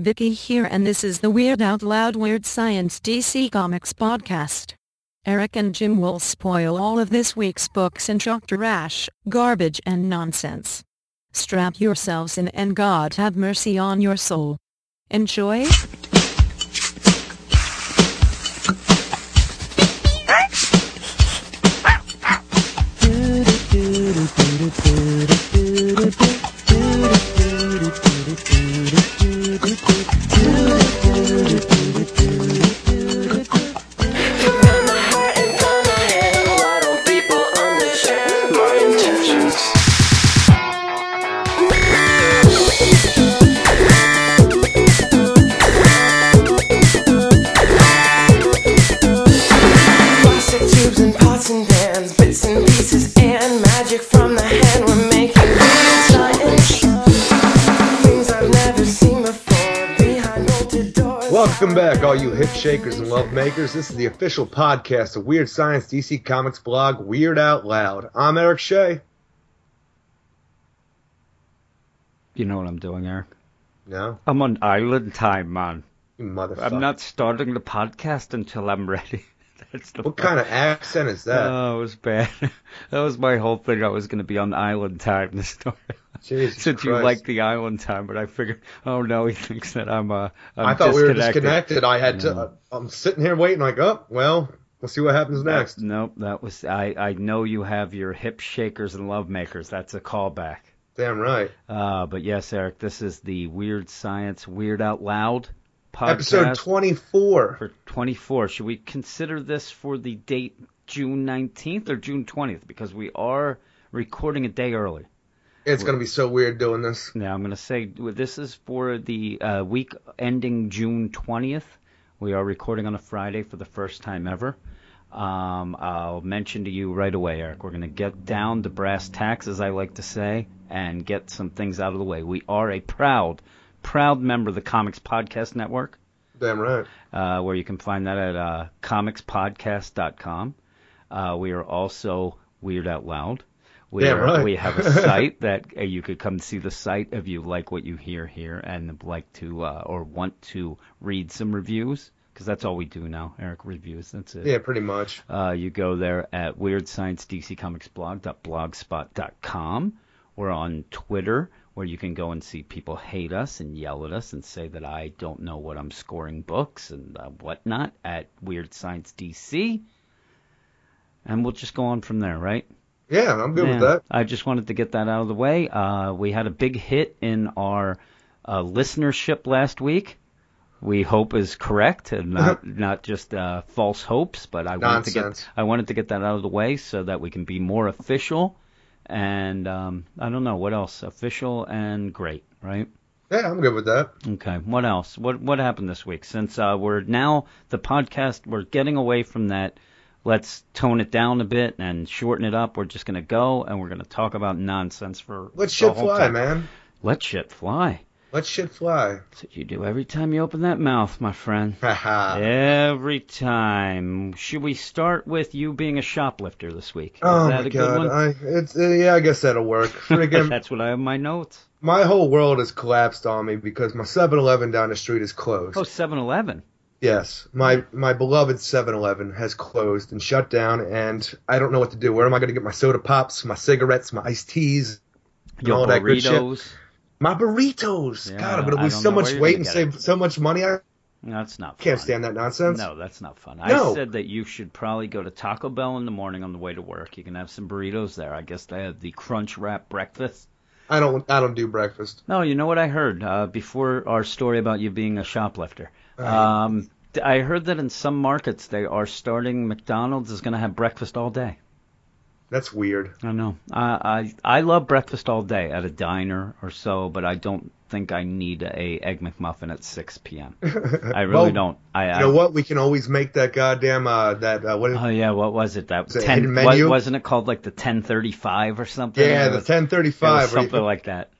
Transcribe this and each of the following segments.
Vicky here and this is the Weird Out Loud Weird Science DC Comics podcast. Eric and Jim will spoil all of this week's books and talk trash, garbage and nonsense. Strap yourselves in and God have mercy on your soul. Enjoy? Hip shakers and love makers. This is the official podcast of Weird Science DC Comics blog, Weird Out Loud. I'm Eric Shea. You know what I'm doing, Eric? No, I'm on island time, man. you motherfucker. I'm not starting the podcast until I'm ready. That's the What kind of accent is that? Oh, it was bad. that was my whole thing. I was going to be on island time this story. Jesus Since you Christ. like the island time, but I figured, oh no, he thinks that I'm uh, I'm I thought we were disconnected. I had to. Uh, I'm sitting here waiting, like, oh, well, we'll see what happens next. Nope, that was I. I know you have your hip shakers and love makers. That's a callback. Damn right. Uh, but yes, Eric, this is the Weird Science Weird Out Loud podcast. Episode 24. for 24. Should we consider this for the date June 19th or June 20th? Because we are recording a day early. It's going to be so weird doing this. Now, I'm going to say this is for the uh, week ending June 20th. We are recording on a Friday for the first time ever. Um, I'll mention to you right away, Eric. We're going to get down to brass tacks, as I like to say, and get some things out of the way. We are a proud, proud member of the Comics Podcast Network Damn right. uh, where you can find that at uh, comicspodcast.com. Uh, we are also Weird Out Loud. We, are, right. we have a site that uh, you could come see the site if you like what you hear here and like to uh, or want to read some reviews because that's all we do now, Eric. Reviews. That's it. Yeah, pretty much. Uh, you go there at weirdsciencedccomicsblog.blogspot.com. We're on Twitter, where you can go and see people hate us and yell at us and say that I don't know what I'm scoring books and uh, whatnot at Weird Science DC. And we'll just go on from there, right? Yeah, I'm good with that. I just wanted to get that out of the way. Uh, we had a big hit in our uh, listenership last week. We hope is correct and not not just uh, false hopes. But I wanted to get I wanted to get that out of the way so that we can be more official. And um, I don't know what else official and great, right? Yeah, I'm good with that. Okay. What else? What what happened this week? Since uh, we're now the podcast, we're getting away from that. Let's tone it down a bit and shorten it up. We're just gonna go and we're gonna talk about nonsense for Let shit fly, time. man. Let shit fly. Let shit fly. That's what you do every time you open that mouth, my friend. Every time. Should we start with you being a shoplifter this week? Is Oh that my a good god, one? I it's uh, yeah, I guess that'll work. Friggin' That's what I have in my notes. my whole world has collapsed on me because my 7-Eleven down the street is closed. Oh, 7-Eleven. Yes, my my beloved 7-Eleven has closed and shut down, and I don't know what to do. Where am I going to get my soda pops, my cigarettes, my iced teas, and Your all that good shit? burritos. My burritos. Yeah, God, I'm going to lose so much weight and save it. so much money. I That's not fun. can't stand that nonsense. No, that's not fun. No. I said that you should probably go to Taco Bell in the morning on the way to work. You can have some burritos there. I guess they have the Crunch Wrap breakfast. I don't I don't do breakfast. No, you know what I heard uh, before our story about you being a shoplifter. Right. Um, I heard that in some markets they are starting McDonald's is going to have breakfast all day. That's weird. I know. I, I I love breakfast all day at a diner or so, but I don't think I need a egg McMuffin at 6 p.m. I really Well, don't. I, You I know what? We can always make that goddamn uh that uh, what is Oh yeah, what was it? That it ten menu? wa- wasn't it called like the ten thirty five or something? yeah the was- ten thirty it was five. something like that.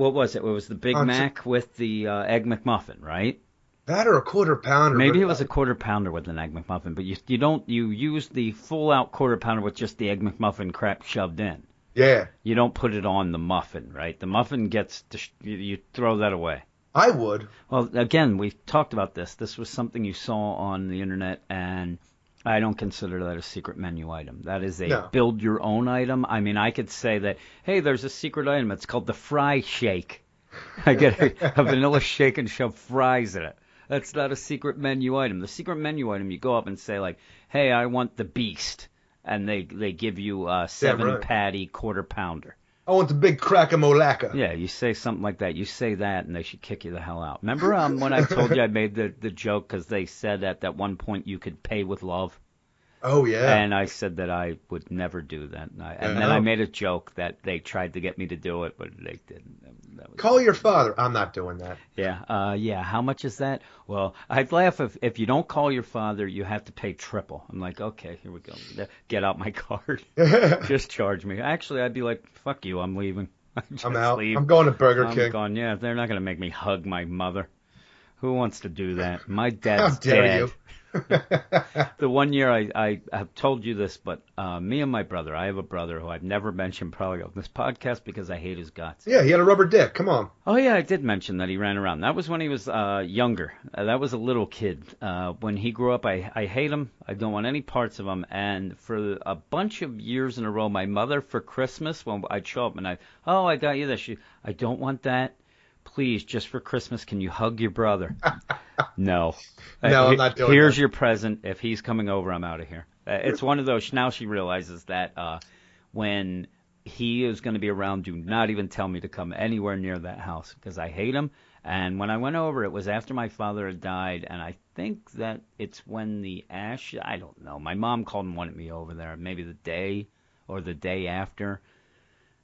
What was it? It was the Big a- Mac with the uh, egg McMuffin, right? that or a quarter pounder. Maybe it was a quarter pounder with an egg McMuffin, but you you don't you use the full out quarter pounder with just the egg McMuffin crap shoved in. yeah. You don't put it on the muffin, right? The muffin gets you throw that away. I would. Well, again, we've talked about this. This was something you saw on the internet, and I don't consider that a secret menu item. That is a No. build your own item. I mean, I could say that, hey, there's a secret item. It's called the fry shake. I get a, a vanilla shake and shove fries in it. That's not a secret menu item. The secret menu item, you go up and say like, hey, I want the beast, and they they give you a seven right. patty quarter pounder. I want the big crack of Molaka. Yeah, you say something like that. You say that, and they should kick you the hell out. Remember um, when I told you I made the the joke because they said at that one point you could pay with love, Oh yeah. and I said that I would never do that, and, I, and then I made a joke that they tried to get me to do it, but they didn't. That was, Call your father. I'm not doing that. yeah, uh, yeah. How much is that? Well, I'd laugh if if you don't call your father, you have to pay triple. I'm like, okay, here we go. Get out my card. Just charge me. Actually, I'd be like, fuck you, I'm leaving. I'm out. Leave. I'm going to Burger I'm King. gone. Yeah, they're not gonna make me hug my mother. Who wants to do that? My dad's How dare dead. you? The one year I, I have told you this, but uh, me and my brother, I have a brother who I've never mentioned probably on this podcast because I hate his guts. Yeah, he had a rubber dick. Come on. Oh yeah, I did mention that he ran around. That was when he was uh, younger. Uh, that was a little kid. Uh, when he grew up, I I hate him. I don't want any parts of him. And for a bunch of years in a row, my mother for Christmas, when I'd show up and I, oh, I got you this. She, I don't want that. Please, just for Christmas, can you hug your brother? no. No, Uh, I'm not doing Here's that. your present. If he's coming over, I'm out of here. Uh, it's one of those. Now she realizes that uh, when he is going to be around, do not even tell me to come anywhere near that house because I hate him. And when I went over, it was after my father had died, and I think that it's when the ash. I don't know. My mom called and wanted me over there, maybe the day or the day after.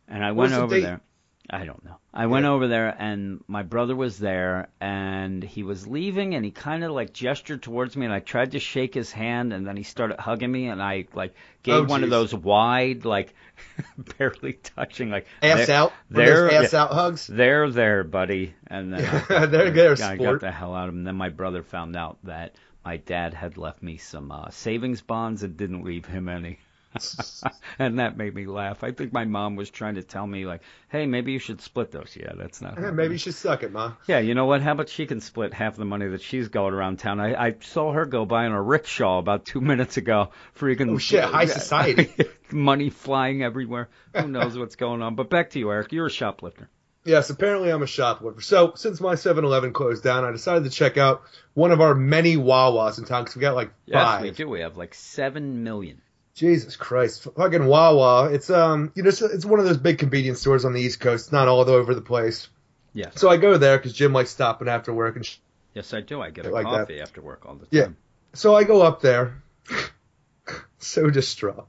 And I went over date? there. I don't know. I went over there and my brother was there and he was leaving and he kind of like gestured towards me and I tried to shake his hand and then he started hugging me and I like gave Oh, one of those wide like barely touching like Ass there- out. There, ass yeah, out hugs. there, there, buddy. And then Yeah, there you go, I got the hell out of him. Then my brother found out that my dad had left me some uh, savings bonds and didn't leave him any. and that made me laugh. I think my mom was trying to tell me like, "Hey, maybe you should split those." Yeah, that's not. Happening. Maybe you should suck it, ma. Yeah, you know what? How about she can split half the money that she's going around town? I, I saw her go by in a rickshaw about two minutes ago. Freaking Oh, shit, high society. money flying everywhere. Who knows what's going on? But back to you, Eric. You're a shoplifter. Yes, apparently I'm a shoplifter. So since my 7-Eleven closed down, I decided to check out one of our many Wawas in town because we got like Yes, five. we do. We have like seven million. Jesus Christ, fucking Wawa! It's um, you know, it's, it's one of those big convenience stores on the East Coast. It's not all over the place. Yeah. So I go there because Jim likes stopping after work, and sh- Yes, I do. I get a Like that. coffee after work all the time. Yeah. so I go up there, so distraught.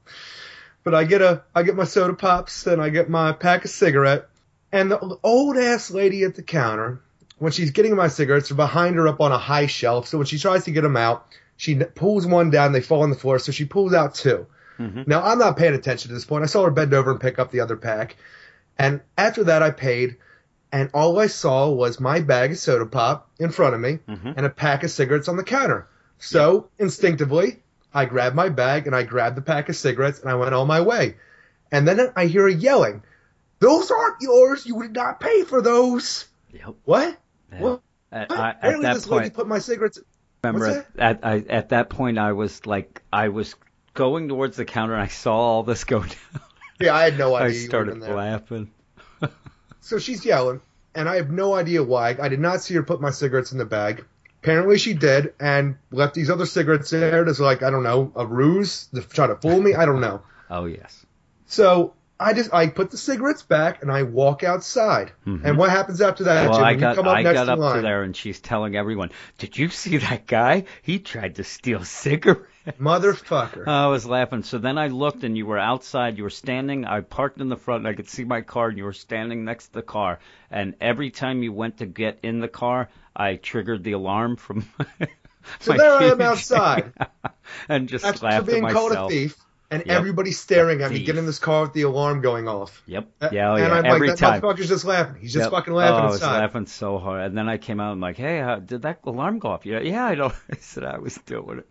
But I get a, I get my soda pops and I get my pack of cigarette, and the old ass lady at the counter, when she's getting my cigarettes, are behind her up on a high shelf. So when she tries to get them out, she pulls one down, they fall on the floor. So she pulls out 2 Now I'm not paying attention to this point. I saw her bend over and pick up the other pack, and after that I paid. And all I saw was my bag of soda pop in front of me mm-hmm. and a pack of cigarettes on the counter. So instinctively, I grabbed my bag and I grabbed the pack of cigarettes and I went on my way. And then I hear her yelling, "Those aren't yours. You did not pay for those." Yep. What? Yeah. What? At? I, at that this lady point, put my cigarettes. remember at, at, I, at that point, I was like, I was going towards the counter and I saw all this go down. Yeah, I had no I idea. were started laughing. So she's yelling, and I have no idea why. I did not see her put my cigarettes in the bag. Apparently she did, and left these other cigarettes there as like I don't know a ruse to try to fool me. I don't know. Oh yes. So I just I put the cigarettes back and I walk outside. And what happens after that, Mm-hmm. Well, Jim? I got come up I next got up line, to there and she's telling everyone, "Did you see that guy? He tried to steal cigarettes." motherfucker. I was laughing. So then I looked, and you were outside. You were standing. I parked in the front, and I could see my car, and you were standing next to the car. And every time you went to get in the car, I triggered the alarm from. So my there I am outside. and just After laughed being at called a thief, and Yep. everybody's staring at me, Thief. get in this car with the alarm going off. Yep. Uh, Yeah. Oh, and yeah. I'm every like, that time. motherfucker's just laughing. He's just Yep. fucking laughing oh, I was inside. laughing so hard. And then I came out and like, hey, how, did that alarm go off? Yeah, yeah, I know. I said I was doing it.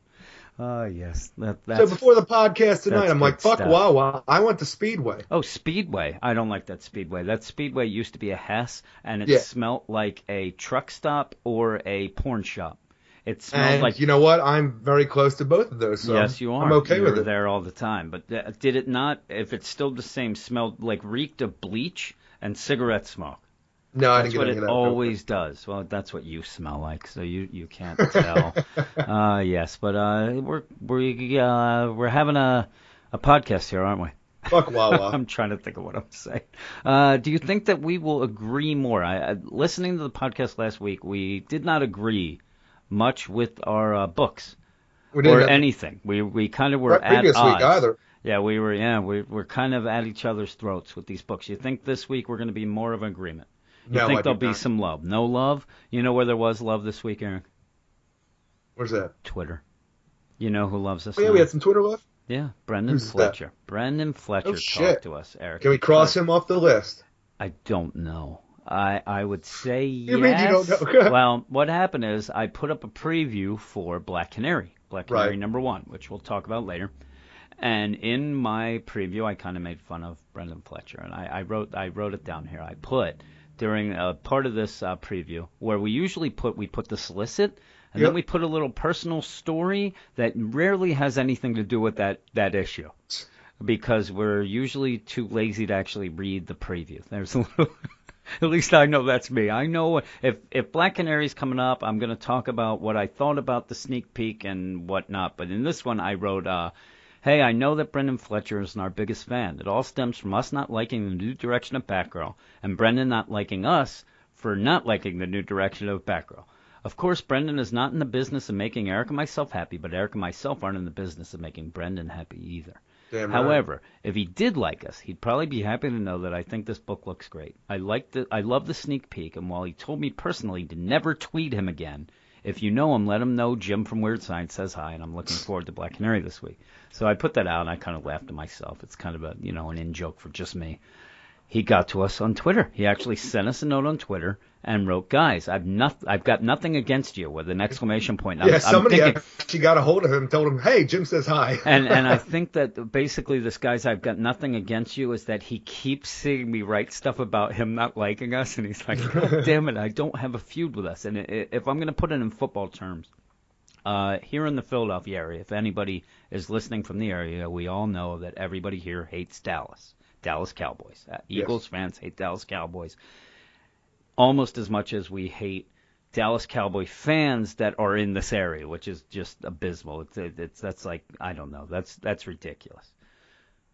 Oh yes, that, that's. so before the podcast tonight, I'm like, fuck stuff. Wawa. I went to Speedway. Oh, Speedway. I don't like that Speedway. That Speedway used to be a Hess, and it Yeah. smelt like a truck stop or a porn shop. It smelled And like you know what? I'm very close to both of those. So yes, you are. I'm okay you with it. there all the time. But uh, did it not? If it's still the same, smelled like reeked of bleach and cigarette smoke. No, I That's didn't what get it of that. always does. Well, that's what you smell like, so you you can't tell. uh, yes, but uh, we're we uh, we're having a a podcast here, aren't we? Fuck Wawa. I'm trying to think of what I'm saying. Uh, do you think that we will agree more? I, I, listening to the podcast last week, we did not agree much with our uh, books we didn't or anything. We we kind of were that at odds. either. Yeah, we were. Yeah, we we're kind of at each other's throats with these books. You think this week we're going to be more of an agreement? You No, think I there'll be not. some love? No love? You know where there was love this week, Eric? Where's that? Twitter. You know who loves us? Oh, yeah, now? we had some Twitter love. Yeah, Brenden Who's that? Fletcher. Brenden Fletcher Oh, talked to us, Eric. Can we cross him off the list? I don't know. I I would say You yes. mean you don't know? well, what happened is I put up a preview for Black Canary, Black Canary Right. number one, which we'll talk about later. And in my preview, I kind of made fun of Brenden Fletcher, and I, I wrote I wrote it down here. I put during a part of this uh, preview where we usually put we put the solicit, and Yep. then we put a little personal story that rarely has anything to do with that that issue because we're usually too lazy to actually read the preview. There's a little. At least I know that's me. I know if if Black Canary's coming up, I'm going to talk about what I thought about the sneak peek and whatnot. But in this one, I wrote, uh, "Hey, I know that Brenden Fletcher is our biggest fan. It all stems from us not liking the new direction of Batgirl, and Brenden not liking us for not liking the new direction of Batgirl. Of course, Brenden is not in the business of making Eric and myself happy, but Eric and myself aren't in the business of making Brenden happy either. Damn right. However, if he did like us, he'd probably be happy to know that I think this book looks great. I like the I love the sneak peek, and while he told me personally to never tweet him again, if you know him, let him know Jim from Weird Science says hi, and I'm looking forward to Black Canary this week. So I put that out, and I kind of laughed to myself. It's kind of a you know an in joke for just me. He got to us on Twitter. He actually sent us a note on Twitter and wrote, "Guys, I've not, I've got nothing against you," with an exclamation point. I'm, Yeah, I'm somebody thinking, actually got a hold of him told him, "Hey, Jim says hi." and and I think that basically this guy's I've got nothing against you is that he keeps seeing me write stuff about him not liking us, and he's like, damn it, I don't have a feud with us. And if I'm going to put it in football terms, uh, here in the Philadelphia area, if anybody is listening from the area, we all know that everybody here hates Dallas, Dallas Cowboys. Uh, Eagles fans hate Dallas Cowboys almost as much as we hate Dallas Cowboy fans that are in this area, which is just abysmal. It's it's that's like I don't know. That's that's ridiculous.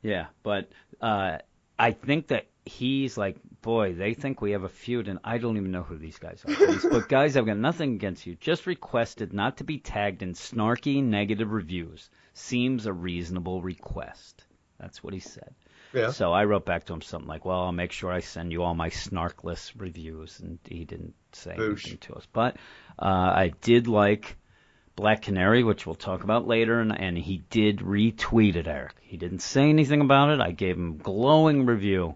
Yeah, but uh, I think that he's like, boy, they think we have a feud, and I don't even know who these guys are. But guys, I've got nothing against you. Just requested not to be tagged in snarky negative reviews. Seems a reasonable request. That's what he said. Yeah. So I wrote back to him something like, "Well, I'll make sure I send you all my snarkless reviews," and he didn't say Boosh. anything to us. But uh, I did like Black Canary, which we'll talk about later, and, and he did retweet it, Eric. He didn't say anything about it. I gave him a glowing review,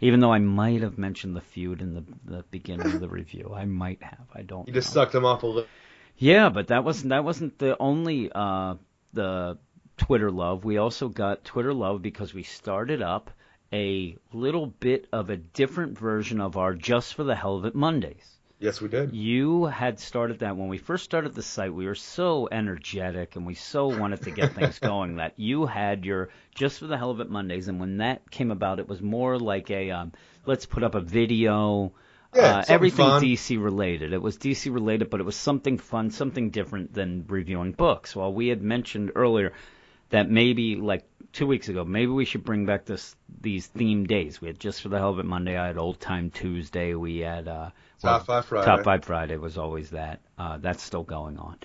even though I might have mentioned the feud in the, the beginning of the review. I might have. I don't. You just know. sucked him off a little. Yeah, but that wasn't that wasn't the only uh, the Twitter love. We also got Twitter love because we started up a little bit of a different version of our Just for the Hell of It Mondays. Yes, we did. You had started that when we first started the site. We were so energetic and we so wanted to get things going that you had your Just for the Hell of It Mondays. And when that came about, it was more like a um, let's put up a video. Yeah, uh, everything fun. DC related. It was DC related, but it was something fun, something different than reviewing books. Well, we had mentioned earlier that maybe like two weeks ago, maybe we should bring back this these theme days. We had just for the hell of it Monday. I had Old Time Tuesday. We had uh, Top Five Friday. Top Five Friday was always that. Uh, that's still going on.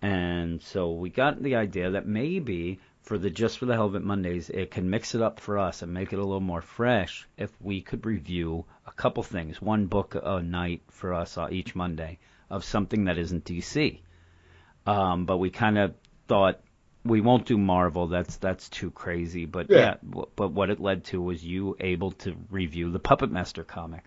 And so we got the idea that maybe for the Just for the Hell of It Mondays, it can mix it up for us and make it a little more fresh if we could review a couple things, one book a night for us uh, each Monday of something that isn't DC. Um, but we kind of thought we won't do Marvel. That's that's too crazy. But Yeah. yeah, w- but what it led to was you able to review the Puppet Master comic.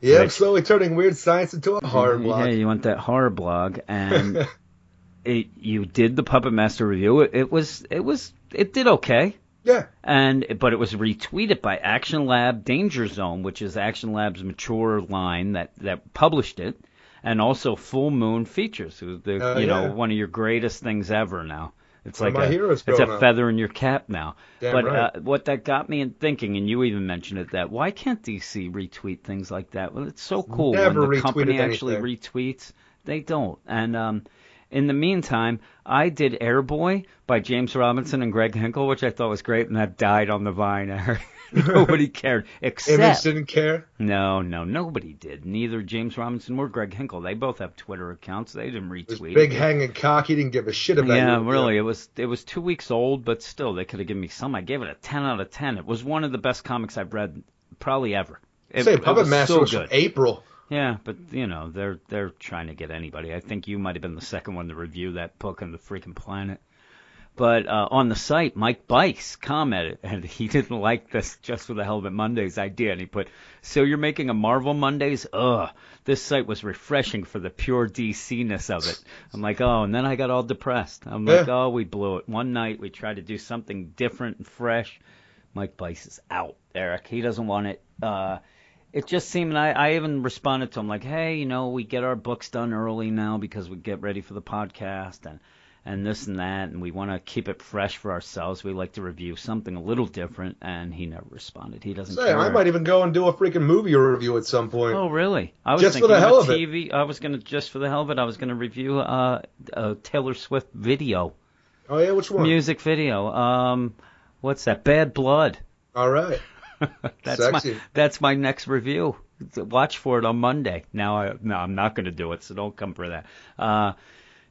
Yeah, Which- slowly turning weird science into a horror Yeah, blog. you want that horror blog, and it, you did the Puppet Master review. It, it was it was it did okay. Yeah. and but it was retweeted by Action Lab Danger Zone, which is Action Lab's mature line that that published it, and also Full Moon Features, who's the Uh, you know one of your greatest things ever now. It's like a, it's a up. feather in your cap now. Damn but right. uh, what that got me in thinking, and you even mentioned it, that why can't DC retweet things like that? Well, it's so cool Never when the company actually anything. retweets. They don't, and um, in the meantime, I did Airboy by James Robinson and Greg Hinkle, which I thought was great, and that died on the vine. Nobody cared Image except didn't care. no, no, nobody did. Neither James Robinson nor Greg Hinkle. They both have Twitter accounts. They didn't retweet. big hanging cock. He didn't give a shit about it. Yeah, you. really. It was it was two weeks old, but still, they could have given me some. I gave it a ten out of ten. It was one of the best comics I've read probably ever. It, Say Puppet Master so was good. from April. Yeah, but you know they're they're trying to get anybody. I think you might have been the second one to review that book on the freaking planet. But uh, on the site, Mike Bice commented, and he didn't like this just for the hell of it Mondays idea, and he put, "So you're making a Marvel Mondays? Ugh, this site was refreshing for the pure DC-ness of it." I'm like, oh, and then I got all depressed. I'm like, Yeah. oh, we blew it. One night we tried to do something different and fresh. Mike Bice is out, Eric. He doesn't want it. Uh, it just seemed I, I even responded to him like, hey, you know, we get our books done early now because we get ready for the podcast and and this and that, and we want to keep it fresh for ourselves. We like to review something a little different, and he never responded. He doesn't Say, care. I might even go and do a freaking movie review at some point. Oh, really? I was Just for thinking the hell of of it. TV. I was gonna just for the hell of it. I was gonna review uh, a Taylor Swift video, Oh yeah, which one? music video. Um, what's that? Bad Blood. All right. That's Sexy. my that's my next review. Watch for it on Monday. Now I no, I'm not going to do it, so don't come for that. Uh,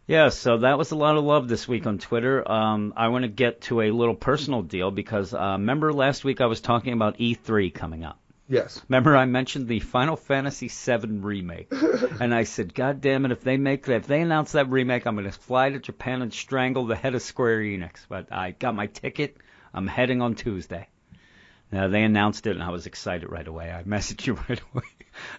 yeah, so that was a lot of love this week on Twitter. Um, I want to get to a little personal deal because uh, remember last week I was talking about E3 coming up. Yes. Remember I mentioned the Final Fantasy VII remake, and I said, God damn it, if they make that, if they announce that remake, I'm going to fly to Japan and strangle the head of Square Enix. But I got my ticket. I'm heading on Tuesday. Now they announced it, and I was excited right away. I messaged you right away.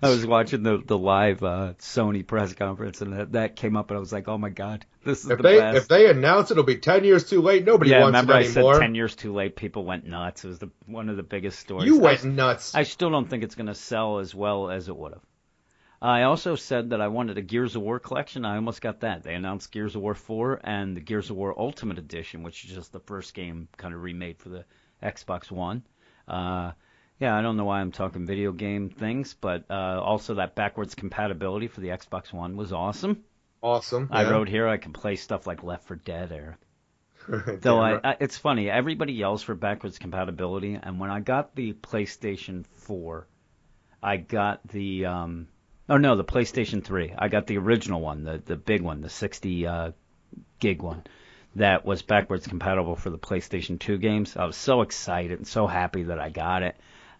I was watching the the live uh, Sony press conference, and that, that came up, and I was like, "Oh my god, this is If the they best!" if they announce it, it'll be ten years too late, nobody yeah, wants remember it I said anymore. ten years too late. People went nuts. It was the one of the biggest stories. you I went nuts. I still don't think it's going to sell as well as it would have. I also said that I wanted a Gears of War collection. I almost got that. They announced Gears of War 4 and the Gears of War Ultimate Edition, which is just the first game kind of remade for the Xbox One. Uh, yeah, I don't know why I'm talking video game things, but uh, also that backwards compatibility for the Xbox One was awesome. awesome. I wrote here I can play stuff like Left 4 Dead, Eric. Though I. I, it's funny, everybody yells for backwards compatibility, and when I got the PlayStation 4, I got the um, oh no, the PlayStation 3. I got the original one, the the big one, the 60 uh, gig one, that was backwards compatible for the PlayStation 2 games. I was so excited and so happy that I got it.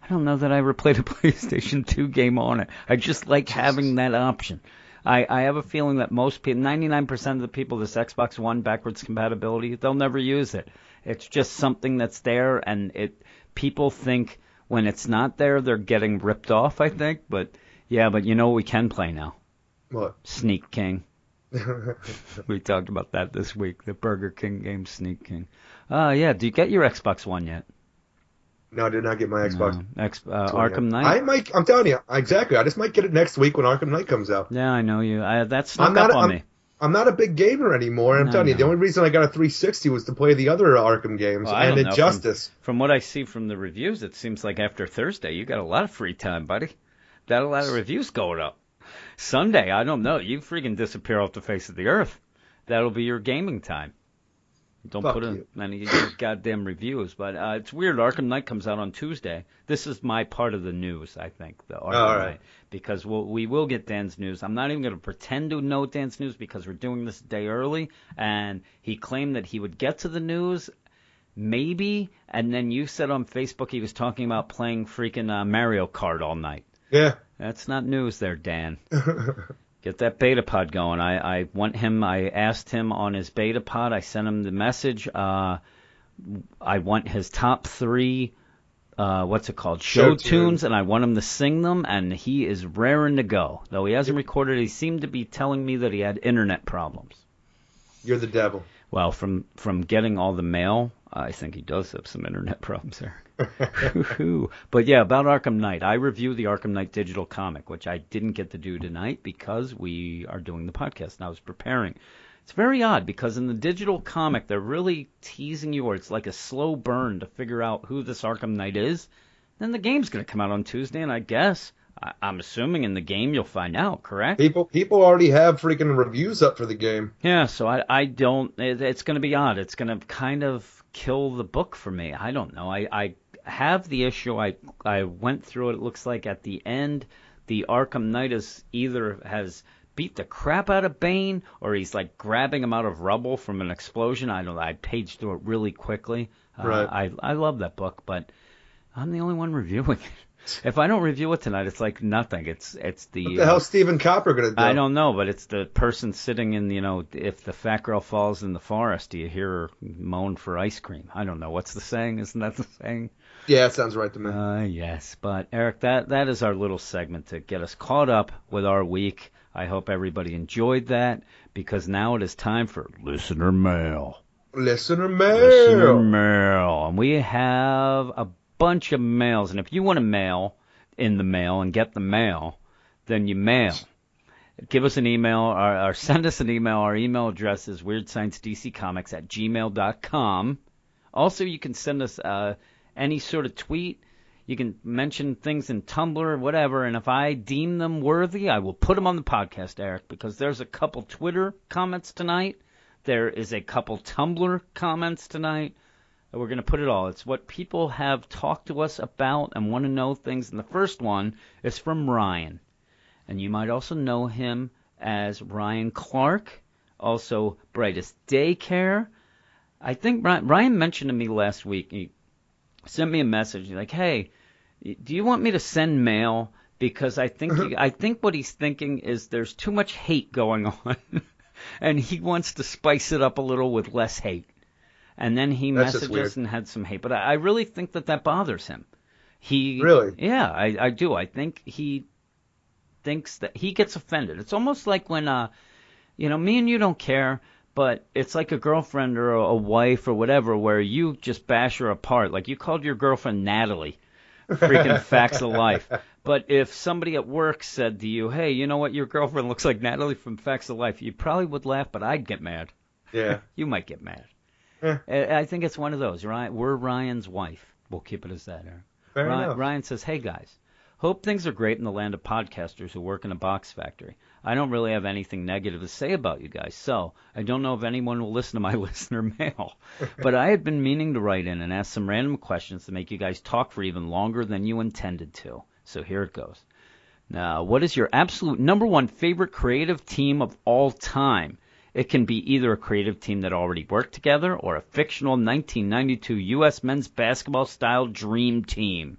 I don't know that I ever played a PlayStation 2 game on it. I just like having that option. I, I have a feeling that most people, 99% of the people, this Xbox One backwards compatibility, they'll never use it. It's just something that's there, and it people think when it's not there, they're getting ripped off. I think, but yeah, but you know what we can play now? What? Sneak King. we talked about that this week. The Burger King game, Sneak King. Uh yeah. Do you get your Xbox One yet? No, I did not get my Xbox. No. X, uh, Arkham. Knight. I might. I'm telling you, exactly. I just might get it next week when Arkham Knight comes out. Yeah, I know you. I, that snuck I'm not. up on I'm, me. I'm not a big gamer anymore. I'm No, telling you, the only reason I got a 360 was to play the other Arkham games Well, and. Injustice. From what I see from the reviews, it seems like after Thursday you got a lot of free time, buddy. Got a lot of reviews going up. Sunday, I don't know. You freaking disappear off the face of the earth. That'll be your gaming time. Don't Fuck put in you. any goddamn reviews, but uh, it's weird. Arkham Knight comes out on Tuesday. This is my part of the news, I think. The Arkham All right. Knight, because we'll, we will get Dan's news. I'm not even going to pretend to know Dan's news because we're doing this a day early, and he claimed that he would get to the news maybe, and then you said on Facebook he was talking about playing freaking uh, Mario Kart all night. Yeah. That's not news there, Dan. Get that beta pod going. I, I want him. I asked him on his beta pod. I sent him the message. Uh, I want his top three. Uh, what's it called? Show, Show tunes, tunes. and I want him to sing them. And he is raring to go. Though he hasn't recorded, he seemed to be telling me that he had internet problems. You're the devil. Well, from from getting all the mail, I think he does have some internet problems there. But yeah, about Arkham Knight. I review the Arkham Knight digital comic, which I didn't get to do tonight because we are doing the podcast and I was preparing. It's very odd because in the digital comic they're really teasing you, or it's like a slow burn to figure out who this Arkham Knight is. Then the game's going to come out on Tuesday, and I guess I, I'm assuming in the game you'll find out, correct? People people already have freaking reviews up for the game. Yeah, so I I don't. It, it's going to be odd. It's going to kind of kill the book for me. I don't know. I I have the issue. I I went through it. It looks like at the end, the Arkham Knight is either has beat the crap out of Bane or he's like grabbing him out of rubble from an explosion. I don't. know. I paged through it really quickly. Uh, Right. I I love that book, but I'm the only one reviewing it. If I don't review it tonight, it's like nothing. It's it's the What the hell's Stephen Copper gonna do? I don't know, but it's the person sitting in, you know, if the fat girl falls in the forest, do you hear her moan for ice cream? I don't know. What's the saying? Isn't that the saying? Yeah, it sounds right to me. Uh, yes. But Eric, that that is our little segment to get us caught up with our week. I hope everybody enjoyed that because now it is time for listener mail. Listener mail. Listener mail. mail. And we have a bunch of mails. And if you want to mail in the mail and get the mail, then you mail. Give us an email or, or send us an email. Our email address is weirdsciencedccomics at gmail.com. Also, you can send us uh, any sort of tweet. You can mention things in Tumblr, or whatever, and if I deem them worthy, I will put them on the podcast, Eric, because there's a couple Twitter comments tonight. There is a couple Tumblr comments tonight. We're going to put it all. It's what people have talked to us about and want to know things. And the first one is from Ryan. And you might also know him as Ryan Clark, also Brightest Daycare. I think Ryan, mentioned to me last week, sent me a message. Like, hey, do you want me to send mail? Because I think you, I think what he's thinking is there's too much hate going on, and he wants to spice it up a little with less hate. And then he That's messaged us and had some hate, but I, I really think that that bothers him. He Really? yeah, I, I do. I think he thinks that he gets offended. It's almost like when uh, you know, me and you don't care, but it's like a girlfriend or a, wife or whatever where you just bash her apart. Like you called your girlfriend Natalie. Freaking facts of life. But if somebody at work said to you, "Hey, you know what? Your girlfriend looks like Natalie from Facts of Life," you probably would laugh, but I'd get mad. Yeah. You might get mad. Eh. I think it's one of those, right? We're Ryan's wife. We'll keep it as that, Aaron. Ryan. Ryan says, "Hey guys, hope things are great in the land of podcasters who work in a box factory. I don't really have anything negative to say about you guys, so I don't know if anyone will listen to my listener mail. but I had been meaning to write in and ask some random questions to make you guys talk for even longer than you intended to. So here it goes. Now, what is your absolute number one favorite creative team of all time? It can be either a creative team that already worked together or a fictional 1992 U.S. men's basketball style dream team.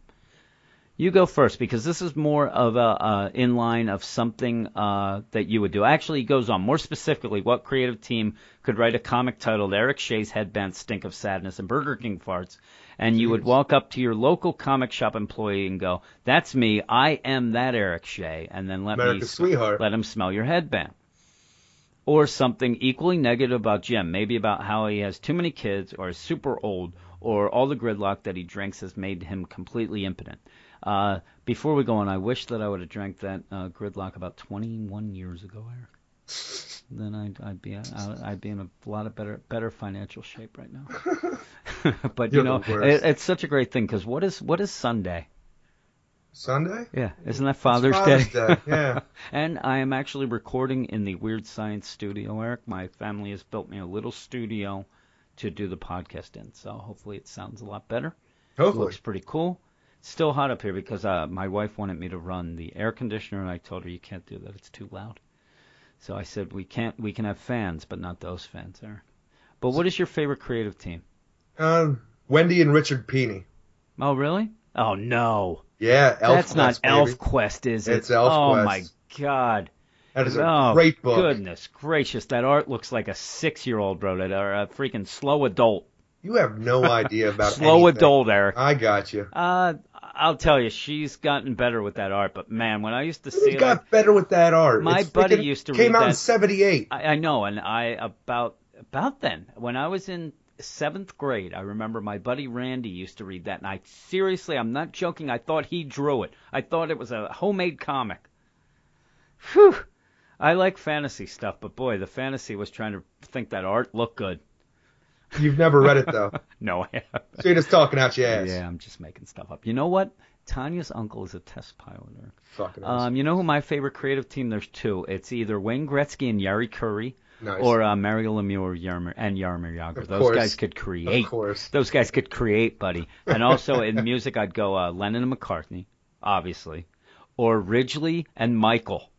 You go first because this is more of a uh, in line of something uh, that you would do. Actually, he goes on more specifically. What creative team could write a comic titled "Eric Shea's Headband Stink of Sadness and Burger King Farts"? And you would walk up to your local comic shop employee and go, "That's me. I am that Eric Shea," and then let me sweetheart. let him smell your headband. Or something equally negative about Jim, maybe about how he has too many kids, or is super old, or all the gridlock that he drinks has made him completely impotent. Uh, before we go on, I wish that I would have drank that uh, gridlock about 21 years ago, Eric. Then I'd, I'd be I'd, I'd be in a lot of better better financial shape right now. but you You're know, it, it's such a great thing because what is what is Sunday? Sunday? Yeah, isn't that Father's, Father's Day? Day, yeah. and I am actually recording in the Weird Science studio, Eric. My family has built me a little studio to do the podcast in, so hopefully it sounds a lot better. Hopefully. Looks pretty cool. It's still hot up here because uh, my wife wanted me to run the air conditioner, and I told her you can't do that; it's too loud. So I said we can't. We can have fans, but not those fans, Eric. But what is your favorite creative team? Um, Wendy and Richard Pini. Oh, really? Oh no, Yeah, Elf that's not baby. Elf Quest, is it? It's Elf oh Quest. my god. That is a oh, great book. Goodness gracious, that art looks like a six-year-old wrote it, or a freaking slow adult. You have no idea about slow anything. adult, Eric. I got you. Uh, I'll tell you, she's gotten better with that art. But man, when I used to see He it, got better with that art. My It's buddy used to came out in '78. I, I know, and I about about then. When I was in seventh grade, I remember my buddy Randy used to read that, and I seriously, I'm not joking. I thought he drew it. I thought it was a homemade comic. Whew. I like fantasy stuff, but boy, the fantasy was trying to think that art looked good. You've never read it though, No, I haven't. so you're just talking out your ass. Yeah, I'm just making stuff up. You know what? Tanya's uncle is a test pilot. Eric. Fucking Um, you know who my favorite creative team? There's two. It's either Wayne Gretzky and Jari Kurri, nice. or uh, Mario Lemieux Yarmer, and Jaromir Jagr. Of Those course. guys could create. of course. Those guys could create, buddy. And also in music, I'd go uh, Lennon and McCartney, obviously, or Ridgeley and Michael.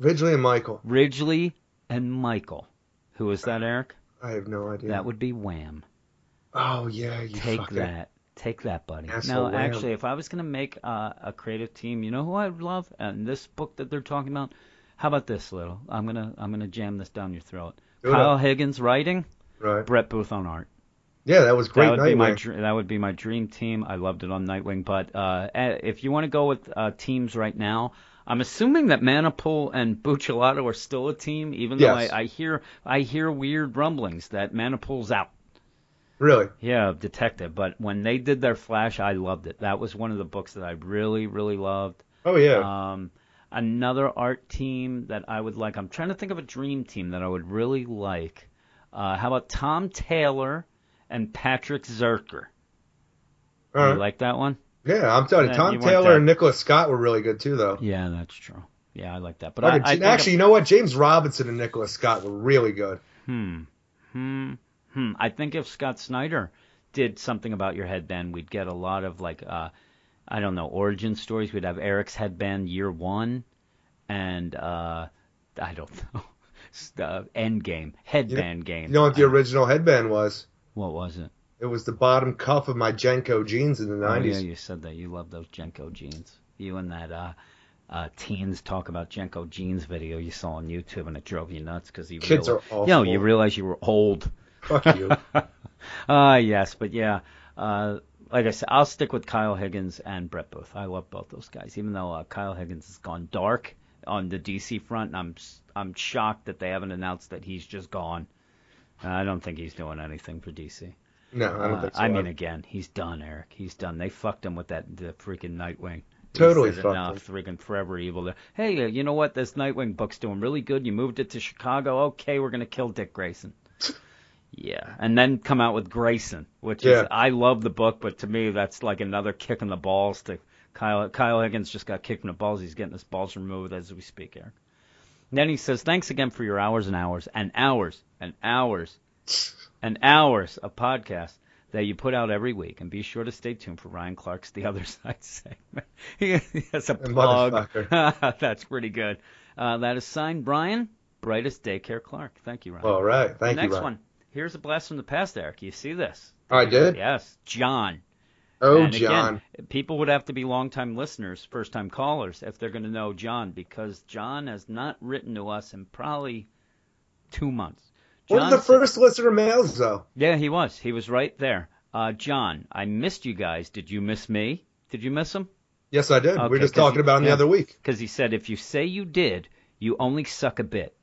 Ridgeley and Michael. Ridgeley and Michael. Who is that, Eric? I have no idea. That would be Wham. Oh yeah, you Take that. Take that, buddy. Asshole now, Wham. actually, if I was going to make uh, a creative team, you know who I would love? And this book that they're talking about. How about this, little? I'm gonna I'm gonna jam this down your throat. Do Kyle. Higgins writing, Right. Brett Booth on art. Yeah, that was great. that would be my dr- that would be my dream team. I loved it on Nightwing, but uh, eh, if you want to go with uh, teams right now, I'm assuming that Manapul and Buccellato are still a team, even though Yes. I, I hear I hear weird rumblings that Manapul's out. Really? Yeah, detective. But when they did their Flash, I loved it. That was one of the books that I really really loved. Oh yeah. Um, another art team that I would like. I'm trying to think of a dream team that I would really like. Uh, how about Tom Taylor and Patrick Zircher? All You like that one? Yeah, I'm telling you, Tom you Taylor and Nicholas Scott were really good too, though. Yeah, that's true. Yeah, I like that. But Fucking- I, actually, you know what? James Robinson and Nicholas Scott were really good. hmm, hmm, hmm. I think if Scott Snyder did something about your headband, we'd get a lot of like, uh, I don't know, origin stories. We'd have Eric's headband year one, and uh, I don't know, uh, end game, headband game. You know what the original headband was? What was it? It was the bottom cuff of my JNCO jeans in the Oh, 90s. yeah, you said that. You love those JNCO jeans. You and that uh, uh, teens talk about JNCO jeans video you saw on YouTube, and it drove you nuts because you Kids reali- are awful. Yo, you realize you were old. Fuck you. Ah, yes, but yeah. Uh, like I said, I'll stick with Kyle Higgins and Brett Booth. I love both those guys, even though uh, Kyle Higgins has gone dark on the DC front, and I'm I'm shocked that they haven't announced that he's just gone. I don't think he's doing anything for DC. No, I don't Uh, think so. I mean, again, he's done, Eric. He's done. They fucked him with that the freaking Nightwing. Totally fucked "Nah, him." freaking forever evil. Hey, uh, you know what? This Nightwing book's doing really good. You moved it to Chicago. Okay, we're gonna kill Dick Grayson. Yeah, and then come out with Grayson, which Yeah. is I love the book, but to me that's like another kick in the balls to Kyle. Kyle Higgins just got kicked in the balls. He's getting his balls removed as we speak, Eric. And then he says, "Thanks again for your hours and hours and hours and hours and hours of podcast that you put out every week, and be sure to stay tuned for Ryan Clark's The Other Side segment. has a plug. motherfucker. That's pretty good. Uh, that is signed Brian, Brightest Daycare Clark. Thank you, Ryan. All right. Thank the you, next Ryan. one. Here's a blast from the past, Eric. You see this? I did? Yes, John. Oh, and John. Again, people would have to be longtime listeners, first time callers, if they're going to know John, because John has not written to us in probably two months. One of the first listener mails, though. Yeah, he was. He was right there. Uh, John, I missed you guys. Did you miss me? Did you miss him? Yes, I did. we Okay, were just 'cause talking you- about him yeah. the other week. Because he said if you say you did, you only suck a bit.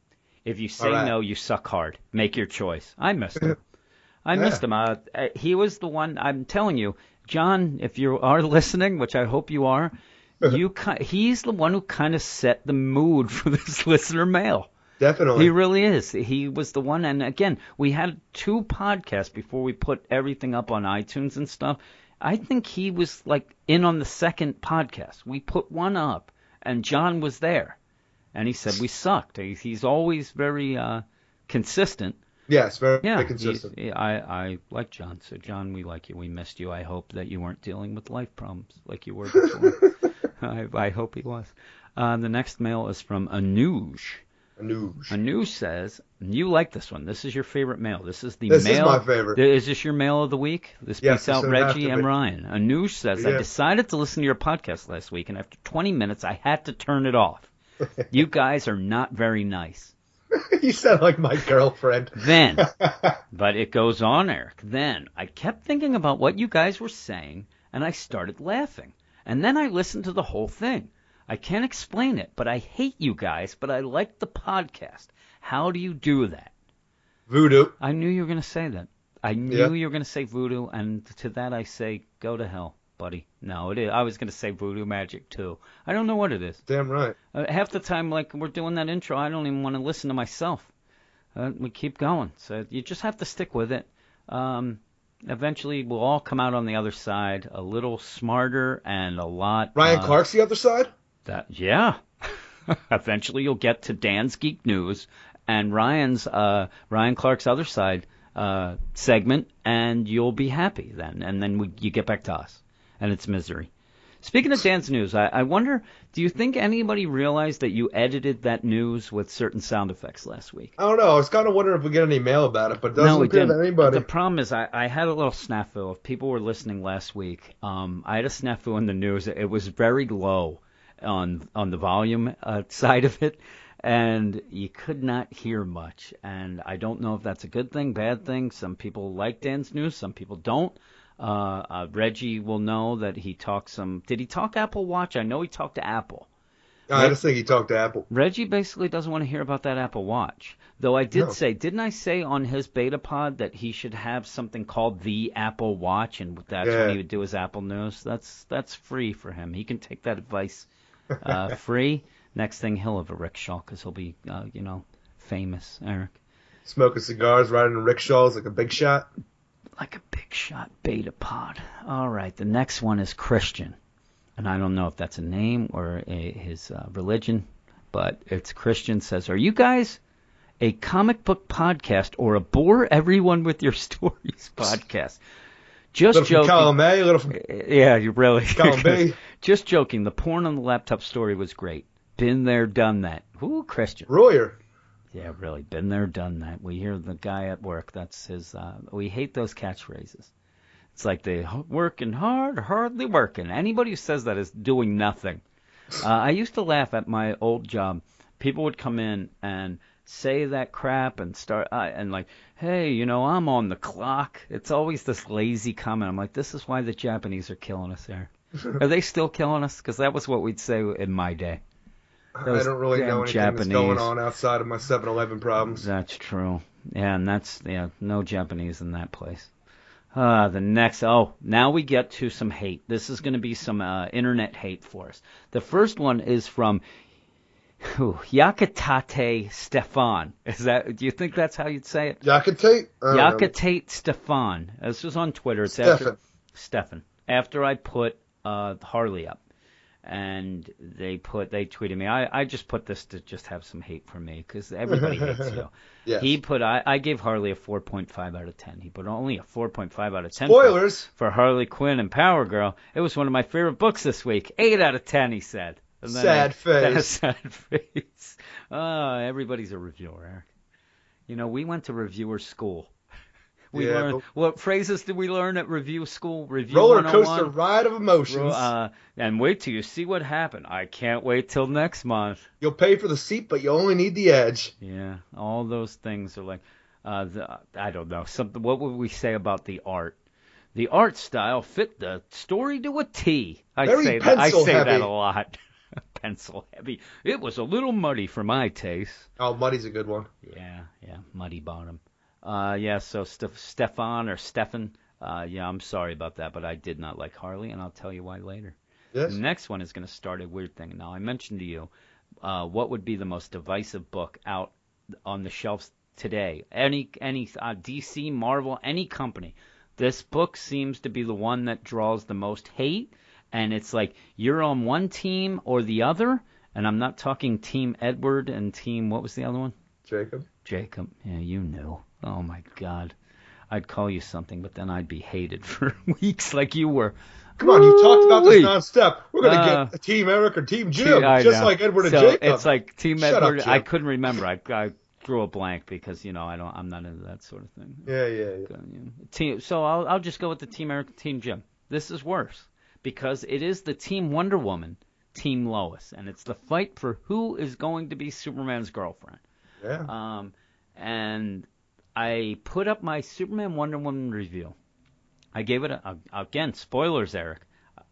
If you say right. no, you suck hard. Make your choice. I missed him. I Yeah. missed him. Uh, uh, he was the one. I'm telling you, John. If you are listening, which I hope you are, you he's the one who kind of set the mood for this listener mail. Definitely. He really is. He was the one. And again, we had two podcasts before we put everything up on iTunes and stuff. I think he was like in on the second podcast. We put one up, and John was there, and he said we sucked. He's always very uh, consistent. yes, very, Yeah, very consistent. he- I I like John. So John, we like you. We missed you. I hope that you weren't dealing with life problems like you were before. I, I hope he was. Uh, the next mail is from Anuj. Anoush. Anuj says, you like this one. This is your favorite mail. This is the This is mail. my favorite. Is this your mail of the week? This Yes, beats out this Reggie M. Ryan. Anuj says, I decided to listen to your podcast last week, and after 20 minutes, I had to turn it off. you guys are not very nice. you sound like my girlfriend. Then, but it goes on, Eric. Then I kept thinking about what you guys were saying, and I started laughing. And then I listened to the whole thing. I can't explain it, but I hate you guys, but I like the podcast. How do you do that? Voodoo. I knew you were going to say that. I knew Yeah. you were going to say voodoo, and to that I say, go to hell, buddy. No, it is. I was going to say voodoo magic too. I don't know what it is. Damn right. Uh, half the time, like we're doing that intro, I don't even want to listen to myself. Uh, we keep going, so you just have to stick with it. Um, eventually, we'll all come out on the other side a little smarter and a lot. Ryan uh, Clark's the other side. That yeah. Eventually, you'll get to Dan's Geek News and Ryan's uh, Ryan Clark's other side uh, segment, and you'll be happy then. And then we, you get back to us, and it's misery. Speaking of Dan's news, I, I wonder, do you think anybody realized that you edited that news with certain sound effects last week? I don't know. I was kind of wondering if we get any mail about it, but it doesn't no, appear didn't. anybody. The problem is, I, I had a little snafu. If people were listening last week, um, I had a snafu in the news. It was very low on on the volume uh, side of it, and you could not hear much. And I don't know if that's a good thing, bad thing. Some people like Dan's news, some people don't. Uh, uh, Reggie will know that he talked some. Did he talk Apple Watch? I know he talked to Apple. I just think he talked to Apple. Reggie basically doesn't want to hear about that Apple Watch. Though I did No. say, didn't I say on his beta pod that he should have something called the Apple Watch, and that's Yeah. when he would do his Apple News. That's that's free for him. He can take that advice uh, free. Next thing he'll have a rickshaw because he'll be, uh, you know, famous. Eric, Smoking cigars, riding in rickshaws like a big shot. like a big shot beta pod. All right, the next one is Christian, and I don't know if that's a name or a, his uh, religion, but it's Christian says, "Are you guys a comic book podcast or a bore everyone with your stories podcast?" Just from joking. column A, little from Yeah, you really. column B. Just joking. The porn on the laptop story was great. Been there, done that. Ooh, Christian. Royer. Yeah, really. Been there, done that. We hear the guy at work. That's his. Uh, we hate those catchphrases. It's like they working hard, hardly working. Anybody who says that is doing nothing. Uh, I used to laugh at my old job. People would come in and say that crap and start uh, and like, hey, you know, I'm on the clock. It's always this lazy comment. I'm like, this is why the Japanese are killing us there. Are they still killing us? Because that was what we'd say in my day. I don't really know anything that's going on outside of my 7-Eleven problems. That's true. Yeah, and that's yeah, no Japanese in that place. Uh, the next, oh, now we get to some hate. This is going to be some uh, internet hate for us. The first one is from whew, Yakitate Stefan. Is that? Do you think that's how you'd say it? Yakitate? I. Yakitate Stefan. This was on Twitter. It's Stefan. after Stefan. After I put uh, Harley up, and they put they tweeted me. I I just put this to just have some hate for me because everybody hates you. Yes. He put I I gave Harley a 4.5 out of 10. He put only a 4.5 out of 10. for- Spoilers. for Harley Quinn and Power Girl. It was one of my favorite books this week. Eight out of ten, he said. And Sad I- face. sad face. Oh, everybody's a reviewer, Eric. You know, we went to reviewer school. We Yeah, learned what phrases did we learn at review school? Review Roller 101? coaster ride of emotions. Uh, and wait till you see what happened. I can't wait till next month. You'll pay for the seat, but you only need the edge. Yeah, all those things are like, uh, the, I don't know. Something. What would we say about the art? The art style fit the story to a T. I Very say that. I say that a lot. pencil heavy. It was a little muddy for my taste. Oh, Muddy's a good one. Yeah, yeah, muddy bottom. Uh, yeah. So Steph- Stefan or Stefan. Uh, yeah, I'm sorry about that, but I did not like Harley, and I'll tell you why later. Yes. The next one is going to start a weird thing. Now, I mentioned to you uh, what would be the most divisive book out on the shelves today. Any any uh, DC, Marvel, any company. This book seems to be the one that draws the most hate, and it's like you're on one team or the other. And I'm not talking Team Edward and Team what was the other one? Jacob. Jacob. Yeah, you knew. Oh my God. I'd call you something, but then I'd be hated for weeks like you were. Come on, you've talked about this nonstop. We're gonna Uh, get Team Eric or Team Jim, I just know. like Edward and Jacob. It's like Team Shut up, Edward. I couldn't remember. I, I drew a blank because you know I don't. I'm not into that sort of thing. yeah, yeah, yeah. You know, Team. So I'll I'll just go with the Team Eric, Team Jim. This is worse because it is the Team Wonder Woman, Team Lois, and it's the fight for who is going to be Superman's girlfriend. Yeah. Um, and I put up my Superman Wonder Woman review. I gave it a, a again spoilers, Eric.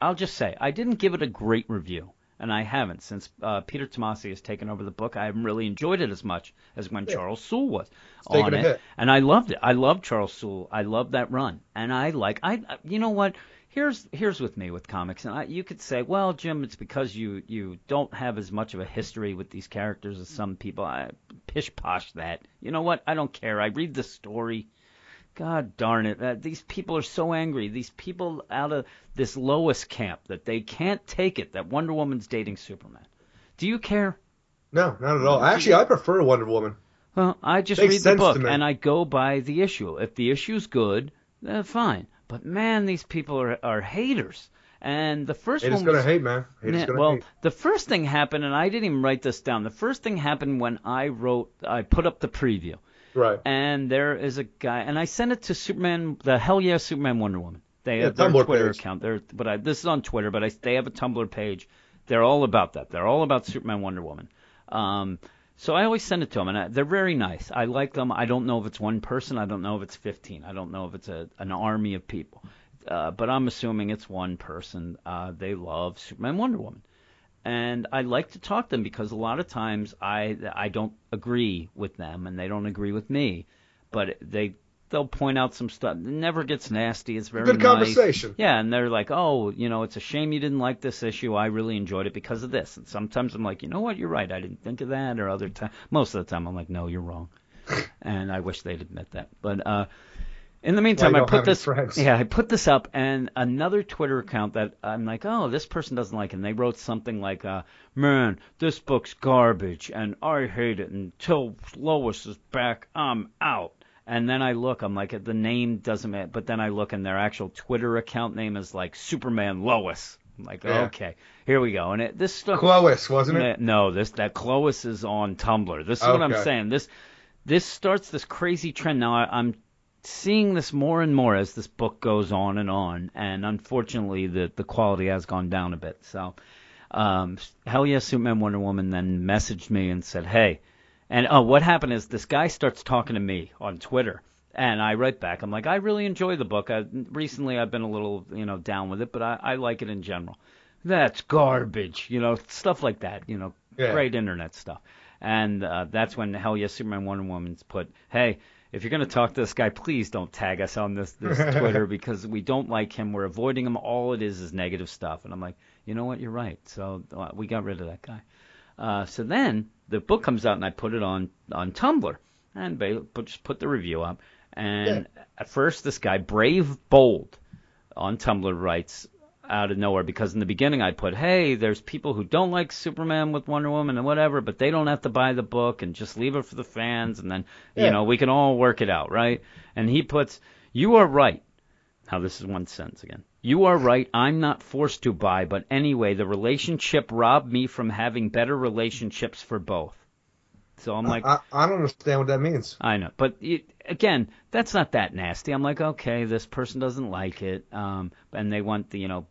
I'll just say I didn't give it a great review. and I haven't since uh, Peter Tomasi has taken over the book. I haven't really enjoyed it as much as when Yeah. Charles Soule was taken on it, and I loved it. I loved Charles Soule. I loved that run, and I like. I- You know what? Here's here's with me with comics, and I, you could say, well, Jim, it's because you you don't have as much of a history with these characters as some people. I pish posh that. You know what? I don't care. I read the story. God darn it. Uh, these people are so angry. These people out of this Lois camp that they can't take it that Wonder Woman's dating Superman. Do you care? No, not at all. Actually, I prefer Wonder Woman. Well, I just Makes read the book and I go by the issue. If the issue's good, fine. But man, these people are are haters. And the first Haters one gonna hate, man. Haters gonna well, hate. the first thing happened, and I didn't even write this down. The first thing happened when I wrote, I put up the preview, Right. and there is a guy, and I sent it to Superman, the Hell Yeah Superman Wonder Woman. They Yeah, have their Tumblr Twitter page. account. They're, but I, this is on Twitter, but I, they have a Tumblr page. They're all about that. They're all about Superman, Wonder Woman. Um, so I always send it to them, and I, they're very nice. I like them. I don't know if it's one person. I don't know if it's 15. I don't know if it's a, an army of people. Uh, but I'm assuming it's one person. Uh, they love Superman, Wonder Woman and I like to talk to them because a lot of times I I don't agree with them and they don't agree with me, but they they'll point out some stuff. It never gets nasty. It's very Good nice. conversation. Yeah, and they're like, oh, you know, it's a shame you didn't like this issue. I really enjoyed it because of this. And sometimes I'm like, you know what, you're right. I didn't think of that. Or other time, most of the time I'm like, no, you're wrong. and I wish they'd admit that. But uh, in the meantime, I put this. Yeah, I put this up, and another Twitter account that I'm like, oh, this person doesn't like it. And they wrote something like, uh, man, this book's garbage, and I hate it. Until Lois is back, I'm out. And then I look, I'm like, the name doesn't matter. But then I look, and their actual Twitter account name is like Superman Lois. I'm like, Yeah. okay, here we go. And it, this stuff. Clois, wasn't it? No, this that Clois is on Tumblr. This is what I'm saying. This this starts this crazy trend. Now I, I'm seeing this more and more as this book goes on and on, and unfortunately the the quality has gone down a bit. So, um, hell yes, Superman, Wonder Woman then messaged me and said, hey, and oh, what happened is this guy starts talking to me on Twitter. And I write back. I'm like, I really enjoy the book. I, recently, I've been a little, you know, down with it, but I, I like it in general. That's garbage, you know, stuff like that. You know, Yeah. great internet stuff. And uh, that's when Hell Yes Superman Wonder Woman's put, hey, if you're going to talk to this guy, please don't tag us on this, this Twitter because we don't like him. We're avoiding him. All it is is negative stuff. And I'm like, you know what? You're right. So uh, we got rid of that guy. Uh, so then the book comes out and I put it on on Tumblr and put, just put the review up. And at first, this guy Brave Bold on Tumblr writes out of nowhere because in the beginning I put, hey, there's people who don't like Superman with Wonder Woman and whatever, but they don't have to buy the book and just leave it for the fans, and then you know we can all work it out, right? And he puts, you are right. Now this is one sentence again. You are right. I'm not forced to buy, but anyway, the relationship robbed me from having better relationships for both. So I'm like, I, I don't understand what that means. I know, but it, again, that's not that nasty. I'm like, okay, this person doesn't like it, um, and they want the, you know,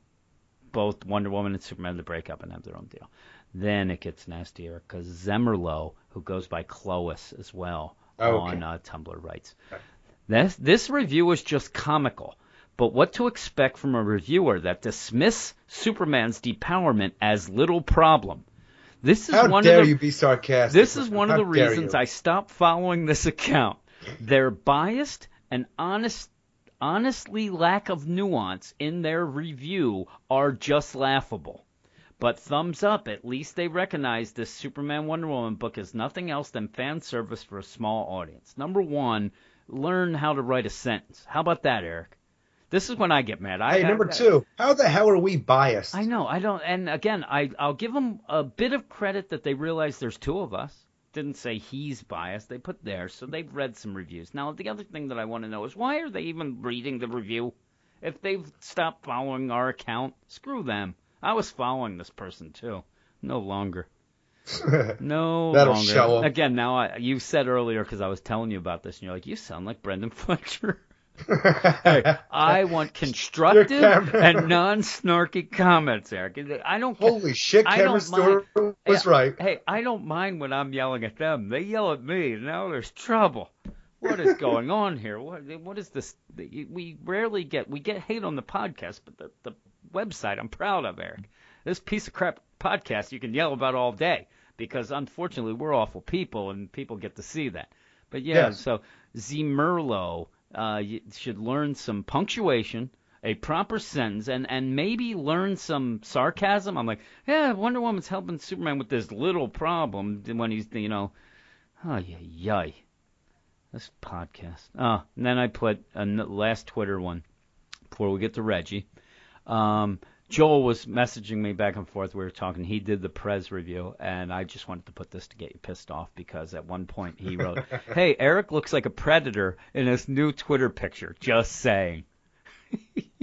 both Wonder Woman and Superman to break up and have their own deal. Then it gets nastier because Zemerlo, who goes by Clois as well Okay. on uh, Tumblr, writes, this this review is just comical. But what to expect from a reviewer that dismiss Superman's depowerment as little problem? This is How one dare of the, you be sarcastic? this is one of the reasons you. I stopped following this account. Their biased and honest, honestly lack of nuance in their review are just laughable. But thumbs up, at least they recognize this Superman Wonder Woman book is nothing else than fan service for a small audience. Number one, learn how to write a sentence. How about that, Eric? This is when I get mad. I Hey, number two, how the hell are we biased? I know. I don't. And again, I I'll give them a bit of credit that they realize there's two of us. Didn't say he's biased. They put theirs, so they've read some reviews. Now, the other thing that I want to know is why are they even reading the review? If they've stopped following our account, screw them. I was following this person too. No longer. No That'll longer. show 'em. Again, now I, you said earlier because I was telling you about this, and you're like, you sound like Brenden Fletcher. Hey, I want constructive and non-snarky comments, Eric. I don't. Holy shit, don't Stewart was Yeah, right. Hey, I don't mind when I'm yelling at them. They yell at me. Now there's trouble. What is going on here? What what is this? We rarely get we get hate on the podcast, but the the website I'm proud of, Eric. this piece of crap podcast you can yell about all day because unfortunately we're awful people and people get to see that. But yeah, Yes. so Zmerlo uh, you should learn some punctuation, a proper sentence, and and maybe learn some sarcasm. I'm like, yeah, Wonder Woman's helping Superman with this little problem when he's you know, oh yeah, yay. This podcast. Oh, and then I put a last Twitter one before we get to Reggie. Um, Joel was messaging me back and forth. We were talking. He did the Prez review, and I just wanted to put this to get you pissed off because at one point he wrote, "Hey, Eric looks like a predator in his new Twitter picture." Just saying.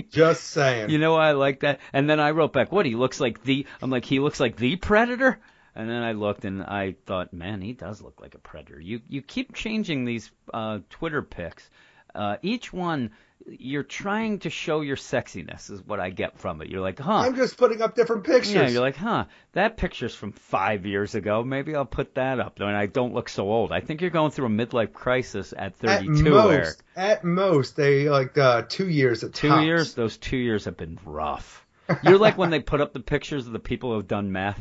Just saying. You know why I like that? And then I wrote back, "What? He looks like the." I'm like, he looks like the predator. And then I looked and I thought, man, he does look like a predator. You you keep changing these uh, Twitter pics. Uh, each one, you're trying to show your sexiness, is what I get from it. You're like, huh? I'm just putting up different pictures. Yeah, you're like, huh? That picture's from five years ago. Maybe I'll put that up. And I don't look so old. I think you're going through a midlife crisis at 32, at most, Eric. at most, they like uh, two years at Two tops. years. Those two years have been rough. You're like when they put up the pictures of the people who have done meth,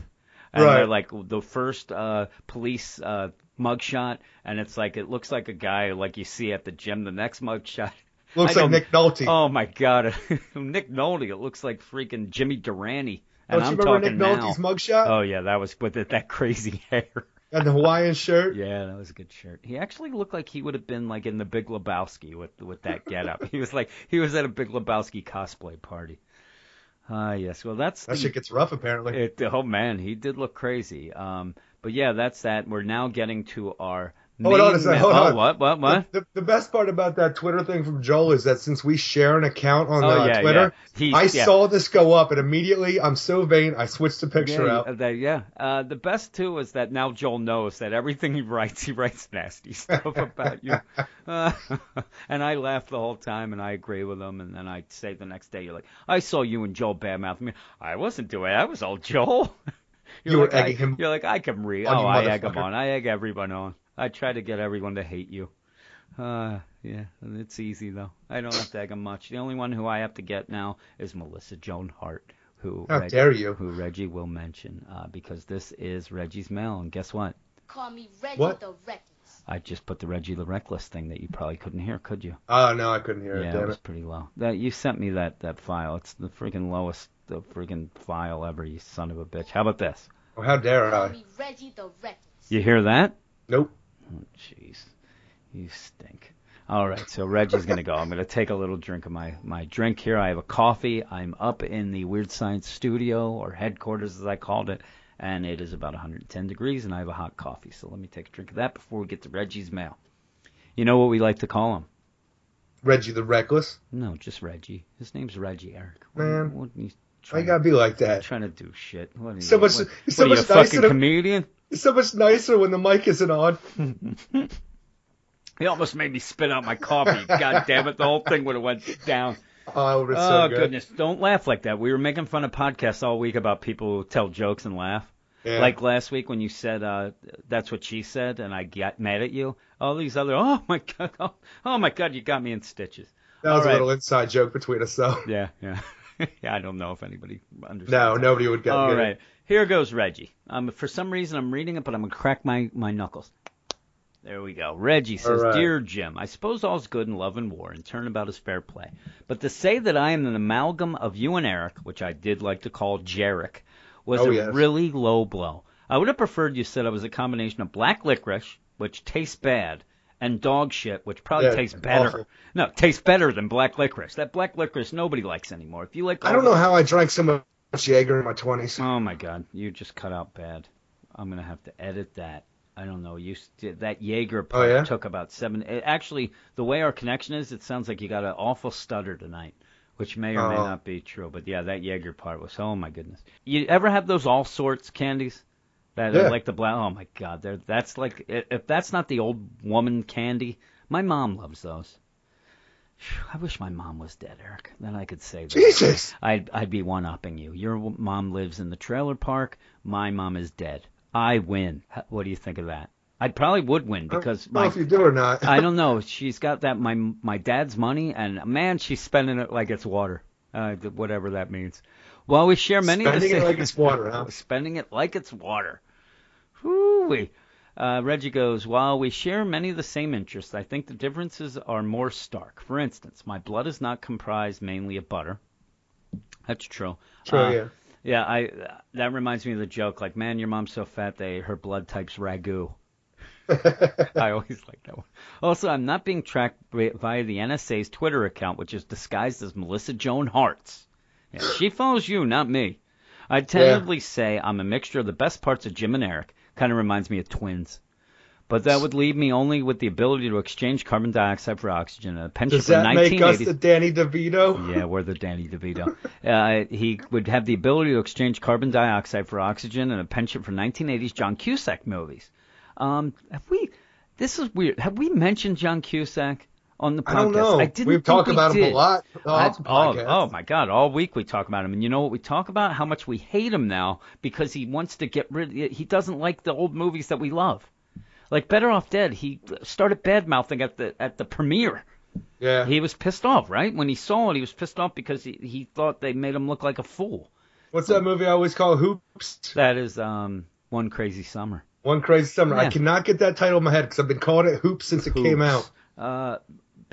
and Right. they're like the first uh, police uh, mugshot, and it's like it looks like a guy like you see at the gym. The next mugshot. Looks like Nick Nolte. Oh my God, Nick Nolte. It looks like freaking Jimmy Durante. And Don't I'm you remember talking Nick now. Nolte's mugshot Oh yeah, that was with it, that crazy hair. and the Hawaiian shirt? Yeah, that was a good shirt. He actually looked like he would have been like in the Big Lebowski with with that getup. he was like he was at a Big Lebowski cosplay party. Ah, yes. Well, that's That the, shit gets rough, apparently. it. Oh man, he did look crazy. Um, but yeah, that's that. We're now getting to our. Hold on a second, hold oh, on. what? What? What? The, the, the best part about that Twitter thing from Joel is that since we share an account on Oh, uh, yeah, Twitter, yeah. I yeah. saw this go up, and immediately I'm so vain, I switched the picture out. uh, that- yeah. Uh, the best too is that now Joel knows that everything he writes, he writes nasty stuff about you. Uh, and I laugh the whole time, and I agree with him. And then I say the next day, "You're like, I saw you and Joel badmouth me. I wasn't doing. it. I was all Joel." You're You were like, I- egging him You're like, I can read. Oh, I egg him on. I egg everyone on. I try to get everyone to hate you. Uh, yeah, it's easy though. I don't have to egg 'em much. The only one who I have to get now is Melissa Joan Hart, who How Reg- dare you. who Reggie will mention, uh, because this is Reggie's mail, and guess what? Call me Reggie What? the Reckless. I just put the Reggie the Reckless thing that you probably couldn't hear, could you? Oh, no, I couldn't hear yeah, it, it damn was it. pretty low. That you sent me that that file. It's the freaking lowest the freaking file ever. You son of a bitch. How about this? Oh, how dare I Call I? me Reggie the Reckless. You hear that? Nope. Oh, jeez, you stink. All right, so Reggie's gonna go. I'm gonna take a little drink of my my drink here. I have a coffee. I'm up in the Weird Science studio or headquarters, as I called it, and it is about 110 degrees, and I have a hot coffee. So let me take a drink of that before we get to Reggie's mail. You know what we like to call him? Reggie the Reckless. No, just Reggie. His name's Reggie, Eric. Man. what you trying, you gotta be like that? trying to do shit? What are So you, much- What, so what are you, a fucking to- comedian? It's so much nicer when the mic isn't on. He almost made me spit out my coffee. God damn it, the whole thing would have went down. Oh, it oh so good. goodness, don't laugh like that. We were making fun of podcasts all week about people who tell jokes and laugh. Yeah. Like last week when you said uh, that's what she said, and I got mad at you. All these other, oh my god, oh, oh my god, you got me in stitches. that was all a right. little inside joke between us, though. Yeah, yeah, yeah. I don't know if anybody understands. No, that. nobody would get All it. Here goes Reggie. Um, for some reason I'm reading it, but I'm gonna crack my my knuckles. There we go. Reggie says, right. Dear Jim, I suppose all's good in love and war, and turnabout is fair play. But to say that I am an amalgam of you and Eric, which I did like to call Jarek, was Oh, a yes. really low blow. I would have preferred you said I was a combination of black licorice, which tastes bad, and dog shit, which probably Yeah, tastes better. awful. No, tastes better than black licorice. That black licorice nobody likes anymore. If you like, I don't know how I drank so much Jaeger in my 20s. Oh my God, you just cut out bad. I'm gonna have to edit that. I don't know. You st- that Jaeger oh, part Oh, yeah? took about seven. It, actually, the way our connection is, it sounds like you got an awful stutter tonight, which may or may Oh. not be true. But yeah, that Jaeger part was. Oh my goodness. You ever have those all sorts candies? That Yeah. like the black. Oh my God, they're, that's like if that's not the old woman candy. My mom loves those. I wish my mom was dead, Eric. Then I could say that. Jesus! I'd I'd be one upping you. Your mom lives in the trailer park. My mom is dead. I win. What do you think of that? I probably would win because I don't know my if you do or not. I don't know. She's got that my my dad's money, and man, she's spending it like it's water. Uh, whatever that means. While we share many Spending of the it like it's water, huh? spending it like it's water. Whoo-wee. Uh, Reggie goes, while we share many of the same interests, I think the differences are more stark. For instance, my blood is not comprised mainly of butter. That's true. True, Uh, yeah. Yeah, I that reminds me of the joke like, man, your mom's so fat they her blood type's ragu. I always like that one. Also, I'm not being tracked vi- via the NSA's Twitter account, which is disguised as Melissa Joan Hart's. Yeah, she follows you, not me. I'd tentatively say I'm a mixture of the best parts of Jim and Eric. Kind of reminds me of twins. But that would leave me only with the ability to exchange carbon dioxide for oxygen. And a pension Does for that make us 1980s. the Danny DeVito? Yeah, we're the Danny DeVito. Uh, he would have the ability to exchange carbon dioxide for oxygen and a penchant for 1980s John Cusack movies. Um, have we? This is weird. Have we mentioned John Cusack on the podcast? I don't know. didn't We've talked we about him did. a lot. I- oh, podcast. oh my God! All week we talk about him, and you know what we talk about? How much we hate him now because he wants to get rid. He doesn't like the old movies that we love. Like Better Off Dead, he started bad mouthing at the at the premiere. Yeah. He was pissed off, right? When he saw it, he was pissed off because he, he thought they made him look like a fool. What's that movie I always call Hoops? That is um one crazy summer. One Crazy Summer. Yeah. I cannot get that title in my head because I've been calling it Hoops since it came out. Uh,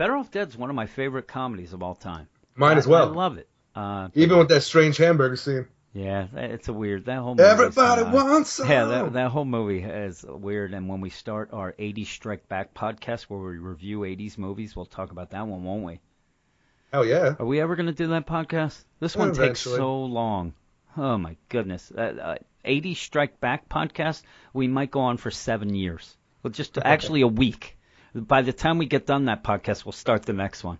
Better Off Dead's one of my favorite comedies of all time. Mine as well. I love it. Uh, Even with that strange hamburger scene. yeah, it's a weird that whole. movie's, Everybody uh, wants some. Yeah, that, that whole movie is weird. And when we start our 80s Strike Back podcast, where we review 80s movies, we'll talk about that one, won't we? Hell yeah. Are we ever going to do that podcast? This one takes so long. Oh my goodness. Uh, uh, 80 Strike Back podcast, we might go on for seven years. Well, just actually a week. By the time we get done that podcast, we'll start the next one.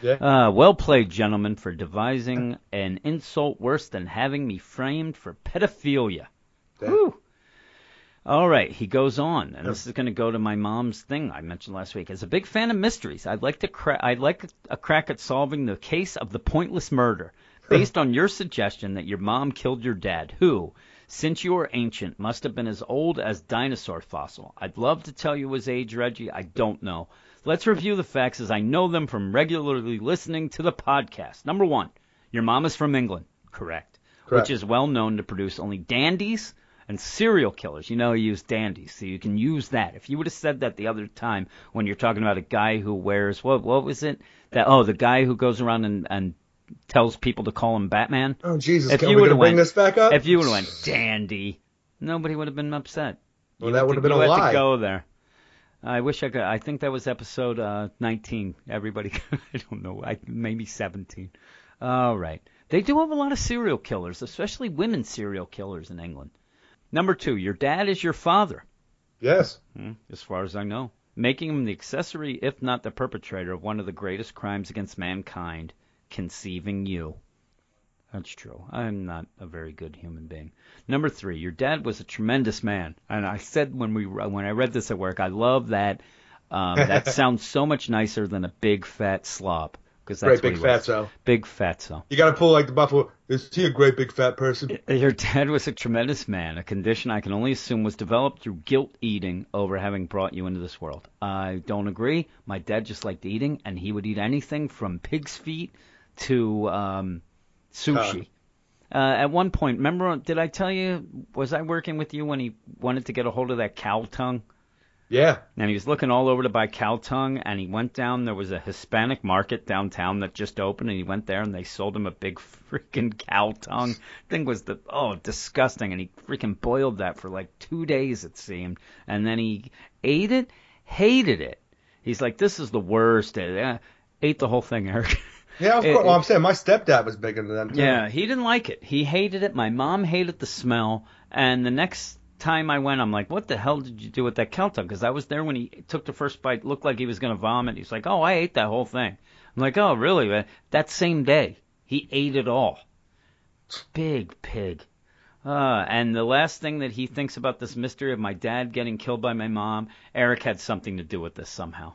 Yeah. Uh, well played, gentlemen, for devising an insult worse than having me framed for pedophilia. Whew. All right, he goes on, and this is going to go to my mom's thing I mentioned last week. As a big fan of mysteries, I'd like to cra- I'd like a crack at solving the case of the pointless murder, based on your suggestion that your mom killed your dad, who, since you are ancient, must have been as old as dinosaur fossil. I'd love to tell you his age, Reggie. I don't know. Let's review the facts as I know them from regularly listening to the podcast. Number one, your mom is from England. Correct. Correct. Which is well known to produce only dandies and serial killers. You know, he used dandies, so you can use that. If you would have said that the other time when you're talking about a guy who wears what what was it? That oh, the guy who goes around and, and tells people to call him Batman. Oh Jesus! If Can you would have bring went, this back up? if you would have went dandy, nobody would have been upset. Well, You that would have been you a had lie. to go there. I wish I could. I think that was episode uh, 19. Everybody, I don't know, I, maybe 17. All right. They do have a lot of serial killers, especially women serial killers in England. Number two, your dad is your father, Yes. hmm, as far as I know, making him the accessory, if not the perpetrator, of one of the greatest crimes against mankind, conceiving you. That's true. I'm not a very good human being. Number three, your dad was a tremendous man, and I said when we when I read this at work, I love that. Um, that sounds so much nicer than a big fat slob, because that's Great big he fat was. so. Big fatso. You gotta pull like the buffalo. Is he a great big fat person? Your dad was a tremendous man, a condition I can only assume was developed through guilt eating over having brought you into this world. I don't agree. My dad just liked eating, and he would eat anything from pig's feet to um, sushi. Uh, at one point, remember, did I tell you, was I working with you when he wanted to get a hold of that cow tongue? Yeah. And he was looking all over to buy cow tongue, and he went down. There was a Hispanic market downtown that just opened, and he went there, and they sold him a big freaking cow tongue. Thing was the oh disgusting, and he freaking boiled that for like two days it seemed, and then he ate it, hated it. He's like, this is the worst. Uh, ate the whole thing, Eric. Yeah, of It- course. Well, I'm saying my stepdad was big into them. Too. Yeah, he didn't like it. He hated it. My mom hated the smell. And the next time I went, I'm like, what the hell did you do with that cow? Because I was there when he took the first bite. Looked like he was going to vomit. He's like, oh, I ate that whole thing. I'm like, oh, really? Uh, That same day, he ate it all. Big pig. Uh, and the last thing that he thinks about this mystery of my dad getting killed by my mom, Eric had something to do with this somehow.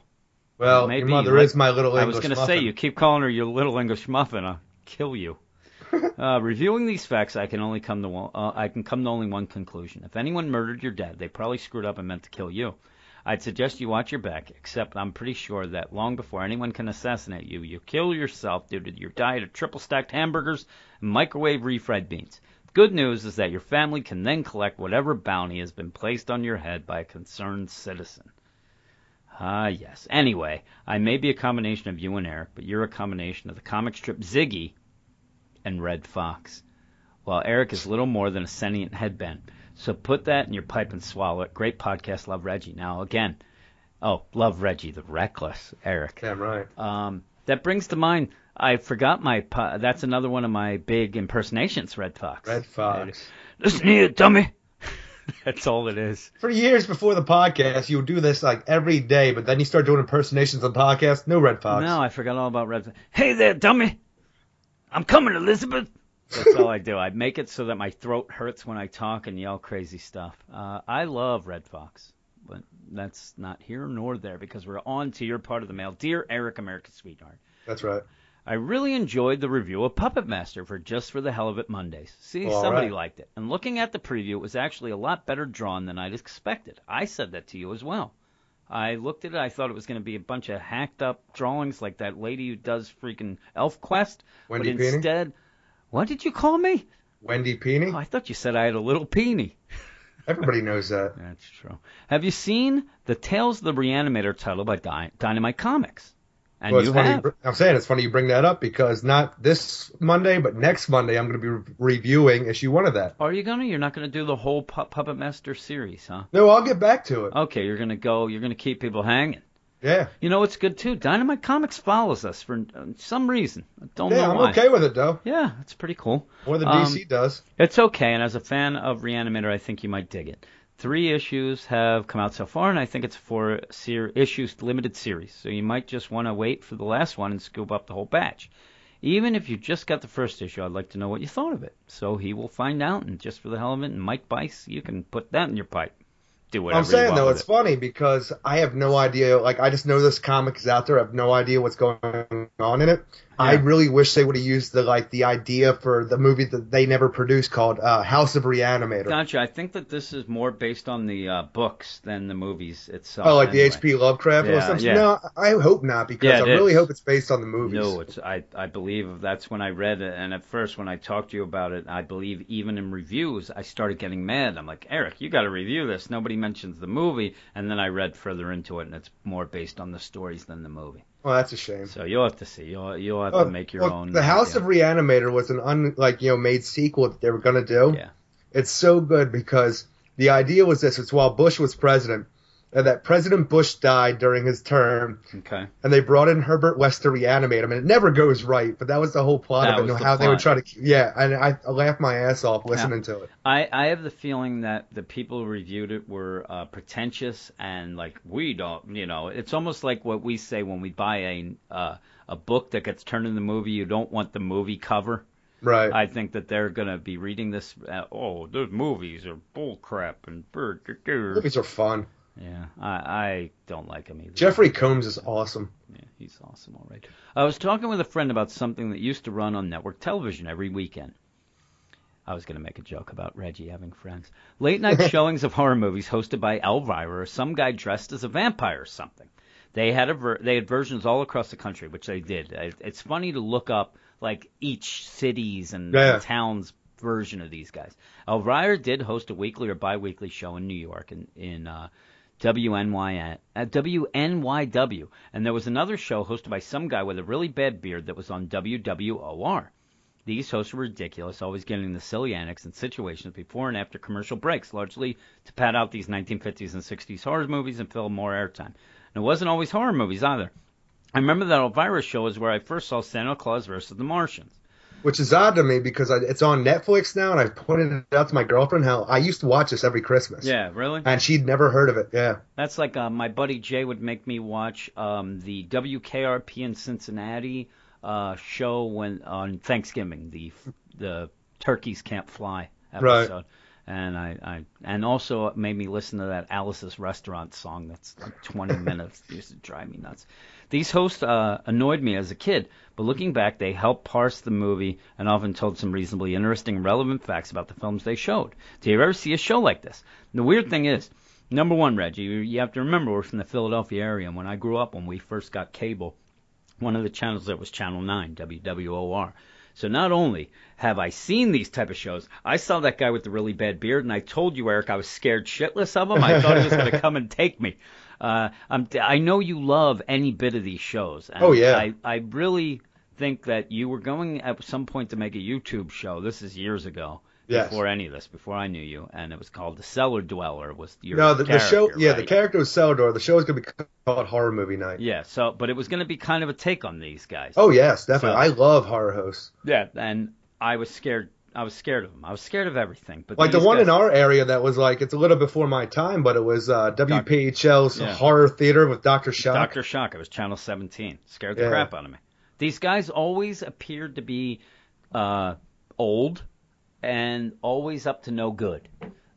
Well, Maybe your mother like- is my little English muffin. I was going to say, you keep calling her your little English muffin, I'll kill you. uh, reviewing these facts, I can only come to one, uh, I can come to only one conclusion. If anyone murdered your dad, they probably screwed up and meant to kill you. I'd suggest you watch your back, except I'm pretty sure that long before anyone can assassinate you, you kill yourself due to your diet of triple stacked hamburgers and microwave refried beans. Good news is that your family can then collect whatever bounty has been placed on your head by a concerned citizen. Ah, yes. Anyway, I may be a combination of you and Eric, but you're a combination of the comic strip Ziggy and Redd Foxx. While Eric is little more than a sentient headband. So put that in your pipe and swallow it. Great podcast, Love Reggie. Now, again, oh, Love Reggie, the reckless Eric. Damn right. Um, that brings to mind, I forgot my, po- that's another one of my big impersonations, Redd Foxx. Redd Foxx. Listen here, dummy. that's all it is. For years before the podcast, you would do this like every day, but then you start doing impersonations on the podcast. No Redd Foxx. No, I forgot all about Redd Foxx. Hey there, dummy. I'm coming, Elizabeth. That's all I do. I make it so that my throat hurts when I talk and yell crazy stuff. Uh, I love Redd Foxx, but that's not here nor there because we're on to your part of the mail. Dear Eric, America's sweetheart. That's right. I really enjoyed the review of Puppet Master for Just for the Hell of It Mondays. See, All somebody right. liked it. And looking at the preview, it was actually a lot better drawn than I'd expected. I said that to you as well. I looked at it, I thought it was going to be a bunch of hacked up drawings like that lady who does freaking ElfQuest. Wendy but instead, what did you call me? Wendy Pini. Oh, I thought you said I had a little peenie. Everybody knows that. That's true. Have you seen the Tales of the Reanimator title by Dynamite Comics? And Well, you funny. have. I'm saying it's funny you bring that up because not this Monday, but next Monday, I'm going to be re- reviewing issue one of that. Are you gonna? You're not gonna do the whole Pu- Puppet Master series, huh? No, I'll get back to it. Okay, you're gonna go. You're gonna keep people hanging. Yeah, You know what's good too? Dynamite Comics follows us for uh, some reason. I don't yeah, know I'm why. okay with it though. Yeah, it's pretty cool. More than Um, DC does. It's okay, and as a fan of Reanimator, I think you might dig it. Three issues have come out so far, and I think it's a four ser- issues limited series. So you might just want to wait for the last one and scoop up the whole batch. Even if you just got the first issue, I'd like to know what you thought of it. So he will find out, and just for the hell of it, and Mike Bice, you can put that in your pipe. Do whatever I'm you saying want though, it's it. funny because I have no idea. Like, I just know this comic is out there. I have no idea what's going on in it. I really wish they would have used the like the idea for the movie that they never produced called uh, House of Reanimator. Gotcha. I think that this is more based on the uh, books than the movies itself. Oh, like anyway. the H.P. Lovecraft or Yeah, something? yeah. No, I hope not because Yeah, I really is. hope it's based on the movies. No, it's I I believe that's when I read it, and at first when I talked to you about it, I believe even in reviews I started getting mad. I'm like, Eric, you got to review this. Nobody mentions the movie, and then I read further into it, and it's more based on the stories than the movie. Well, that's a shame. So you'll have to see. You'll you'll have to make your well, own. The House idea. of Reanimator was an un like you know made sequel that they were gonna do. Yeah. It's so good because the idea was this: it's while Bush was president, and that President Bush died during his term, Okay. and they brought in Herbert West to reanimate him, and it never goes right. But that was the whole plot That of it, the how they would try to. Yeah, and I, I laughed my ass off listening to it. I, I have the feeling that the people who reviewed it were uh, pretentious and like we don't, you know, it's almost like what we say when we buy a uh, a book that gets turned into the movie. You don't want the movie cover. Right. I think that they're gonna be reading this. Uh, oh, those movies are bull crap and brr, brr, brr." Movies are fun. Yeah, I I don't like him either. Jeffrey Combs is awesome. Yeah, he's awesome, all right. I was talking with a friend about something that used to run on network television every weekend. I was going to make a joke about Reggie having friends. Late night showings of horror movies hosted by Elvira or some guy dressed as a vampire or something. They had a ver- they had versions all across the country, which they did. It's funny to look up like each city's and Yeah. town's version of these guys. Elvira did host a weekly or bi-weekly show in New York in in uh, WNY at uh, WNYW, and there was another show hosted by some guy with a really bad beard that was on WWOR. These hosts were ridiculous, always getting the silly antics and situations before and after commercial breaks, largely to pad out these 1950s and 60s horror movies and fill more airtime. And it wasn't always horror movies either. I remember that Elvira show is where I first saw Santa Claus versus the Martians. Which is odd to me because I, it's on Netflix now, and I pointed it out to my girlfriend how I used to watch this every Christmas. Yeah, really? And she'd never heard of it. Yeah. That's like uh, my buddy Jay would make me watch um, the WKRP in Cincinnati uh, show when on Thanksgiving, the the turkeys can't fly episode. Right. and I, I and also it made me listen to that Alice's Restaurant song that's like 20 minutes. It used to drive me nuts. These hosts uh, annoyed me as a kid, but looking back, they helped parse the movie and often told some reasonably interesting, relevant facts about the films they showed. Do you ever see a show like this? The weird thing is, Number one, Reggie, you, you have to remember we're from the Philadelphia area, and when I grew up, when we first got cable, one of the channels that was Channel 9, WWOR. So not only have I seen these type of shows, I saw that guy with the really bad beard, and I told you, Eric, I was scared shitless of him. I thought he was going to come and take me. Uh, I'm, I know you love any bit of these shows. And Oh, yeah. I, I really think that you were going at some point to make a YouTube show. This is years ago. Yes. Before any of this, before I knew you, and it was called The Cellar Dweller. Was your No, the, the show. Yeah, right? the character was Celador. The show is gonna be called Horror Movie Night. Yeah, so but it was going to be kind of a take on these guys. Oh yes, definitely. So- I love horror hosts. Yeah, and I was scared. I was scared of them. I was scared of everything. But Like the one guys, in our area that was like it's a little before my time, but it was uh, WPHL's Yeah. horror theater with Doctor Shock. Doctor Shock. It was Channel 17. Scared the Yeah. crap out of me. These guys always appeared to be uh, old and always up to no good.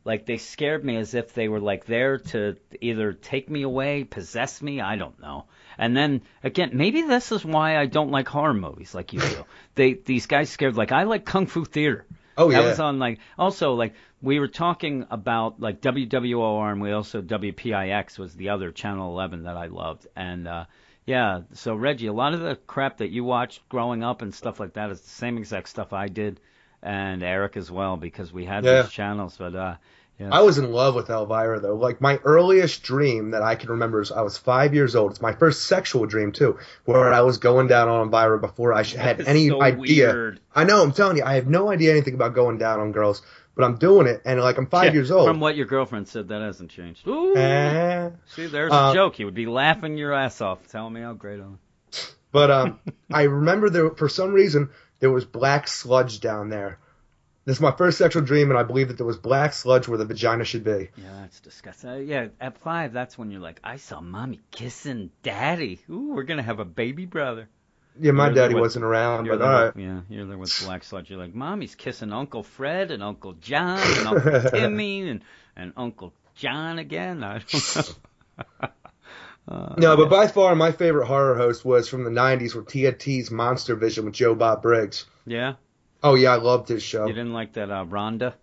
Like they scared me as if they were like there to either take me away, possess me. I don't know. And then again, maybe this is why I don't like horror movies like you do. they these guys scared like I like kung fu theater. Oh yeah. That was on like also like we were talking about like WWOR and we also WPIX was the other channel 11 that I loved and uh yeah so Reggie a lot of the crap that you watched growing up and stuff like that is the same exact stuff I did and Eric as well because we had Yeah. these channels but uh I was in love with Elvira though. Like my earliest dream that I can remember is I was five years old. It's my first sexual dream too, where I was going down on Elvira before I had any so idea. weird. I know. I'm telling you, I have no idea anything about going down on girls, but I'm doing it, and like I'm five Yeah, years old. from what your girlfriend said that hasn't changed Ooh. Eh. see there's uh, a joke you would be laughing your ass off telling me how great I am But um, I remember there for some reason there was black sludge down there. This is my first sexual dream, and I believe that there was black sludge where the vagina should be. Yeah, that's disgusting. Uh, yeah, at five, that's when you're like, I saw mommy kissing daddy. Ooh, we're gonna have a baby brother. Yeah, my You're daddy with- wasn't around, but all right. with, yeah, you're there with black sludge. You're like, mommy's kissing Uncle Fred and Uncle John and Uncle Timmy and and Uncle John again. I don't know. Uh, No, but by far my favorite horror host was from the '90s with TNT's MonsterVision with Joe Bob Briggs. yeah, Oh yeah, I loved his show. you didn't like that uh, Rhonda.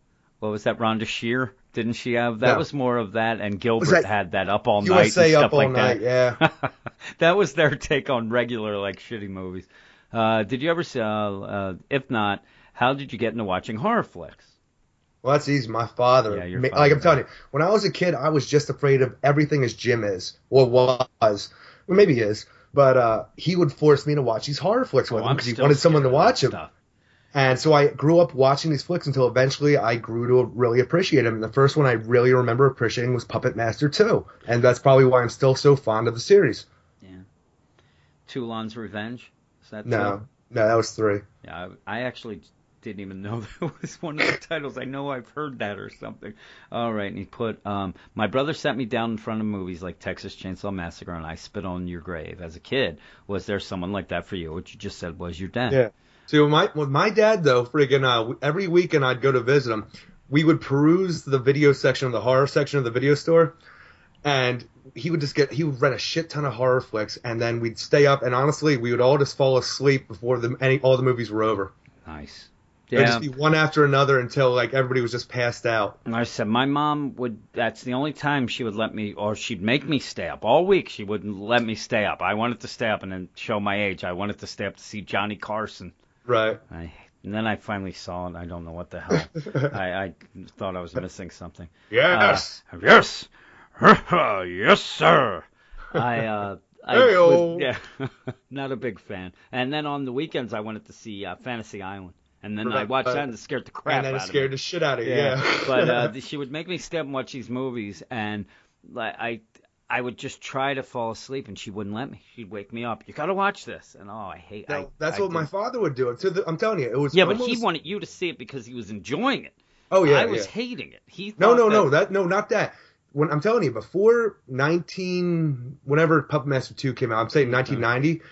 What was that, Rhonda Shear? Didn't she have that? No. Was more of that, and Gilbert that had that up all night USA and stuff Up All like Night, that. yeah. that was their take on regular like shitty movies. Uh, did you ever see? Uh, uh, if not, how did you get into watching horror flicks? Well, that's easy. My father, Yeah, father, like I'm telling you, when I was a kid, I was just afraid of everything as Jim is or was. Well, maybe he is, but uh, he would force me to watch these horror flicks with Oh, him I'm because he wanted someone to scared of that watch him. And so I grew up watching these flicks until eventually I grew to really appreciate them. And the first one I really remember appreciating was Puppet Master 2. And that's probably why I'm still so fond of the series. Yeah. Toulon's Revenge. Is that No, two? no, that was three. Yeah, I, I actually didn't even know that was one of the titles. I know I've heard that or something. All right, and he put, um, my brother sat me down in front of movies like Texas Chainsaw Massacre and I Spit on Your Grave. As a kid, was there someone like that for you? What you just said was your dad. Yeah. See, with my with my dad though, friggin' uh, every weekend I'd go to visit him. We would peruse the video section of the horror section of the video store, and he would just get he would rent a shit ton of horror flicks, and then we'd stay up, and honestly, we would all just fall asleep before the any all the movies were over. Nice. Yeah. It would just be one after another until like everybody was just passed out. And I said my mom would. That's the only time she would let me, or she'd make me stay up all week. She wouldn't let me stay up. I wanted to stay up and then show my age. I wanted to stay up to see Johnny Carson. Right. I, and then I finally saw it. I don't know what the hell. I, I thought I was missing something. Yes. Uh, yes. yes, sir. I, uh, I was, yeah, not a big fan. And then on the weekends, I wanted to see uh, Fantasy Island. And then I Right. watched that and it scared the crap and then out it of me. scared the shit out of you. Yeah, Yeah. but uh, she would make me stay up and watch these movies, and like I, I would just try to fall asleep, and she wouldn't let me. She'd wake me up. You got to watch this, and oh, I hate. No, I, that's I what my father would do. The, I'm telling you, it was Yeah, but he wanted you to see it because he was enjoying it. Oh yeah, I was yeah. hating it. He No, no, that, no, that no, not that. When I'm telling you, before 19, whenever Puppet Master 2 came out, I'm saying mm-hmm. 1990.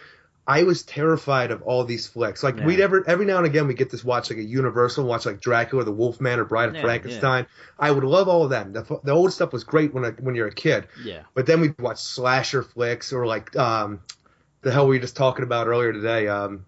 I was terrified of all these flicks. Like Yeah. we'd ever every now and again we get this watch like a Universal, watch like Dracula, the Wolfman, or Bride of Yeah, Frankenstein. I would love all of them. The, the old stuff was great when I, when you're a kid, Yeah, but then we'd watch slasher flicks or like um, the hell we were just talking about earlier today. Um,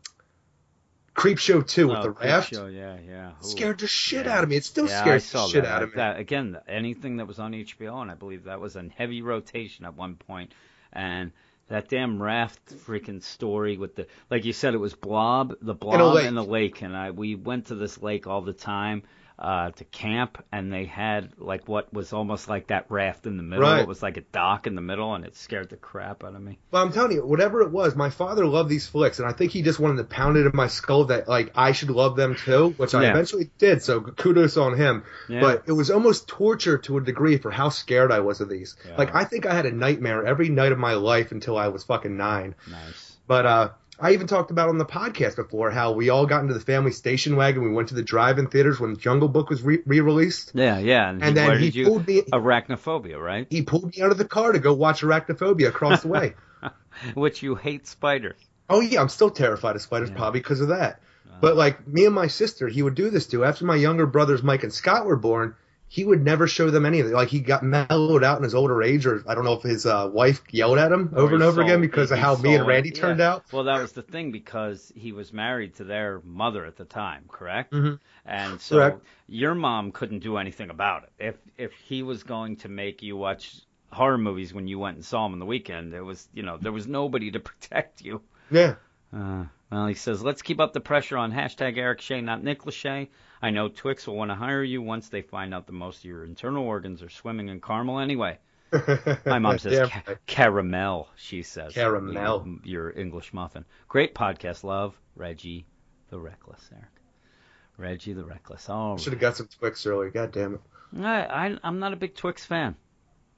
Creepshow 2 with Oh, the Creep raft. Show, yeah, yeah. Ooh. Scared the shit Yeah. out of me. It still yeah, scares the shit that. out of me. That, again, anything that was on HBO, and I believe that was in heavy rotation at one point, and that damn raft freaking story with the, like you said, it was Blob, the Blob in the lake, and I we went to this lake all the time uh, to camp, and they had like what was almost like that raft in the middle. Right. It was like a dock in the middle, and it scared the crap out of me. Well, I'm telling you, whatever it was, my father loved these flicks, and I think he just wanted to pound it in my skull that like I should love them too, which I eventually did. So kudos on him. Yeah. But it was almost torture to a degree for how scared I was of these. Yeah. Like I think I had a nightmare every night of my life until I was fucking nine. Nice. But uh, I even talked about on the podcast before how we all got into the family station wagon. We went to the drive-in theaters when Jungle Book was re- re-released, Yeah, yeah. And, and he, then he you? pulled me. Arachnophobia, right? He pulled me out of the car to go watch Arachnophobia across the way. Which you hate spiders. Oh yeah, I'm still terrified of spiders, Yeah. probably because of that. Uh-huh. But like me and my sister, he would do this to. After my younger brothers Mike and Scott were born, he would never show them anything. Like he got mellowed out in his older age, or I don't know if his uh, wife yelled at him Or over and over saw- again because of how he me and Randy it, turned yeah. out. Well, that was the thing because he was married to their mother at the time, correct? Mhm. And so Correct. your mom couldn't do anything about it. If if he was going to make you watch horror movies when you went and saw him on the weekend, there was you know there was nobody to protect you. Yeah, Uh, well, he says, let's keep up the pressure on hashtag Eric Shea, not Nick Lachey. I know Twix will want to hire you once they find out that most of your internal organs are swimming in caramel anyway. My mom says Damn ca- caramel, she says. Caramel. Your, your English muffin. Great podcast, love. Reggie the Reckless, Eric. Reggie the Reckless. All Should have right. got some Twix earlier. God damn it. I, I, I'm not a big Twix fan.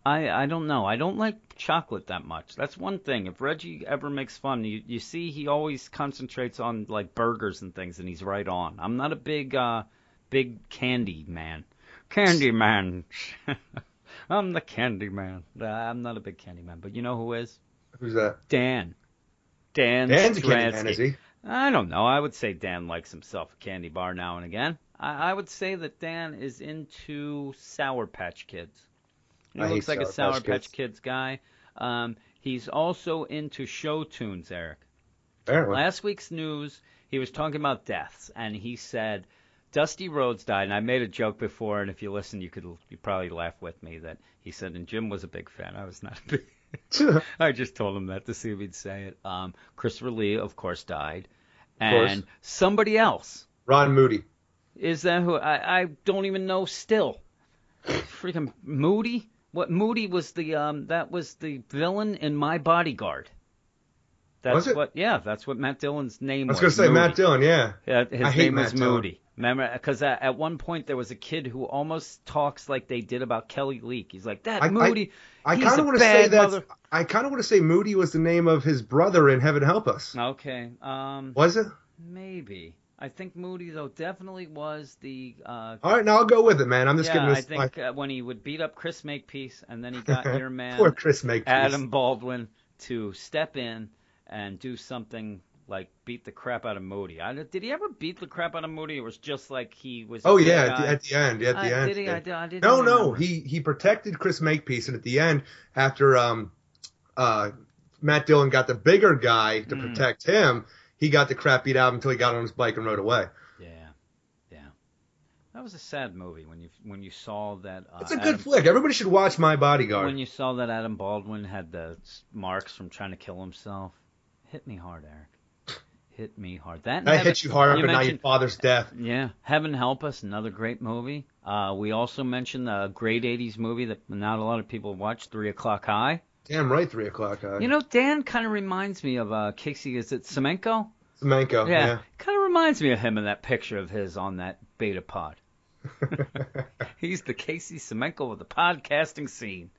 I, I don't know. I don't like chocolate that much. That's one thing. If Reggie ever makes fun, you, you see he always concentrates on like burgers and things, and he's right on. I'm not a big uh big candy man. Candy man. I'm the candy man. I'm not a big candy man, but you know who is? Who's that? Dan. Dan Dan's a candy man, is he? I don't know. I would say Dan likes himself a candy bar now and again. I, I would say that Dan is into Sour Patch Kids. He I looks like a Sour Sour Patch Patch Kids. Kids guy. Um, he's also into show tunes, Eric. Apparently. Last week's news, he was talking about deaths, and he said Dusty Rhodes died. And I made a joke before, and if you listen, you could you probably laugh with me that he said, and Jim was a big fan. I was not a big. I just told him that to see if he'd say it. Um, Christopher Lee, of course, died, course. and somebody else Ron Moody. is that who I, I don't even know still. Freaking Moody. What Moody was the um that was the villain in My Bodyguard. That's Was it? what yeah, that's what Matt Dillon's name was. I was was. gonna say Moody. Matt Dillon. Yeah. Yeah, his I hate name was Matt Dillon. Moody. Remember, because at, at one point there was a kid who almost talks like they did about Kelly Leak. He's like, "That I- I- Moody, I he's kind of want to say that. I kind of want to say Moody was the name of his brother in Heaven Help Us. Okay, um, Was it? maybe. I think Moody though definitely was the. Uh, All right, now I'll go with it, man. I'm just yeah, giving I think uh, when he would beat up Chris Makepeace, and then he got your man Poor Chris Makepeace. Adam Baldwin to step in and do something like beat the crap out of Moody. I, did he ever beat the crap out of Moody? It was just like he was? Oh yeah, at guy? the, at the end, at the Uh, end. did he? I, I didn't No, no, he he protected Chris Makepeace, and at the end, after um, uh, Matt Dillon got the bigger guy to Mm. protect him, he got the crap beat out of him until he got on his bike and rode away. Yeah, yeah. That was a sad movie when you when you saw that. Uh, It's a good Adam, flick. Everybody should watch My Bodyguard. When you saw that Adam Baldwin had the marks from trying to kill himself, hit me hard, Eric. Hit me hard. That and Heaven- hit you hard, you now your father's death. Yeah, Heaven Help Us, another great movie. Uh, we also mentioned a great '80s movie that not a lot of people watch, Three O'clock High. Damn right, three o'clock. Uh, You know, Dan kind of reminds me of uh, Casey. Is it Semenko? Semenko. yeah, kind of reminds me of him in that picture of his on that beta pod. He's the Casey Semenko of the podcasting scene.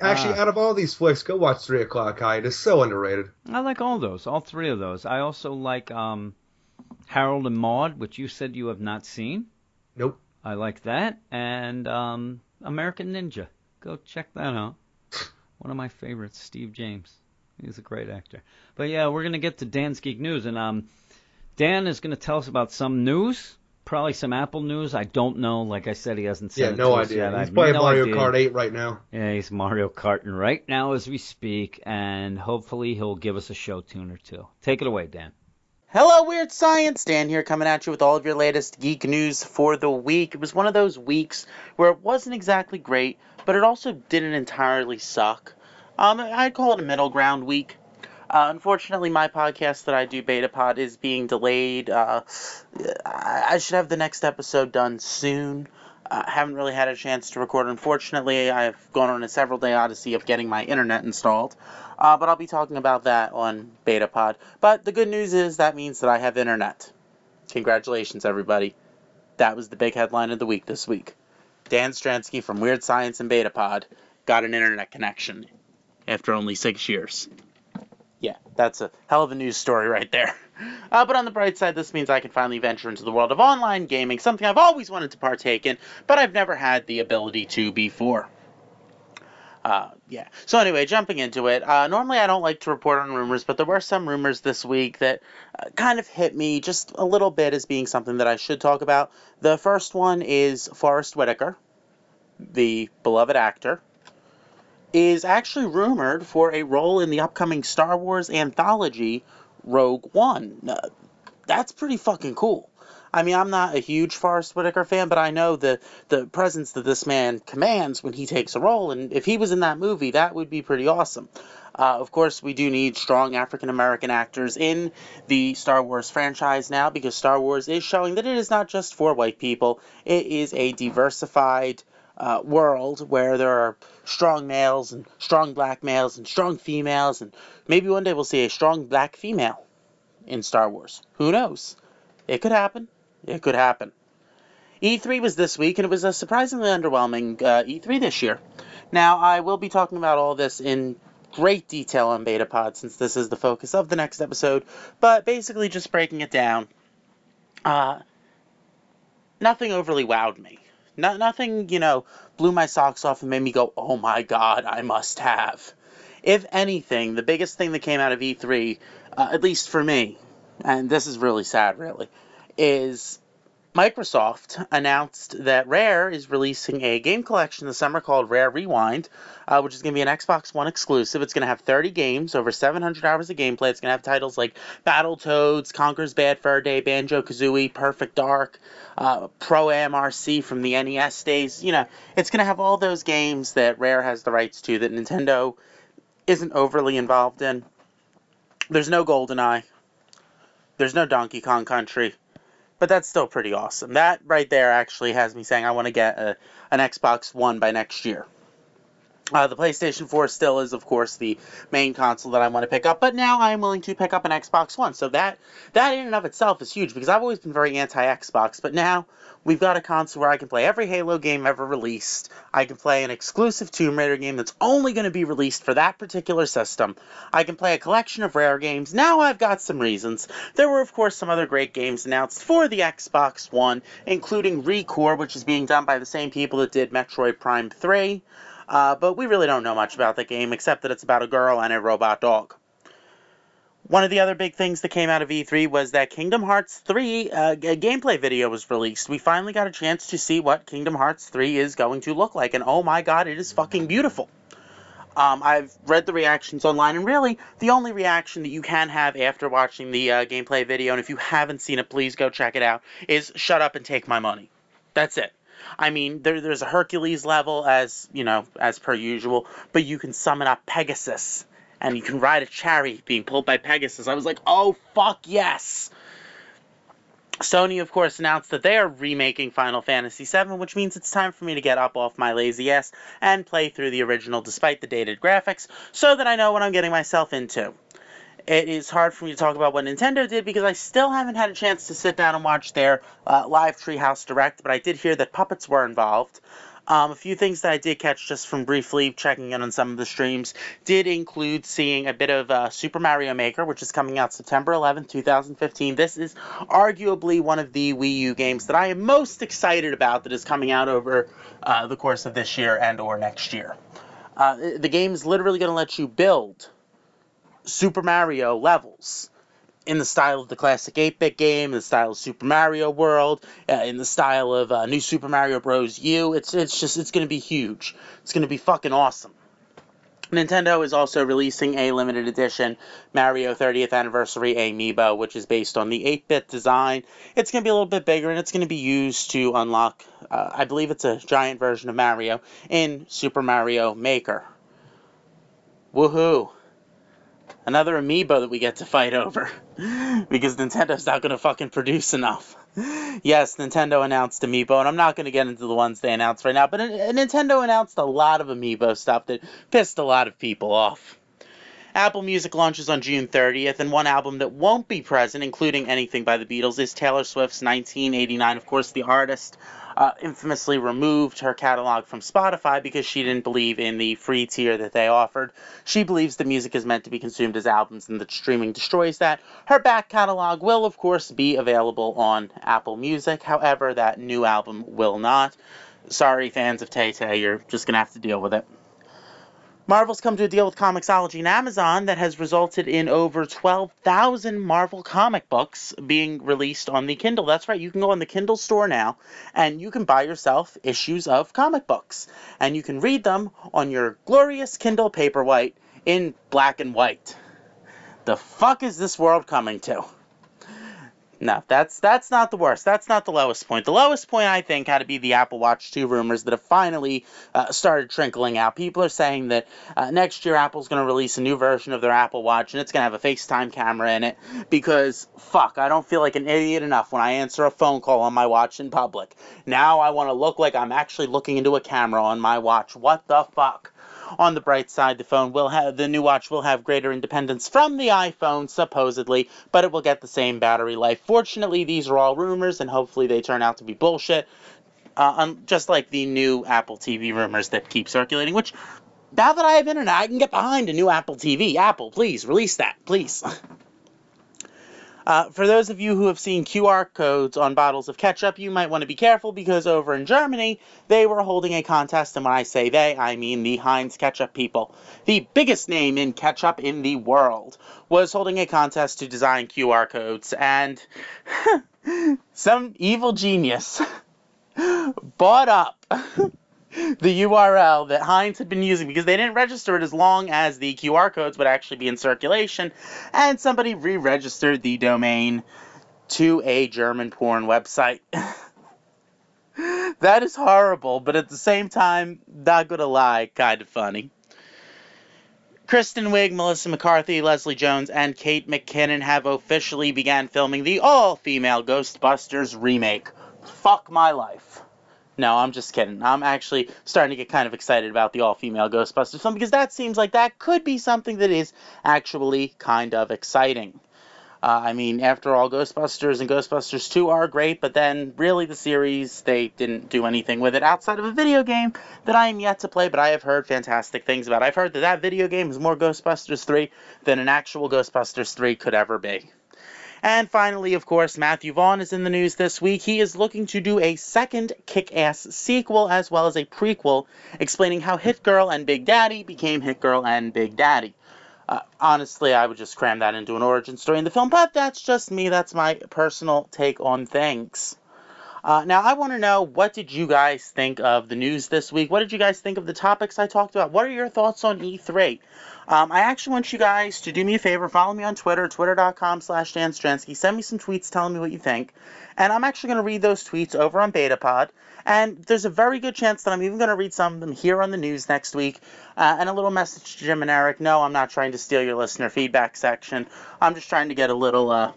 Actually, Ah. out of all these flicks, go watch Three O'clock High. It is so underrated. I like all those, all three of those. I also like um, Harold and Maude, which you said you have not seen. Nope. I like that, and um, American Ninja. Go check that out. One of my favorites, Steve James. He's a great actor. But yeah, we're gonna get to Dan's Geek News, and um, Dan is gonna tell us about some news, probably some Apple news. I don't know. Like I said, he hasn't said Yeah, it no to us idea. yet. He's playing no Mario idea. Kart 8 right now. Yeah, he's Mario Karting right now as we speak, and hopefully he'll give us a show tune or two. Take it away, Dan. Hello, Weird Science! Dan here coming at you with all of your latest geek news for the week. It was one of those weeks where it wasn't exactly great, but it also didn't entirely suck. Um, I'd call it a middle ground week. Uh, unfortunately, my podcast that I do, BetaPod, is being delayed. Uh, I I should have the next episode done soon. I haven't really had a chance to record. Unfortunately, I've gone on a several day odyssey of getting my internet installed. Uh, but I'll be talking about that on BetaPod. But the good news is that means that I have internet. Congratulations, everybody. That was the big headline of the week this week. Dan Stransky from Weird Science and BetaPod got an internet connection after only six years. Yeah, that's a hell of a news story right there. Uh, but on the bright side, this means I can finally venture into the world of online gaming, something I've always wanted to partake in, but I've never had the ability to before. Uh, yeah. So anyway, jumping into it. Uh, normally I don't like to report on rumors, but there were some rumors this week that uh, kind of hit me just a little bit as being something that I should talk about. The first one is Forest Whitaker, the beloved actor, is actually rumored for a role in the upcoming Star Wars anthology Rogue One. Uh, that's pretty fucking cool. I mean, I'm not a huge Forest Whitaker fan, but I know the the presence that this man commands when he takes a role, and if he was in that movie, that would be pretty awesome. Uh, of course, we do need strong African American actors in the Star Wars franchise now because Star Wars is showing that it is not just for white people, it is a diversified uh, world where there are strong males and strong black males and strong females, and maybe one day we'll see a strong black female in Star Wars. Who knows? It could happen. It could happen. E3 was this week, and it was a surprisingly underwhelming uh, E3 this year. Now, I will be talking about all this in great detail on BetaPod since this is the focus of the next episode, but basically just breaking it down. Uh, nothing overly wowed me. No, nothing, you know, blew my socks off and made me go, oh my god, I must have. If anything, the biggest thing that came out of E3, uh, at least for me, and this is really sad, really, is Microsoft announced that Rare is releasing a game collection this summer called Rare Rewind, uh, which is going to be an Xbox One exclusive. It's going to have 30 games, over 700 hours of gameplay. It's going to have titles like Battletoads, Conker's Bad Fur Day, Banjo Kazooie, Perfect Dark, uh, Pro MRC from the NES days. You know, it's going to have all those games that Rare has the rights to that Nintendo isn't overly involved in. There's no GoldenEye. There's no Donkey Kong Country but that's still pretty awesome. That right there actually has me saying I want to get a, an Xbox One by next year. Uh, the PlayStation 4 still is, of course, the main console that I want to pick up, but now I am willing to pick up an Xbox One. So that that in and of itself is huge because I've always been very anti-Xbox, but now we've got a console where I can play every Halo game ever released. I can play an exclusive Tomb Raider game that's only going to be released for that particular system. I can play a collection of rare games. Now I've got some reasons. There were, of course, some other great games announced for the Xbox One, including Recore, which is being done by the same people that did Metroid Prime 3. Uh, but we really don't know much about the game except that it's about a girl and a robot dog. One of the other big things that came out of E3 was that Kingdom Hearts 3 uh, a gameplay video was released. We finally got a chance to see what Kingdom Hearts 3 is going to look like, and oh my god, it is fucking beautiful. Um, I've read the reactions online, and really, the only reaction that you can have after watching the uh, gameplay video, and if you haven't seen it, please go check it out, is shut up and take my money. That's it. I mean, there, there's a Hercules level as you know, as per usual, but you can summon up Pegasus and you can ride a chariot being pulled by Pegasus. I was like, oh fuck yes. Sony, of course, announced that they are remaking Final Fantasy VII, which means it's time for me to get up off my lazy ass and play through the original despite the dated graphics so that I know what I'm getting myself into it is hard for me to talk about what Nintendo did because I still haven't had a chance to sit down and watch their uh, live Treehouse Direct, but I did hear that puppets were involved. Um, a few things that I did catch just from briefly checking in on some of the streams did include seeing a bit of uh, Super Mario Maker, which is coming out September 11th, 2015. This is arguably one of the Wii U games that I am most excited about that is coming out over uh, the course of this year and or next year. Uh, the game is literally going to let you build Super Mario levels in the style of the classic 8-bit game, in the style of Super Mario World, uh, in the style of uh, New Super Mario Bros. U. It's it's just it's going to be huge. It's going to be fucking awesome. Nintendo is also releasing a limited edition Mario 30th Anniversary Amiibo, which is based on the 8 bit design. It's going to be a little bit bigger and it's going to be used to unlock, uh, I believe it's a giant version of Mario in Super Mario Maker. Woohoo! Another amiibo that we get to fight over. because Nintendo's not going to fucking produce enough. yes, Nintendo announced Amiibo, and I'm not going to get into the ones they announced right now, but Nintendo announced a lot of Amiibo stuff that pissed a lot of people off. Apple Music launches on June 30th, and one album that won't be present, including anything by the Beatles, is Taylor Swift's 1989. Of course, the artist uh, infamously removed her catalog from Spotify because she didn't believe in the free tier that they offered. She believes the music is meant to be consumed as albums and that streaming destroys that. Her back catalog will, of course, be available on Apple Music. However, that new album will not. Sorry, fans of Tay Tay, you're just going to have to deal with it. Marvel's come to a deal with Comixology and Amazon that has resulted in over 12,000 Marvel comic books being released on the Kindle. That's right, you can go on the Kindle store now and you can buy yourself issues of comic books. And you can read them on your glorious Kindle Paperwhite in black and white. The fuck is this world coming to? No, that's that's not the worst. That's not the lowest point. The lowest point I think had to be the Apple Watch 2 rumors that have finally uh, started trickling out. People are saying that uh, next year Apple's going to release a new version of their Apple Watch and it's going to have a FaceTime camera in it because fuck, I don't feel like an idiot enough when I answer a phone call on my watch in public. Now I want to look like I'm actually looking into a camera on my watch. What the fuck? On the bright side, the phone will have the new watch will have greater independence from the iPhone supposedly, but it will get the same battery life. Fortunately, these are all rumors, and hopefully they turn out to be bullshit. Uh, um, just like the new Apple TV rumors that keep circulating, which now that I have internet, I can get behind a new Apple TV. Apple, please release that, please. Uh, for those of you who have seen QR codes on bottles of ketchup, you might want to be careful because over in Germany, they were holding a contest, and when I say they, I mean the Heinz ketchup people. The biggest name in ketchup in the world was holding a contest to design QR codes, and some evil genius bought up the URL that Heinz had been using because they didn't register it as long as the QR codes would actually be in circulation, and somebody re registered the domain to a German porn website. that is horrible, but at the same time, not gonna lie, kind of funny. Kristen Wiig, Melissa McCarthy, Leslie Jones, and Kate McKinnon have officially began filming the all-female Ghostbusters remake. Fuck my life. No, I'm just kidding. I'm actually starting to get kind of excited about the all female Ghostbusters film because that seems like that could be something that is actually kind of exciting. Uh, I mean, after all, Ghostbusters and Ghostbusters 2 are great, but then really the series, they didn't do anything with it outside of a video game that I am yet to play, but I have heard fantastic things about. I've heard that that video game is more Ghostbusters 3 than an actual Ghostbusters 3 could ever be. And finally, of course, Matthew Vaughn is in the news this week. He is looking to do a second kick ass sequel as well as a prequel explaining how Hit Girl and Big Daddy became Hit Girl and Big Daddy. Uh, honestly, I would just cram that into an origin story in the film, but that's just me. That's my personal take on things. Uh, now, I want to know what did you guys think of the news this week? What did you guys think of the topics I talked about? What are your thoughts on E3? Um, I actually want you guys to do me a favor. Follow me on Twitter, twitter.com slash Dan Strensky. Send me some tweets telling me what you think. And I'm actually going to read those tweets over on BetaPod. And there's a very good chance that I'm even going to read some of them here on the news next week. Uh, and a little message to Jim and Eric. No, I'm not trying to steal your listener feedback section. I'm just trying to get a little uh,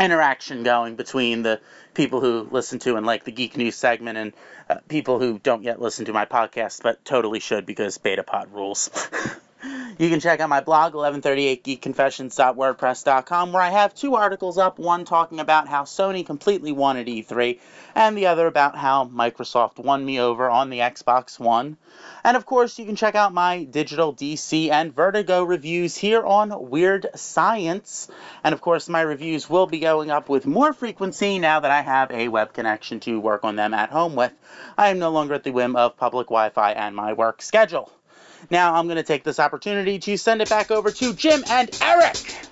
interaction going between the people who listen to and like the Geek News segment and uh, people who don't yet listen to my podcast but totally should because BetaPod rules. You can check out my blog, 1138geekconfessions.wordpress.com, where I have two articles up, one talking about how Sony completely won at E3, and the other about how Microsoft won me over on the Xbox One. And of course, you can check out my digital DC and Vertigo reviews here on Weird Science. And of course, my reviews will be going up with more frequency now that I have a web connection to work on them at home with. I am no longer at the whim of public Wi Fi and my work schedule. Now I'm going to take this opportunity to send it back over to Jim and Eric.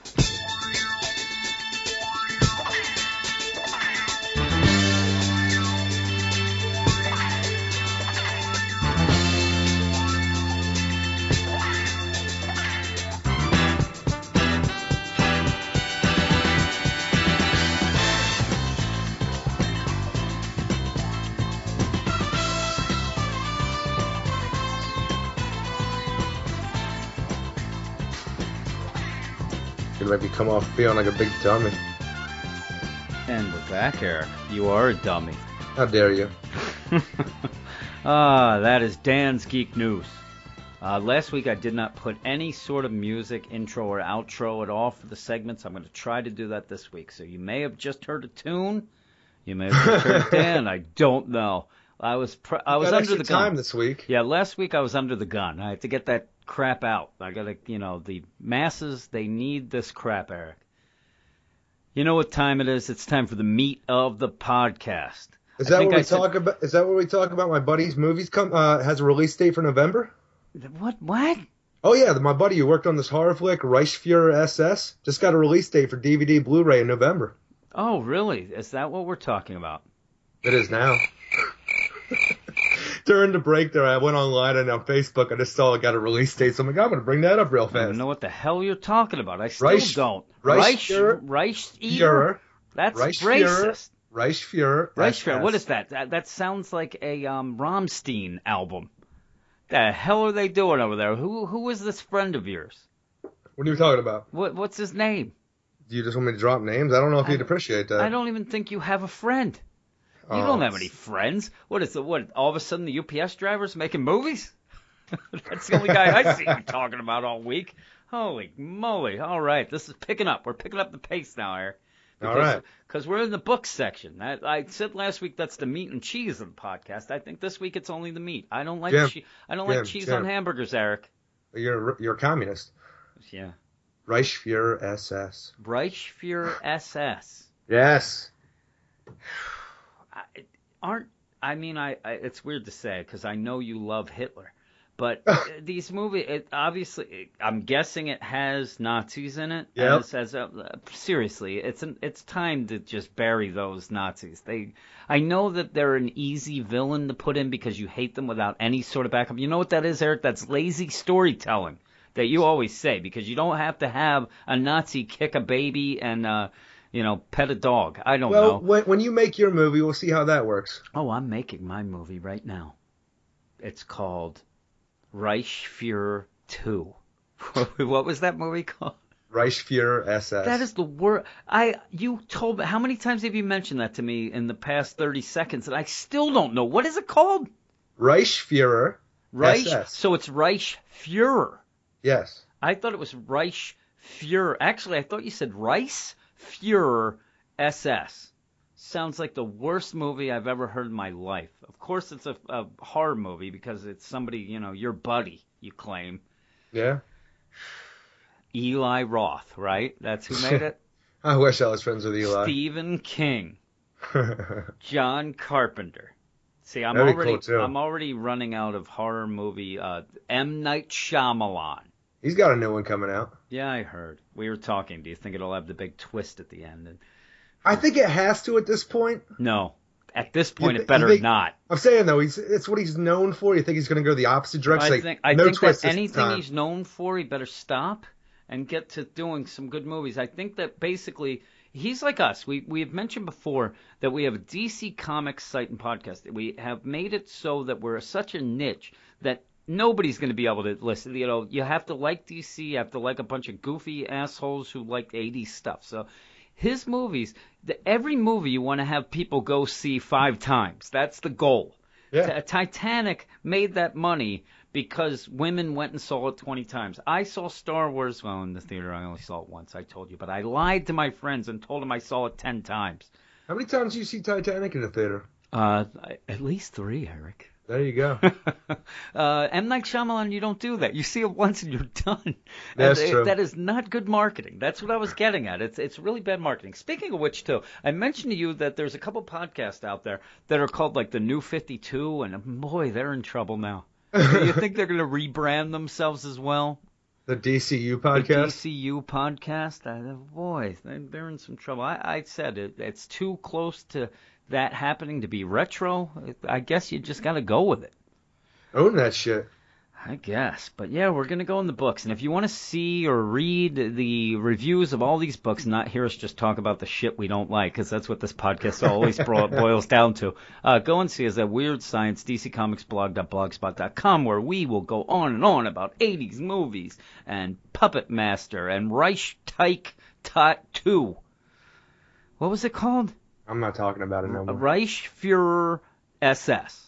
Come off feeling like a big dummy. And we're back, Eric. You are a dummy. How dare you? ah, that is Dan's Geek News. Uh, last week I did not put any sort of music, intro or outro at all for the segments. I'm going to try to do that this week. So you may have just heard a tune. You may have just heard Dan. I don't know. I was pr- I was under the gun. time this week. Yeah, last week I was under the gun. I had to get that crap out. I gotta, you know, the masses they need this crap, Eric. You know what time it is? It's time for the meat of the podcast. Is that what I we said- talk about? Is that what we talk about? My buddy's movies come uh, has a release date for November. What? What? Oh yeah, my buddy who worked on this horror flick, Reichsfuhrer SS, just got a release date for DVD, Blu-ray in November. Oh, really? Is that what we're talking about? It is now. During the break there, I went online and on Facebook. I just saw it got a release date, so I'm like, I'm gonna bring that up real fast. I don't know what the hell you're talking about. I still Reich- don't. Reichsfuhrer- Reich, Führer, That's Reichsfuhrer, racist. Reichsfuhrer, Reichsfuhrer. What is that? that? That sounds like a um, Rammstein album. The hell are they doing over there? Who who is this friend of yours? What are you talking about? What what's his name? Do you just want me to drop names? I don't know if I- you'd appreciate that. I don't even think you have a friend. You Oh, don't have oh, any friends. What is it? What? All of a sudden, the UPS driver's making movies? That's the only guy I see you talking about all week. Holy moly! All right, this is picking up. We're picking up the pace now, Eric. All right. Because we're in the book section. I, I said last week that's the meat and cheese of the podcast. I think this week it's only the meat. I don't like Jim, che- I don't like cheese Jim. on hamburgers, Eric. You're you're a communist. Yeah. Reichsfuhrer SS. Reichsfuhrer SS. Yes. I, aren't I mean I, I it's weird to say because I know you love Hitler, but these movies it obviously it, I'm guessing it has Nazis in it. Yep. As, as uh, seriously, it's an it's time to just bury those Nazis. They I know that they're an easy villain to put in because you hate them without any sort of backup. You know what that is, Eric? That's lazy storytelling that you always say because you don't have to have a Nazi kick a baby and uh you know pet a dog. I don't know. Well, when you make your movie, we'll see how that works. Oh, I'm making my movie right now. It's called Reichsfuhrer 2. what was that movie called? Reichsfuhrer SS. That is the word. I you told me how many times have you mentioned that to me in the past 30 seconds and I still don't know. What is it called? Reichsfuhrer. Reich. SS. So it's Reichsfuhrer. Yes. I thought it was Reichsfuhrer. Actually, I thought you said Reichsfuhrer SS. Sounds like the worst movie I've ever heard in my life. Of course, it's a, a horror movie because it's somebody, you know, your buddy, you claim. Yeah. Eli Roth, right? That's who made it? I wish I was friends with Eli. Stephen King, John Carpenter. See, I'm That'd already cool. I'm already running out of horror movie. Uh, M Night Shyamalan. He's got a new one coming out. Yeah, I heard. We were talking. Do you think it'll have the big twist at the end? And I think it has to at this point. no, at this point, You it better think- not. I'm saying though, he's it's what he's known for. You think he's going to go the opposite direction? I Like, think I no think that anything time. he's known for, he better stop and get to doing some good movies. I think that basically he's like us. We we have mentioned before that we have a DC Comics site and podcast. We have made it so that we're such a niche that nobody's going to be able to listen. You know, you have to like DC. You have to like a bunch of goofy assholes who like 80s stuff. So. His movies, the, every movie you want to have people go see five times. That's the goal. Yeah. Ti- Titanic made that money because women went and saw it 20 times. I saw Star Wars, well, in the theater, I only saw it once, I told you, but I lied to my friends and told them I saw it 10 times. How many times do you see Titanic in the theater? Uh, at least three, Eric. There you go. uh, M. Night Shyamalan, you don't do that. You see it once and you're done. That's And it- true. That is not good marketing. That's what I was getting at. It's it's really bad marketing. Speaking of which, too, I mentioned to you that there's a couple podcasts out there that are called like the New 52, and boy, they're in trouble now. Do you think they're going to rebrand themselves as well? the DCU podcast. The. DCU podcast? Uh, boy, they're, they're in some trouble. I, I said it, it's too close to that happening to be retro. I guess you just got to go with it. Own that shit. I guess. But yeah, we're going to go in the books. And if you want to see or read the reviews of all these books, and not hear us just talk about the shit we don't like, because that's what this podcast always bro- boils down to, uh, go and see us at Weird Science, DCComicsBlog.blogspot.com, where we will go on and on about 80s movies and Puppet Master and Reich Tyke Tot 2. What was it called? I'm not talking about it no more. Reich Führer SS,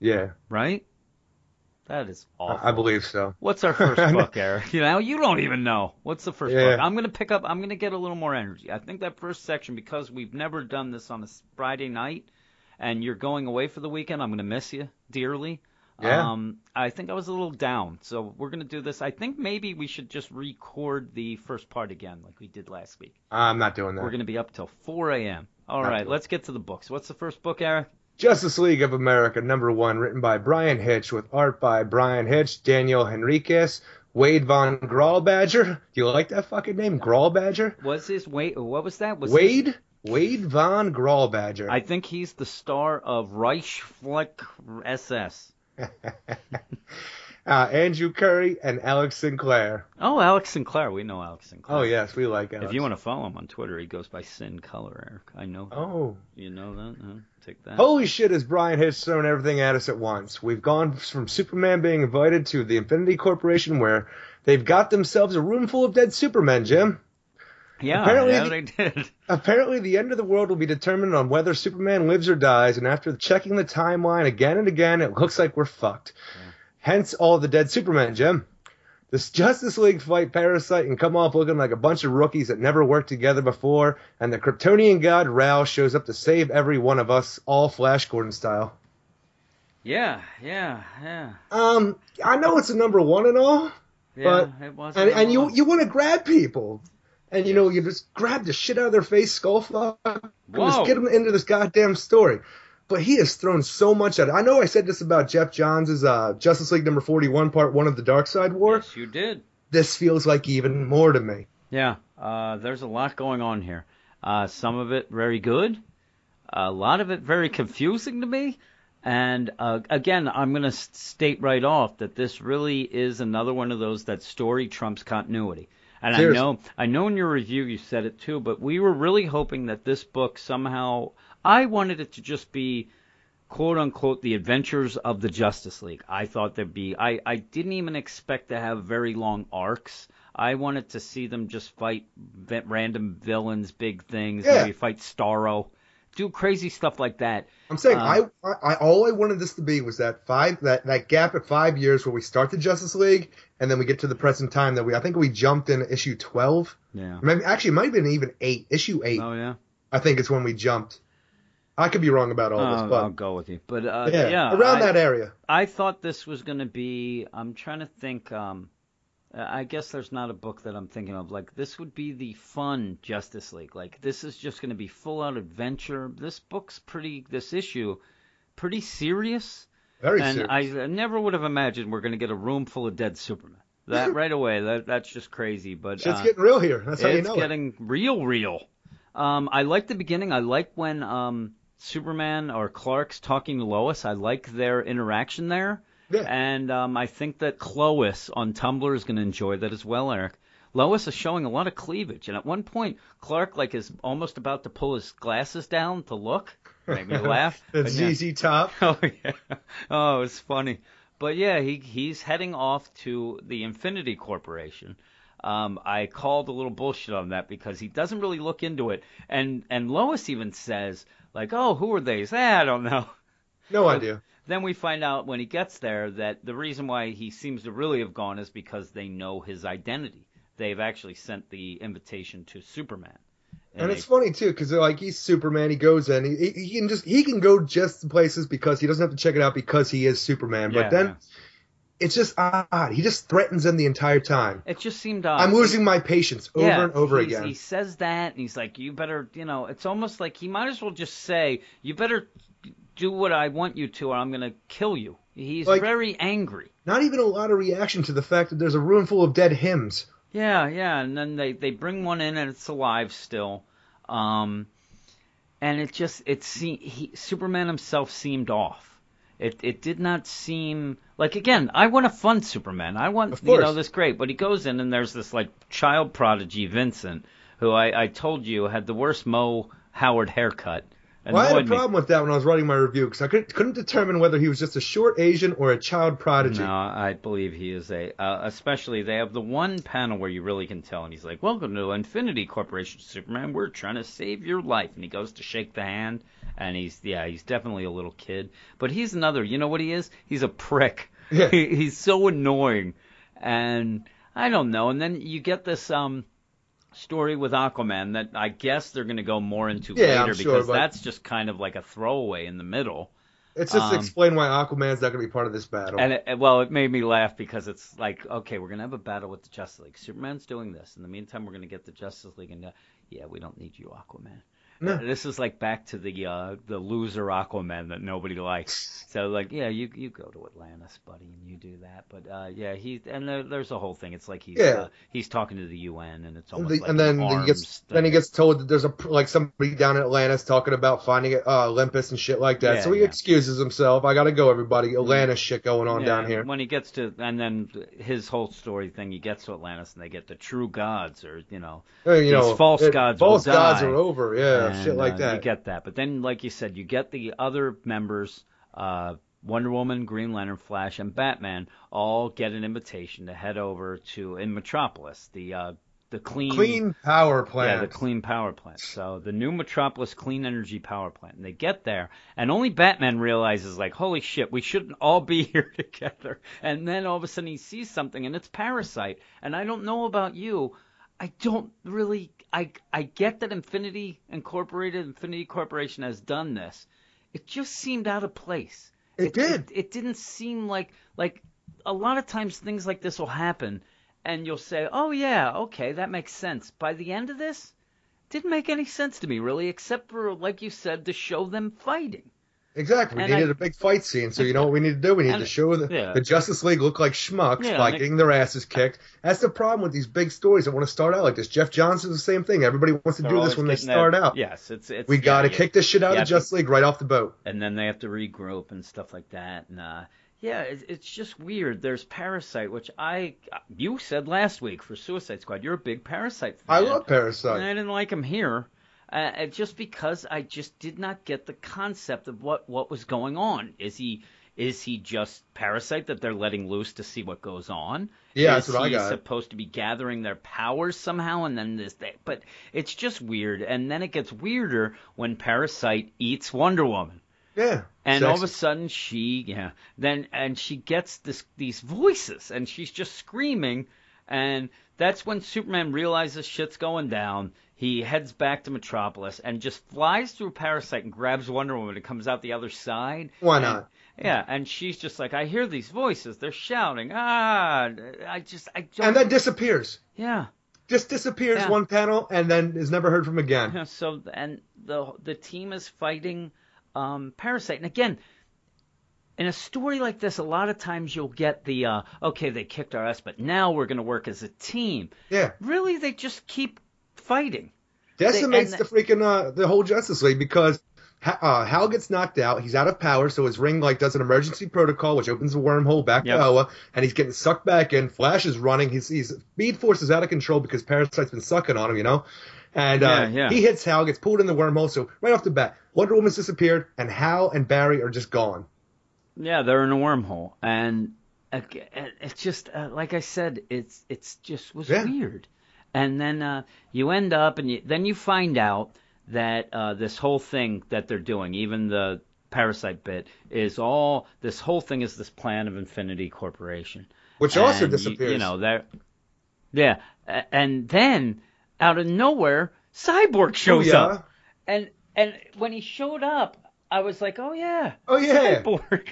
Yeah, right? That is awful. I, I believe so. What's our first book, Eric? You know, you don't even know. What's the first Yeah. book? I'm gonna pick up. I'm gonna get a little more energy. I think that first section because we've never done this on a Friday night, and you're going away for the weekend. I'm gonna miss you dearly. Yeah. Um, I think I was a little down, so we're gonna do this. I think maybe we should just record the first part again, like we did last week. I'm not doing that. We're gonna be up till 4 a.m. All right, let's get to the books. What's the first book, Eric? Justice League of America, number one, written by Bryan Hitch, with art by Bryan Hitch, Daniel Henriques, Wade Von Grawbadger. Do you like that fucking name, Grawbadger? Was his wait? What was that? Was his- Wade? Wade Von Grawbadger. I think he's the star of Reich Fleck SS. uh, Andrew Currie and Alex Sinclair. Oh, Alex Sinclair. We know Alex Sinclair. Oh yes, we like Alex. If you want to follow him on Twitter, he goes by Sin Color, Eric. I know. Oh, You know that? Huh? Take that. holy shit! Is Bryan Hitch throwing everything at us at once? We've gone from Superman being invited to the Infinity Corporation, where they've got themselves a room full of dead Supermen. Jim. yeah, apparently yeah, the- they did. Apparently, the end of the world will be determined on whether Superman lives or dies, and after checking the timeline again and again, it looks like we're fucked. Hence, all the dead Superman, Jim. This Justice League fight Parasite and come off looking like a bunch of rookies that never worked together before, and the Kryptonian god Rao shows up to save every one of us, all Flash Gordon style. Yeah, yeah, yeah. Um, I know it's a number one and all, Yeah, But- it was. and, and you you want to grab people, and you know you just grab the shit out of their face, skull fuck, and Whoa. just get them into this goddamn story. But he has thrown so much at it. I know I said this about Geoff Johns' uh, Justice League number forty-one, part one of the Darkseid War. Yes, you did. This feels like even more to me. Yeah, uh, there's a lot going on here. Uh, some of it very good, a lot of it very confusing to me. And uh, again, I'm going to state right off that this really is another one of those that story trumps continuity. And Seriously. I know, I know in your review you said it too, but we were really hoping that this book somehow, I wanted it to just be quote unquote the adventures of the Justice League. I thought there'd be I, I didn't even expect to have very long arcs. I wanted to see them just fight random villains, big things, Yeah. maybe fight Starro, do crazy stuff like that. I'm saying Um, I, I, all I wanted this to be was that five that, that gap at five years where we start the Justice League and then we get to the present time that we I think we jumped in issue twelve. Yeah. Maybe actually it might have been even eight. Issue eight, Oh yeah. I think it's when we jumped. I could be wrong about all Oh, this, but I'll go with you. But uh, yeah, yeah, around I, that area. I thought this was going to be. I'm trying to think. Um, I guess there's not a book that I'm thinking of. Like this would be the fun Justice League. Like this is just going to be full out adventure. This book's pretty. This issue, pretty serious. Very and serious. I never would have imagined we're going to get a room full of dead Superman. That right away. That that's just crazy. But Shit's uh, getting real here. That's how you it's know it. getting real, real. Um, I like the beginning. I like when um, Superman or Clark's talking to Lois. I like their interaction there. Yeah. And um, I think that Clois on Tumblr is going to enjoy that as well, Eric. Lois is showing a lot of cleavage, and at one point, Clark like is almost about to pull his glasses down to look. Made me laugh. The But yeah. ZZ Top. Oh yeah. Oh, it's funny. But yeah, he he's heading off to the Infinity Corporation. Um, I called a little bullshit on that because he doesn't really look into it, and and Lois even says like, "Oh, who are they?" Say, eh, I don't know. No idea. Then we find out when he gets there that the reason why he seems to really have gone is because they know his identity. They've actually sent the invitation to Superman. And they- it's funny too, because like he's Superman. He goes in. He, he he can just he can go just places because he doesn't have to check it out because he is Superman. Yeah, but then yeah. It's just odd. He just threatens them the entire time. it just seemed odd. I'm losing my patience over yeah, and over again. He says that, and he's like, "You better," you know. It's almost like he might as well just say, "You better do what I want you to, or I'm gonna kill you." He's Like- very angry. Not even a lot of reaction to the fact that there's a room full of dead hymns. Yeah, yeah, and then they they bring one in, and it's alive still. Um, and it just it se- he Superman himself seemed off. It it did not seem like again. I want a fun Superman. I want you know this great, but he goes in and there's this like child prodigy Vincent, who I I told you had the worst Mo Howard haircut. Well, I had a Annoyed me. problem with that when I was writing my review because I couldn't, couldn't determine whether he was just a short Asian or a child prodigy. No, I believe he is a. Uh, especially they have the one panel where you really can tell, and he's like, "Welcome to Infinity Corporation, Superman. We're trying to save your life." And he goes to shake the hand, and he's yeah, he's definitely a little kid, but he's another. You know what he is? He's a prick. Yeah. He, he's so annoying, and I don't know. And then you get this um story with Aquaman that I guess they're going to go more into Yeah, I'm later sure, because that's just kind of like a throwaway in the middle. It's just Um, explain why Aquaman's not going to be part of this battle. And it, well, it made me laugh because it's like, okay, we're gonna have a battle with the Justice League. Superman's doing this. In the meantime, we're gonna get the Justice League, and uh, yeah, we don't need you, Aquaman. No. This is like back to the uh, the loser Aquaman that nobody likes. So like, yeah, you you go to Atlantis, buddy, and you do that. But uh, yeah, he and there, there's a whole thing. It's like he's Yeah. uh, he's talking to the UN, and it's almost the- like and then he gets arms then he gets told that there's a like somebody down in Atlantis talking about finding uh, Olympus and shit like that. Yeah, so he yeah. excuses himself. I gotta go, everybody. Atlantis shit going on down here. When he gets to, and then his whole story thing, he gets to Atlantis, and they get the true gods, or you know, you these know, false it- gods False gods die. are over. Yeah, and, shit like uh, that. You get that, but then, like you said, you get the other members, uh, Wonder Woman, Green Lantern, Flash, and Batman, all get an invitation to head over to in Metropolis, the uh, the clean, Clean power plant. yeah, the clean power plant. So the new Metropolis Clean Energy Power Plant. And they get there, and only Batman realizes, like, holy shit, we shouldn't all be here together. And then all of a sudden he sees something, and it's Parasite. And I don't know about you, I don't really. I I get that Infinity Incorporated, Infinity Corporation has done this. It just seemed out of place. It did. It, it didn't seem like like a lot of times things like this will happen, and you'll say, "Oh yeah, okay, that makes sense." By the end of this, didn't make any sense to me really, except for like you said, to show them fighting. Exactly. We And needed I- a big fight scene. So you know what we need to do? We need to show the, yeah. the Justice League look like schmucks Yeah, by it- getting their asses kicked. That's the problem with these big stories that want to start out like this. Jeff Johnson's the same thing. Everybody wants to do this when they that- start out. Yes, it's it's. We yeah, got to kick this shit out of Justice League right off the boat. and then they have to regroup and stuff like that. And uh, yeah, it, it's just weird. There's Parasite, which I you said last week for Suicide Squad. You're a big Parasite fan. I love Parasite. And. I didn't like him here, uh, uh, just because I just did not get the concept of what what was going on. Is he is he just Parasite that they're letting loose to see what goes on? Yeah, is that's what I he got. supposed to be gathering their powers somehow, and then this that? But it's just weird, and then it gets weirder when Parasite eats Wonder Woman. Yeah. And all of a sudden she yeah then and she gets this these voices and she's just screaming and that's when Superman realizes shit's going down. He heads back to Metropolis and just flies through Parasite and grabs Wonder Woman and comes out the other side. Why And- not? Yeah, and she's just like, I hear these voices. They're shouting. Ah, I just, I don't. And then disappears. yeah. Just disappears Yeah. one panel and then is never heard from again. Yeah, so and the the team is fighting um, Parasite, and again, in a story like this, a lot of times you'll get the uh, okay, they kicked our ass, but now we're going to work as a team. Yeah. Really, they just keep fighting. Decimates and the freaking uh, the whole Justice League because uh, Hal gets knocked out. He's out of power, so his ring like does an emergency protocol, which opens a wormhole back Yep. to Oa, and he's getting sucked back in. Flash is running. His, his speed force is out of control because Parasite's been sucking on him, you know. And uh, Yeah, yeah. he hits Hal, gets pulled in the wormhole. So right off the bat, Wonder Woman's disappeared, and Hal and Barry are just gone. Yeah, they're in a wormhole, and uh, it's just uh, like I said, it's it's just was Yeah. weird. And then uh, you end up, and you, then you find out that uh, this whole thing that they're doing, even the parasite bit, is all this whole thing is this plan of Infinity Corporation, Which also And you- disappears. You, know, there, yeah, and then out of nowhere, Cyborg shows yeah. up, and and when he showed up, I was like, oh yeah, Oh, yeah. Cyborg.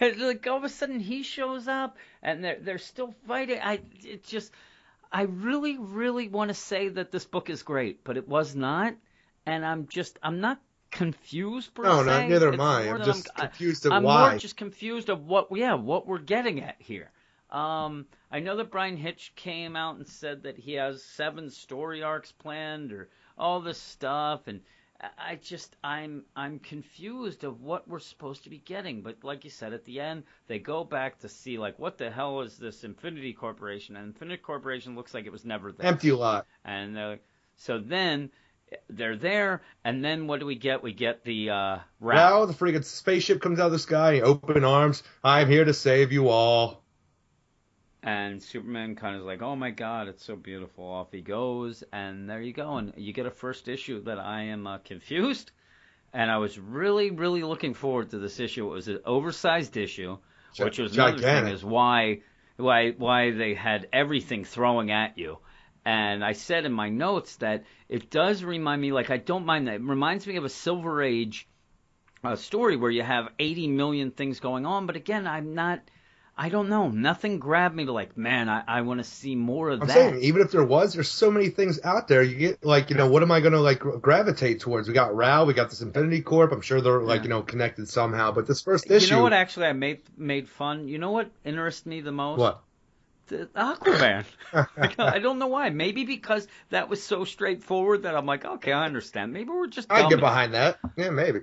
And like all of a sudden he shows up and they're they're still fighting. I it just I really really want to say that this book is great, but it was not, and I'm just I'm not confused per No, se. not neither am I. I'm just I- confused at I'm why. more just confused of what yeah what we're getting at here. Um, I know that Bryan Hitch came out and said that he has seven story arcs planned or all this stuff, and I just I'm I'm confused of what we're supposed to be getting. But like you said, at the end they go back to see like what the hell is this Infinity Corporation? And Infinity Corporation looks like it was never there. Empty lot. And uh, so then they're there, and then what do we get? We get the uh. Wow, the freaking spaceship comes out of the sky, open arms. I'm here to save you all. And Superman kind of is like, oh my god, it's so beautiful. Off he goes, and there you go. And you get a first issue that I am uh, confused. And I was really, really looking forward to this issue. It was an oversized issue, Gi- which was another thing is why, why, why they had everything throwing at you. And I said in my notes that it does remind me, like I don't mind that. It reminds me of a Silver Age uh, story where you have 80 million things going on. But again, I'm not. I don't know. Nothing grabbed me to like, man, I, I want to see more of I'm that. saying, even if there was, there's so many things out there. You get like, you know, what am I going to like gravitate towards? We got Rao, we got this Infinity Corp. I'm sure they're like, Yeah. you know, connected somehow. But this first issue, you know what? Actually, I made made fun. You know what interested me the most? what? The Aquaman. I don't know why. Maybe because that was so straightforward that I'm like, okay, I understand. Maybe we're just. I'd dumb. get behind that. Yeah, maybe.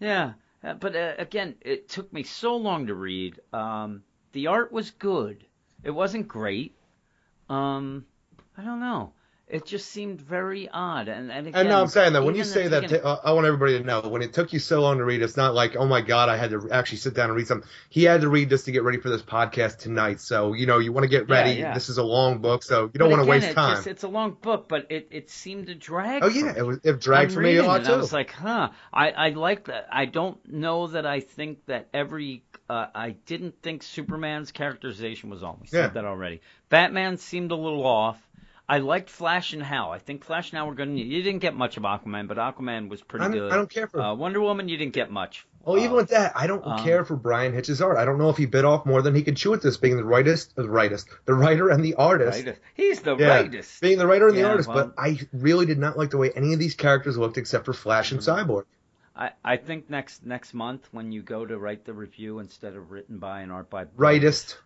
Yeah, uh, but uh, again, it took me so long to read. Um, the art was good. It wasn't great. Um, I don't know. It just seemed very odd. And and again, And no, I'm saying that when you say that, the beginning- to, uh, I want everybody to know when it took you so long to read, it's not like, oh my god, I had to actually sit down and read something. He had to read this to get ready for this podcast tonight. So you know, you want to get ready. yeah. This is a long book, so you don't want to waste it time. Just, it's a long book, but it, it seemed to drag. oh yeah, it was it dragged I'm for me a lot it, too. I was like, huh. I I like that. I don't know that I think that every. Uh, I didn't think Superman's characterization was on. We said Yeah. that already. Batman seemed a little off. I liked Flash and Hal. I think Flash and Hal were to. You didn't get much of Aquaman, but Aquaman was pretty I good. I don't care for. Uh, Wonder Woman, you didn't get much. even Uh, with that, I don't um, care for Brian Hitch's art. I don't know if he bit off more than he could chew at this, being the rightest, the rightest, the writer and the artist. rightest. He's the Yeah, rightest. being the writer and the artist, well- but I really did not like the way any of these characters looked except for Flash and Mm-hmm. Cyborg. I, I think next next month when you go to write the review instead of written by and art by Rightest.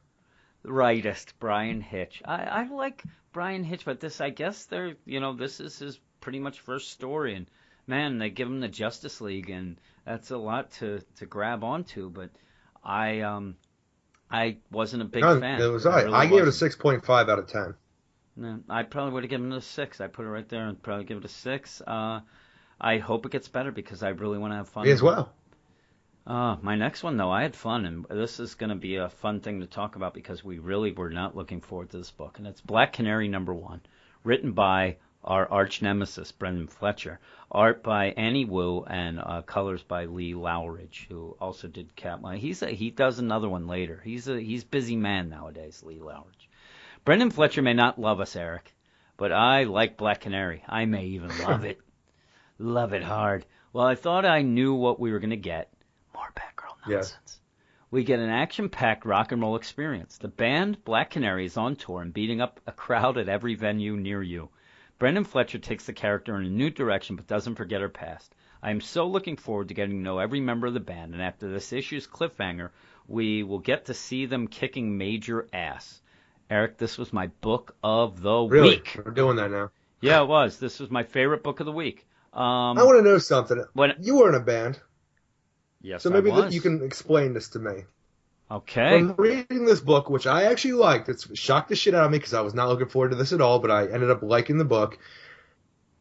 rightist Brian Hitch. I, I like Brian Hitch, but this I guess they're you know this is his pretty much first story, and man, they give him the Justice League, and that's a lot to to grab onto. But I um I wasn't a big No, fan. It was all right. really I gave it a six point five out of ten. No, I probably would have given it a six. I put it right there and probably give it a six. Uh, I hope it gets better because I really want to have fun. Me as well. Uh, my next one though, I had fun, and this is going to be a fun thing to talk about because we really were not looking forward to this book, and it's Black Canary number one, written by our arch nemesis Brendan Fletcher, art by Annie Wu, and uh, colors by Lee Lowridge, who also did Catwoman. He's a, he does another one later. He's a he's busy man nowadays, Lee Lowridge. Brendan Fletcher may not love us, Eric, but I like Black Canary. I may even love it, love it hard. Well, I thought I knew what we were going to get. More Batgirl Yes. nonsense. We get an action-packed rock and roll experience. The band Black Canary is on tour and beating up a crowd at every venue near you. Brendan Fletcher takes the character in a new direction but doesn't forget her past. I am so looking forward to getting to know every member of the band, and after this issue's cliffhanger, we will get to see them kicking major ass. Eric, this was my book of the Really, week. we're doing that now. Yeah, it was. This was my favorite book of the week. Um, I want to know something. What- You were in a band, yes, so maybe I that was. you can explain this to me. Okay. From reading this book, which I actually liked, it's shocked the shit out of me because I was not looking forward to this at all, but I ended up liking the book.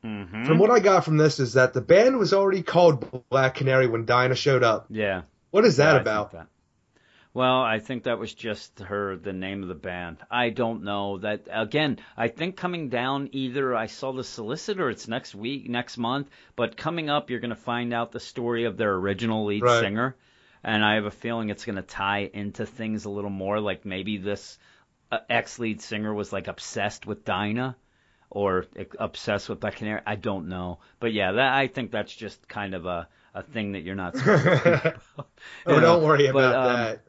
hmm From what I got from this is that the band was already called Black Canary when Dinah showed up. Yeah. What is that Yeah, about? that. Well, I think that was just her, the name of the band. I don't know that. Again, I think coming down either I saw the solicitor, it's next week, next month, but coming up, you're going to find out the story of their original lead Right. singer. And I have a feeling it's going to tie into things a little more. Like maybe this uh, ex lead singer was like obsessed with Dinah or obsessed with Black Canary. I don't know. But yeah, that, I think that's just kind of a, a thing that you're not supposed to think about. oh, know, don't worry but, about um, that.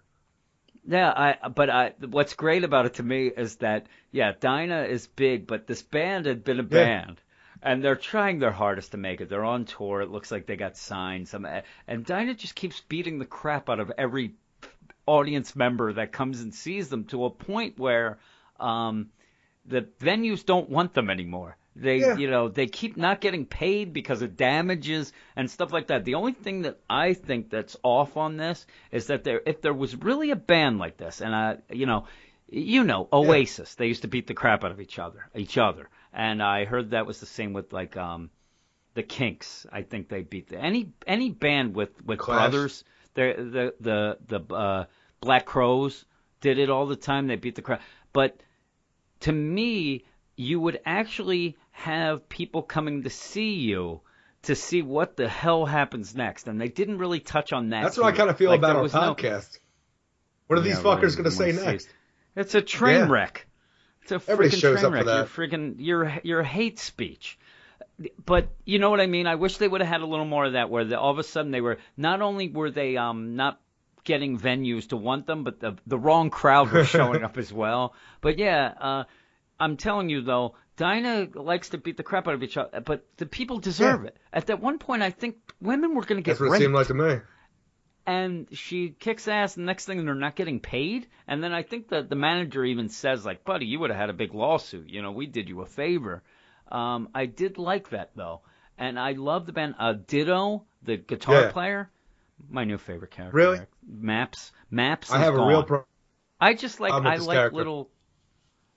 Yeah, I but I what's great about it to me is that yeah, Dinah is big, but this band had been a Yeah. band. And they're trying their hardest to make it. They're on tour. It looks like they got signed. Some and Dinah just keeps beating the crap out of every audience member that comes and sees them to a point where um, the venues don't want them anymore. They, Yeah. you know, they keep not getting paid because of damages and stuff like that. The only thing that I think that's off on this is that there, if there was really a band like this, and I, you know, you know, Oasis, they used to beat the crap out of each other, each other, and I heard that was the same with like um, the Kinks. I think they beat the, any any band with with Clash. brothers. The the the the uh, Black Crows did it all the time. They beat the crap, but to me, you would actually have people coming to see you to see what the hell happens next, and they didn't really touch on that. That's what I kind of feel Like, about our was no- podcast. What are these Yeah, fuckers going to say next? It's a train Yeah. wreck. It's a Everybody freaking shows train up for wreck. You're freaking you're you're hate speech. But you know what I mean? I wish they would have had a little more of that where the, all of a sudden they were not only were they um not getting venues to want them, but the the wrong crowd was showing up as well. But yeah, uh I'm telling you though, Dinah likes to beat the crap out of each other, but the people deserve Yeah. it. At that one point, I think women were going to get That's what it raped seemed like to me. and she kicks ass. And the next thing they're not getting paid. And then I think that the manager even says like, "Buddy, you would have had a big lawsuit. You know, we did you a favor." Um, I did like that though, and I love the band. Uh, Ditto, the guitar Yeah. player, my new favorite character. Really? Maps, Maps. I is have a real gone. pro I just like I like character. little.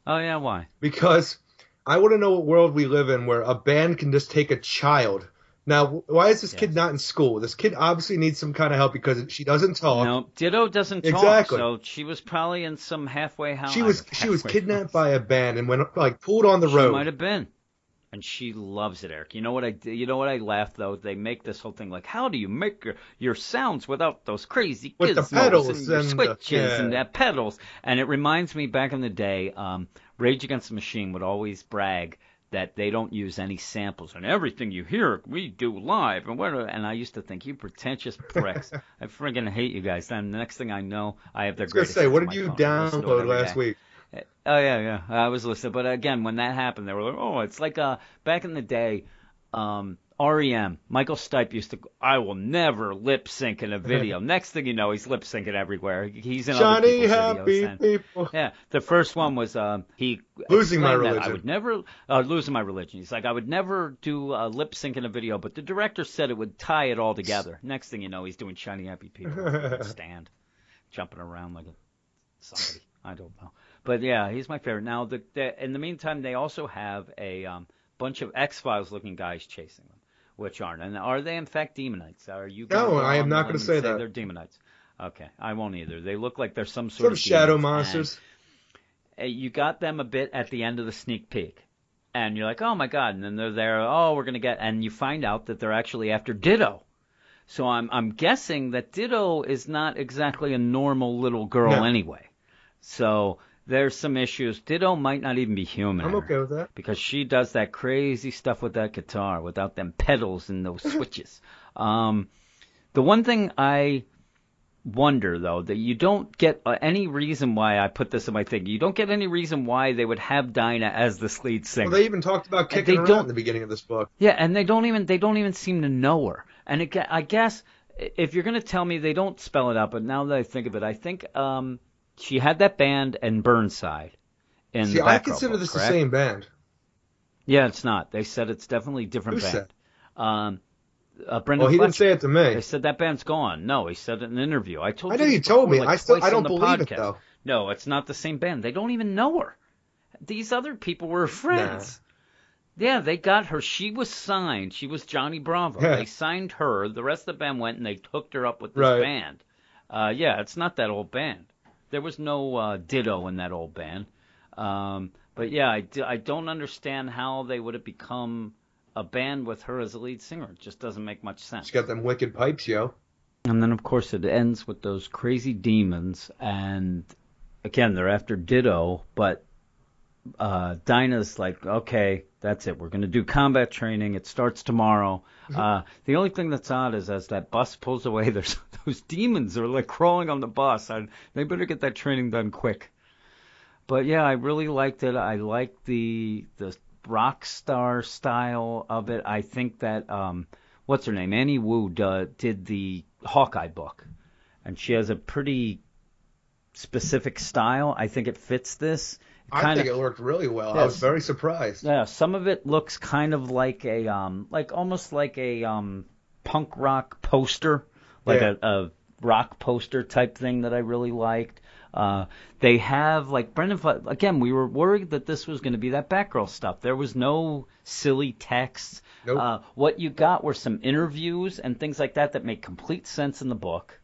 Oh yeah, why? because I want to know what world we live in where a band can just take a child. Now, why is this kid not in school? This kid obviously needs some kind of help because she doesn't talk. No, Ditto doesn't talk. Exactly. So she was probably in some halfway house. she was she was kidnapped house. by a band and went like pulled on the road. She road. might have been. And she loves it, Eric. You know what I you know what I laugh though? They make this whole thing like, how do you make your, your sounds without those crazy With the pedals and, and the- switches and yeah. the pedals? And it reminds me back in the day, um, Rage Against the Machine would always brag that they don't use any samples and everything you hear we do live and what and I used to think you pretentious pricks I friggin' hate you guys then the next thing I know I have their I was gonna say, what did you phone. I listen to it download last day. week? Oh yeah, yeah. I was listening, but again, when that happened, they were like, "Oh, it's like uh back in the day, um, REM, Michael Stipe used to. I will never lip sync in a video. Next thing you know, he's lip syncing everywhere. He's in other Johnny people's Happy People. yeah, the first one was um he Losing My that I would never uh, losing my religion. He's like I would never do a lip sync in a video, but the director said it would tie it all together. Next thing you know, he's doing shiny happy people stand, jumping around like a somebody. I don't know, but yeah, he's my favorite. Now the, the in the meantime, they also have a um, bunch of X Files looking guys chasing them, which aren't. And are they in fact demonites? Are you? No, I am not gonna limb say that. They're demonites. Okay, I won't either. They look like they're some sort, Sort of shadow demons, and- monsters. uh, you got them a bit at the end of the sneak peek. And you're like, oh my god, and then they're there, oh, we're gonna get and you find out that they're actually after Ditto. So I'm I'm guessing that Ditto is not exactly a normal little girl No. anyway. So there's some issues. Ditto might not even be human. I'm okay with that. Because she does that crazy stuff with that guitar without them pedals and those switches. um, the one thing I wonder though that you don't get uh, any reason why I put this in my thing. You don't get any reason why they would have Dinah as this lead singer. Well, they even talked about kicking they her don't- out in the beginning of this book. Yeah, and they don't even they don't even seem to know her. And it, I guess if you're going to tell me they don't spell it out, but now that I think of it, I think um, she had that band and Burnside. In See, I consider this correct? the same band. Yeah, it's not. They said it's definitely a different Who band. said? Um, uh, Brendan Well, he didn't say it to me. They said that band's gone. No, he said it in an interview. I told I know you you told before, me. like, I still I on don't the believe it podcast. though. No, it's not the same band. They don't even know her. These other people were friends. Yeah, they got her. She was signed. She was Johnny Bravo. Yeah. They signed her. The rest of the band went and they hooked her up with this Right. band. Uh, yeah, it's not that old band. There was no uh, Ditto in that old band. Um, but yeah, I, d- I don't understand how they would have become a band with her as a lead singer. It just doesn't make much sense. She's got them wicked pipes, yo. And then, of course, it ends with those crazy demons. And again, they're after Ditto, but uh, Dinah's like, okay, that's it. We're going to do combat training. It starts tomorrow. Uh, the only thing that's odd is as that bus pulls away, there's those demons are like crawling on the bus. I, they better get that training done quick. But yeah, I really liked it. I liked the the rock star style of it. I think that um, what's her name, Annie Wu, did the Hawkeye book, and she has a pretty specific style. I think it fits this, I kind think of it worked really well. I was very surprised. yeah. Some of it looks kind of like a um, like almost like a um, punk rock poster, like Yeah. a, a rock poster type thing that I really liked. Uh, they have like Brendan. Fle- Again, we were worried that this was going to be that Batgirl stuff. There was no silly texts. Nope. Uh, what you got were some interviews and things like that that make complete sense in the book,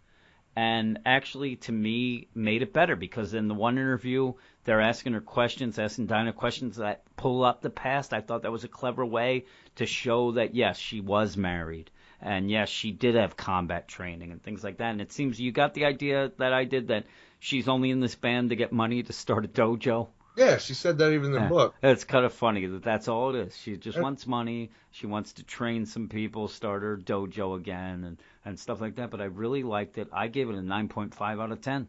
and actually to me made it better because in the one interview they're asking her questions, asking Dinah questions that pull up the past. I thought that was a clever way to show that yes, she was married. And yes, she did have combat training and things like that. And it seems you got the idea that I did that she's only in this band to get money to start a dojo. Yeah, she said that even in the Yeah. book. It's kind of funny that that's all it is. She just wants money. She wants to train some people, start her dojo again, and and stuff like that. But I really liked it. I gave it a 9.5 out of 10.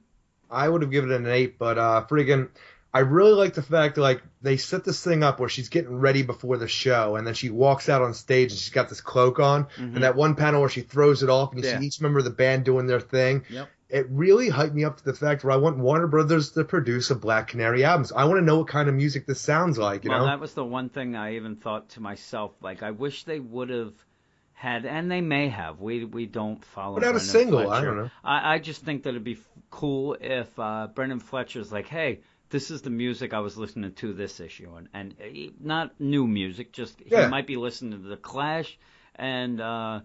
I would have given it an eight, but uh, friggin', I really like the fact that like they set this thing up where she's getting ready before the show, and then she walks out on stage and she's got this cloak on, and that one panel where she throws it off, and you Mm-hmm. Yeah. see each member of the band doing their thing. Yep. It really hyped me up to the fact where I want Warner Brothers to produce a Black Canary album. So I want to know what kind of music this sounds like. You well, know, that was the one thing I even thought to myself. Like, I wish they would have had, and they may have. We we don't follow. Put out a single, I don't know. I, I just think that it'd be cool if uh, Brendan Fletcher's like, hey. This is the music I was listening to this issue, and and uh, not new music. Just Yeah. he might be listening to the Clash and uh,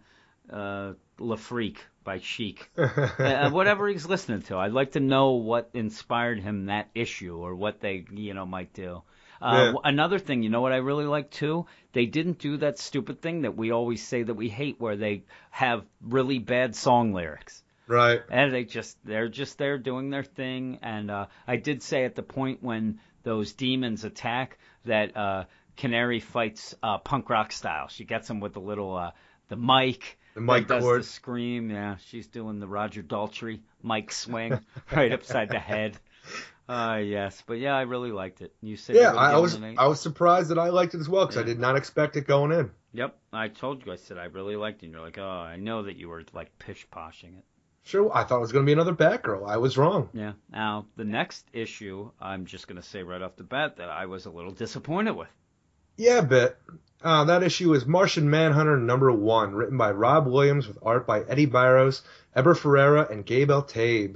uh, La Freak by Chic. uh, whatever he's listening to. I'd like to know what inspired him that issue or what they, you know, might do. Uh, Yeah. Another thing, you know what I really like too? They didn't do that stupid thing that we always say that we hate, where they have really bad song lyrics. right? And they just they're just there doing their thing. And uh, I did say at the point when those demons attack that uh, Canary fights uh, punk rock style. She gets him with the little uh, the mic. The mic that does the scream. Yeah, she's doing the Roger Daltrey mic swing right upside the head. Uh yes, but yeah, I really liked it. You said Yeah, you I, was it an eight? I was surprised that I liked it as well because I did not expect it going in. Yep, I told you. I said I really liked it. And you're like, oh, I know that you were like pish poshing it. Sure, I thought it was going to be another Batgirl. I was wrong. Yeah. Now the next issue, I'm just gonna say right off the bat that I was a little disappointed with. Yeah, a bit. Uh, that issue is Martian Manhunter number one, written by Rob Williams with art by Eddie Barrows, Eber Ferreira, and Gabe Tabe.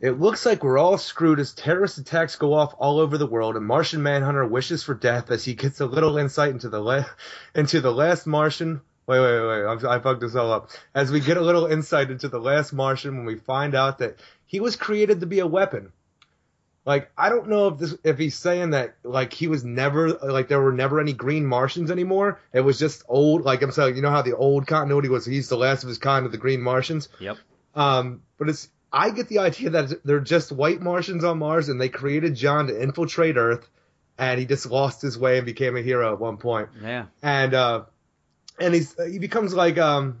It looks like we're all screwed as terrorist attacks go off all over the world, and Martian Manhunter wishes for death as he gets a little insight into the la- into the last Martian. Wait, wait, wait! wait. I, I fucked this all up. As we get a little insight into the last Martian, when we find out that he was created to be a weapon. Like I don't know if this if he's saying that like he was never like there were never any green Martians anymore. It was just old like I'm saying you know how the old continuity was he's the last of his kind of the green Martians. Yep. Um, but it's I get the idea that they're just white Martians on Mars and they created John to infiltrate Earth, and he just lost his way and became a hero at one point. Yeah. And uh, and he's he becomes like um,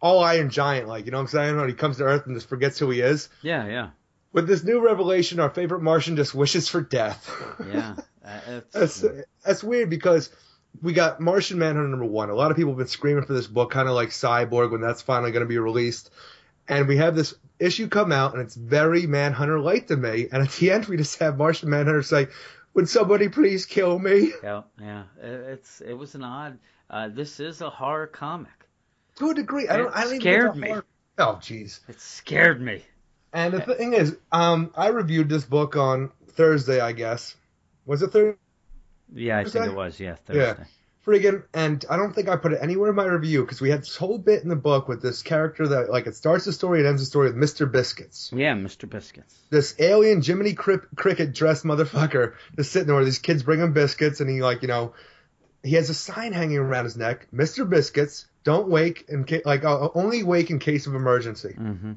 all Iron Giant like you know what I'm saying when he comes to Earth and just forgets who he is. Yeah. Yeah. With this new revelation, our favorite Martian just wishes for death. Yeah. That's that's weird because we got Martian Manhunter number one. A lot of people have been screaming for this book, kind of like Cyborg, when that's finally going to be released. And we have this issue come out, and it's very Manhunter like to me. And at the end, we just have Martian Manhunter say, "Would somebody please kill me?" yeah. Yeah. It- It's it was an odd. Uh, this is a horror comic. To a degree, I don't. It I don't scared me. horror- Oh, jeez. It scared me. And the thing is, um, I reviewed this book on Thursday, I guess. Was it Thursday? Yeah, I think it was. Yeah. Yeah. Friggin' and I don't think I put it anywhere in my review because we had this whole bit in the book with this character that like it starts the story and ends the story with Mr. Biscuits. Yeah, Mr. Biscuits. This alien Jiminy Cri- Cricket dressed motherfucker just sitting there where these kids bring him biscuits and he like you know he has a sign hanging around his neck, Mr. Biscuits, don't wake in ca- like uh, only wake in case of emergency. Mm-hmm.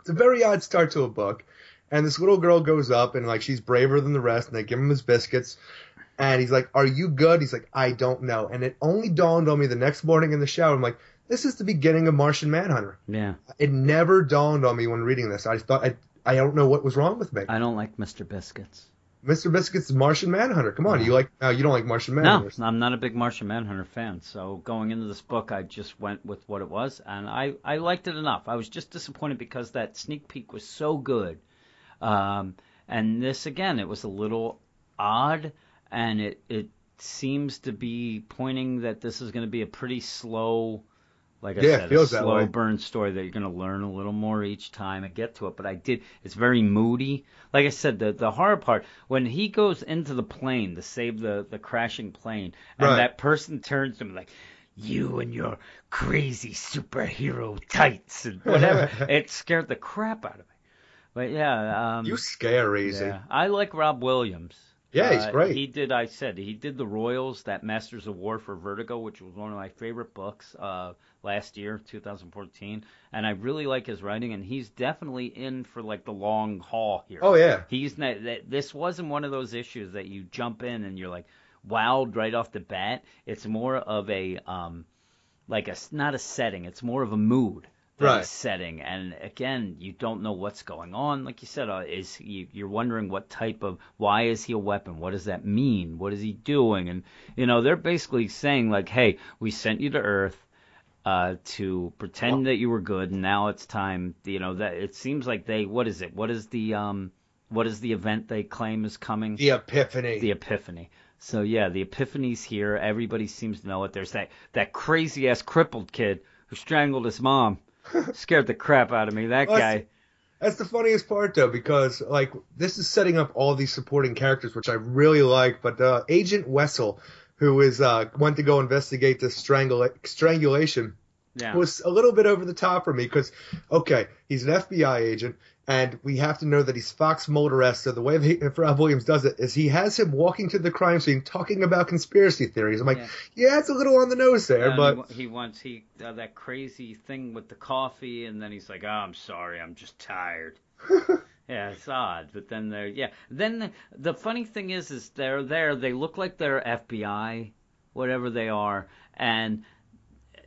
It's a very odd start to a book. And this little girl goes up and like she's braver than the rest, and they give him his biscuits. And he's like, "Are you good?" He's like, "I don't know." And it only dawned on me the next morning in the shower. I'm like, "This is the beginning of Martian Manhunter." Yeah. It never dawned on me when reading this. I just thought I I don't know what was wrong with me. I don't like Mr. Biscuits. Mr. Biscuits is Martian Manhunter. Come on, No. you like? No, you don't like Martian Manhunter. No, I'm not a big Martian Manhunter fan. So going into this book, I just went with what it was, and I I liked it enough. I was just disappointed because that sneak peek was so good, um, and this again, it was a little odd, and it it seems to be pointing that this is going to be a pretty slow, like I Yeah, said, a slow burn story that you're going to learn a little more each time and get to it. But I did. It's very moody. Like I said, the the horror part when he goes into the plane to save the the crashing plane, and Right. that person turns to him like. You and your crazy superhero tights and whatever. it scared the crap out of me. But yeah, um, You scare easy. yeah, I like Rob Williams. Yeah, he's Uh, great. He did. I said he did the Royals, that Masters of War for Vertigo, which was one of my favorite books uh, last year, 2014. And I really like his writing, and he's definitely in for like the long haul here. Oh yeah. He's not. This wasn't one of those issues that you jump in and you're like wowed right off the bat. It's more of a um, like a not a setting. It's more of a mood. Right. setting, and again, you don't know what's going on. Like you said, uh, is he, you're wondering what type of why is he a weapon? What does that mean? What is he doing? And you know, they're basically saying like, hey, we sent you to Earth uh, to pretend that you were good, and now it's time. You know that it seems like they. What is it? What is the um? What is the event they claim is coming? The epiphany. The Epiphany. So yeah, the Epiphany's here. Everybody seems to know it. There's that that crazy ass crippled kid who strangled his mom. Scared the crap out of me. That Well, guy. That's the funniest part though, because like this is setting up all these supporting characters, which I really like. But uh, Agent Wessel, who is uh, went to go investigate this strangula- strangulation, Yeah. was a little bit over the top for me because, okay, he's an FBI agent, and we have to know that he's Fox Mulder-esque. So the way that Rob Williams does it is he has him walking to the crime scene talking about conspiracy theories. I'm like, Yeah. yeah, it's a little on the nose there, Yeah, but he, he wants he uh, that crazy thing with the coffee, and then he's like, "Oh, I'm sorry, I'm just tired." yeah, it's odd, but then they're yeah. Then the, the funny thing is, is they're there. They look like they're FBI, whatever they are, and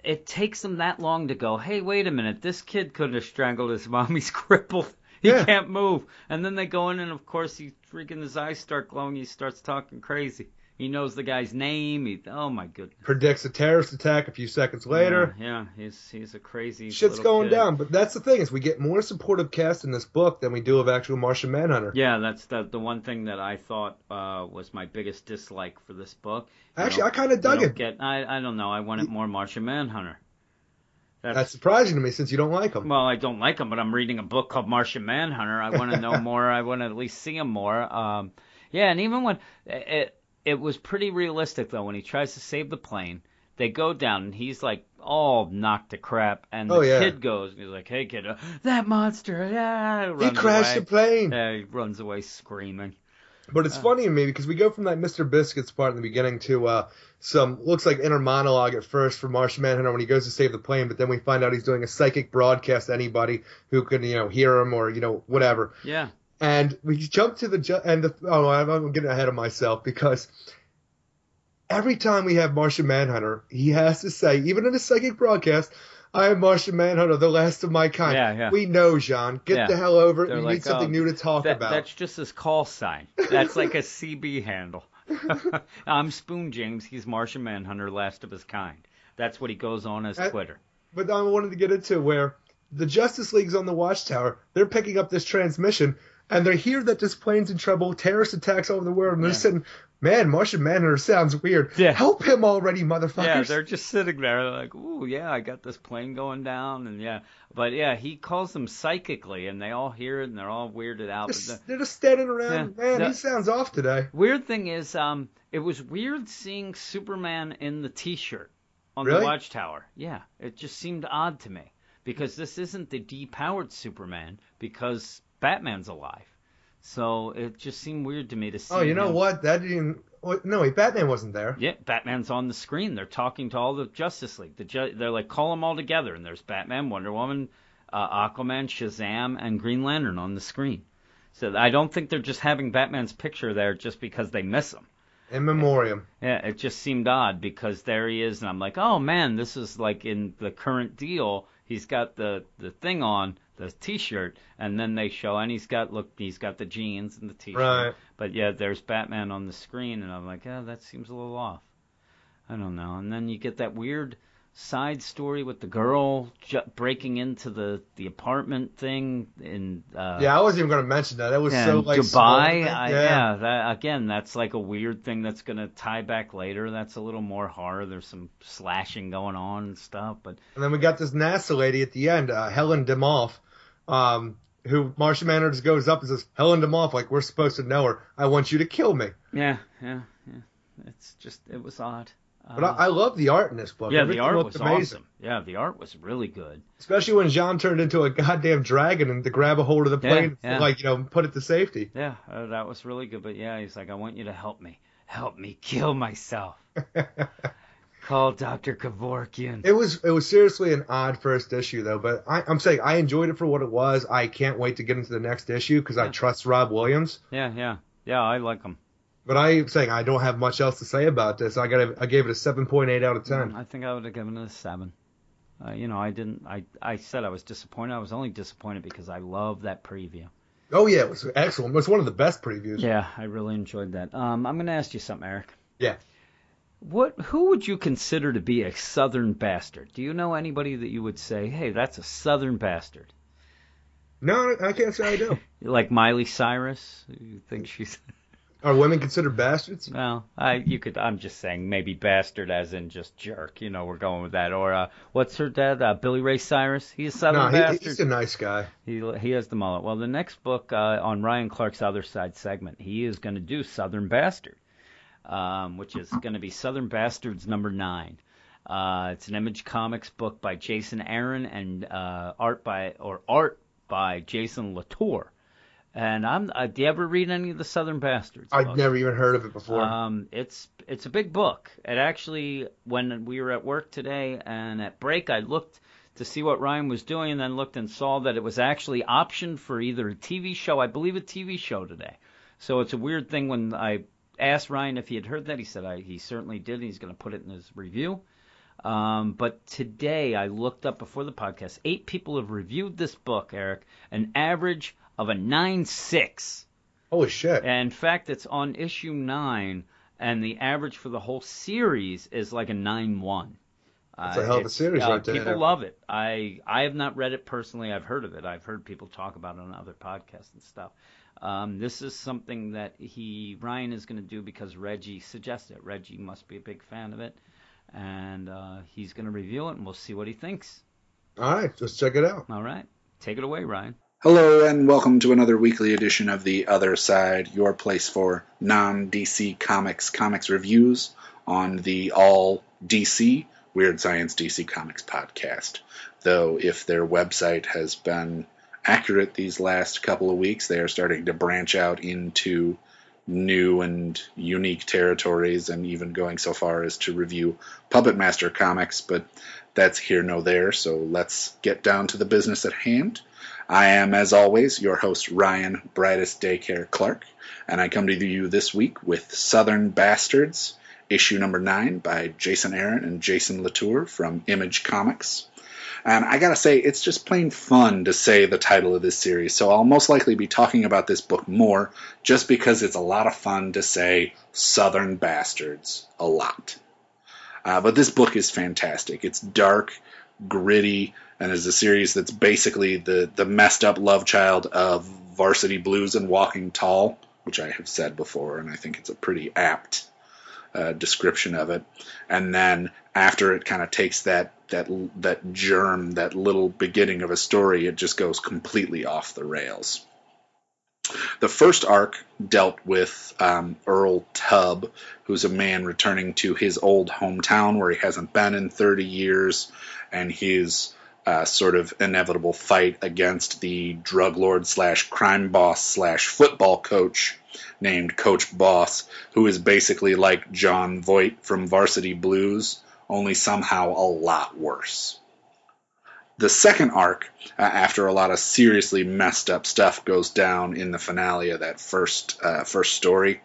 it takes them that long to go. Hey, wait a minute, this kid couldn't have strangled his mom. He's crippled. He Yeah. can't move. And then they go in, and of course, he freaking his eyes start glowing. He starts talking crazy. He knows the guy's name. He, oh my goodness. predicts a terrorist attack a few seconds later. Yeah, yeah, he's he's a crazy. Shit's going kid. down, but that's the thing is we get more supportive cast in this book than we do of actual Martian Manhunter. Yeah, that's the the one thing that I thought uh, was my biggest dislike for this book. You Actually, I kind of dug it. Get, I I don't know. I wanted more Martian Manhunter. That's surprising to me since you don't like him. Well, I don't like him, but I'm reading a book called Martian Manhunter. I want to know more. I want to at least see him more. Um, yeah, and even when it it was pretty realistic though when he tries to save the plane, they go down and he's like all knocked to crap, and the Oh, yeah. kid goes, and he's like, "Hey kid, uh, that monster!" Yeah, he crashed away. the plane. Yeah, he runs away screaming. But it's funny to me because we go from that Mr. Biscuits part in the beginning to uh, some looks like inner monologue at first for Martian Manhunter when he goes to save the plane, but then we find out he's doing a psychic broadcast to anybody who can you know hear him or you know whatever. Yeah. And we jump to the ju- and the, oh I'm, getting ahead of myself because every time we have Martian Manhunter, he has to say even in a psychic broadcast. I am Martian Manhunter, the last of my kind. Yeah, yeah. We know, Jean. Get Yeah. the hell over it. They're We like, need something oh, new to talk That, about. that's just his call sign. That's like a CB handle. I'm Spoon James. He's Martian Manhunter, last of his kind. That's what he goes on as Uh, Twitter. but I wanted to get into where the Justice League's on the watchtower. They're picking up this transmission, and they hear that this plane's in trouble. Terrorist attacks all over the world, and they're Yeah. saying, "Man, Martian Manhunter sounds weird. Yeah. Help him already, motherfuckers!" Yeah, they're just sitting there like, ooh, yeah, I got this plane going down, and yeah, but yeah, he calls them psychically, and they all hear it, and they're all weirded out. But Just- the they're just standing around. Yeah. Man, The- he sounds off today. weird thing is, um, it was weird seeing Superman in the T-shirt on Really? the Watchtower. Yeah, it just seemed odd to me because this isn't the depowered Superman because Batman's alive. So it just seemed weird to me to see. Oh, you know him- what? That didn't. No, wait, Batman wasn't there. Yeah, Batman's on the screen. They're talking to all the Justice League. The ju- they're like call them all together, and there's Batman, Wonder Woman, uh, Aquaman, Shazam, and Green Lantern on the screen. So I don't think they're just having Batman's picture there just because they miss him. In memoriam. Yeah, it just seemed odd because there he is, and I'm like, oh man, this is like in the current deal. He's got the the thing on, the T-shirt, and then they show, and he's got look, he's got the jeans and the T-shirt. Right. But yeah, there's Batman on the screen, and I'm like, yeah, that seems a little off. I don't know. And then you get that weird side story with the girl ju- breaking into the the apartment thing in uh, Yeah, I wasn't even going to mention that. It was yeah, so like Dubai. I, yeah, that, again, that's like a weird thing that's gonna tie back later. That's a little more horror. There's some slashing going on and stuff, but And then we got this NASA lady at the end, uh, Helen DeMolf, um, who Martian Manhunter goes up and says, Helen DeMolf, like we're supposed to know her. I want you to kill me. yeah, yeah, yeah. It's just it was odd. But Uh, I, I love the art in this book. yeah, the art was amazing. awesome. Yeah, the art was really good. Especially when Jean turned into a goddamn dragon and to grab a hold of the Yeah, plane, yeah. like you know, put it to safety. Yeah, uh, that was really good. But yeah, he's like, I want you to help me, help me kill myself. Call Doctor Kevorkian. It was it was seriously an odd first issue though, but I, I'm saying I enjoyed it for what it was. I can't wait to get into the next issue because I trust Rob Williams. Yeah, yeah, yeah. I like him. But I'm saying I don't have much else to say about this. I got I gave it a 7.8 out of 10. I think I would have given it a seven. Uh, you know, I didn't. I I said I was disappointed. I was only disappointed because I love that preview. Oh yeah, it was excellent. It was one of the best previews. Yeah, I really enjoyed that. Um, I'm gonna ask you something, Eric. Yeah. What? Who would you consider to be a Southern bastard? Do you know anybody that you would say, hey, that's a Southern bastard? No, I can't say I do. Like Miley Cyrus? You think she's? Are women considered bastards? Well, I you could. I'm just saying maybe bastard as in just jerk. You know, we're going with that. Or uh, what's her dad? Uh, Billy Ray Cyrus. He's a Southern No, he, bastard. he's a nice guy. He he has the mullet. Well, the next book uh, on Ryan Clark's Other Side segment, he is going to do Southern Bastard, um, which is going to be Southern Bastards number nine. Uh, it's an Image Comics book by Jason Aaron and uh, art by or art by Jason Latour. And I'm. Uh, do you ever read any of the Southern Bastards? I've books? never even heard of it before. Um, it's it's a big book. It actually, when we were at work today and at break, I looked to see what Ryan was doing, and then looked and saw that it was actually optioned for either a TV show, I believe a TV show today. So it's a weird thing when I asked Ryan if he had heard that. He said I, he certainly did. And he's going to put it in his review. Um, but today I looked up before the podcast. Eight people have reviewed this book, Eric, an average of a nine six. Holy shit. And in fact, it's on issue nine, and the average for the whole series is like a nine one. That's a hell of a series right there. People love it. I I have not read it personally. I've heard of it. I've heard people talk about it on other podcasts and stuff. Um, this is something that he Ryan is going to do because Reggie suggested it. Reggie must be a big fan of it, and uh, he's going to review it, and we'll see what he thinks. All right, let's check it out. All right, take it away, Ryan. Hello, and welcome to another weekly edition of The Other Side, your place for non DC Comics comics reviews on the All DC Weird Science DC Comics podcast. Though, if their website has been accurate these last couple of weeks, they are starting to branch out into new and unique territories and even going so far as to review Puppet Master comics, but that's here no there, so let's get down to the business at hand. I am, as always, your host, Ryan Brightest Daycare Clark, and I come to you this week with Southern Bastards, issue number nine by Jason Aaron and Jason Latour from Image Comics. And I gotta say, it's just plain fun to say the title of this series, so I'll most likely be talking about this book more just because it's a lot of fun to say Southern Bastards a lot. Uh, but this book is fantastic. It's dark, gritty, and is a series that's basically the, the messed up love child of Varsity Blues and Walking Tall, which I have said before, and I think it's a pretty apt uh, description of it. And then after it kind of takes that that that germ, that little beginning of a story, it just goes completely off the rails. The first arc dealt with um, Earl Tubb, who's a man returning to his old hometown where he hasn't been in 30 years, and his uh, sort of inevitable fight against the drug lord slash crime boss slash football coach named Coach Boss, who is basically like John Voight from Varsity Blues, only somehow a lot worse. The second arc, uh, after a lot of seriously messed up stuff goes down in the finale of that first uh, first story,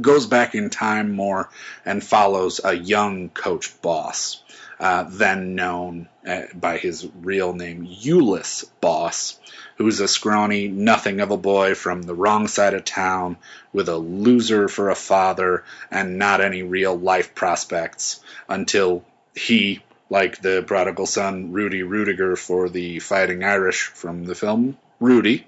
goes back in time more and follows a young Coach Boss, uh, then known uh, by his real name Euless Boss, who's a scrawny nothing of a boy from the wrong side of town with a loser for a father and not any real life prospects until he, like the prodigal son Rudy Rudiger for the Fighting Irish from the film Rudy,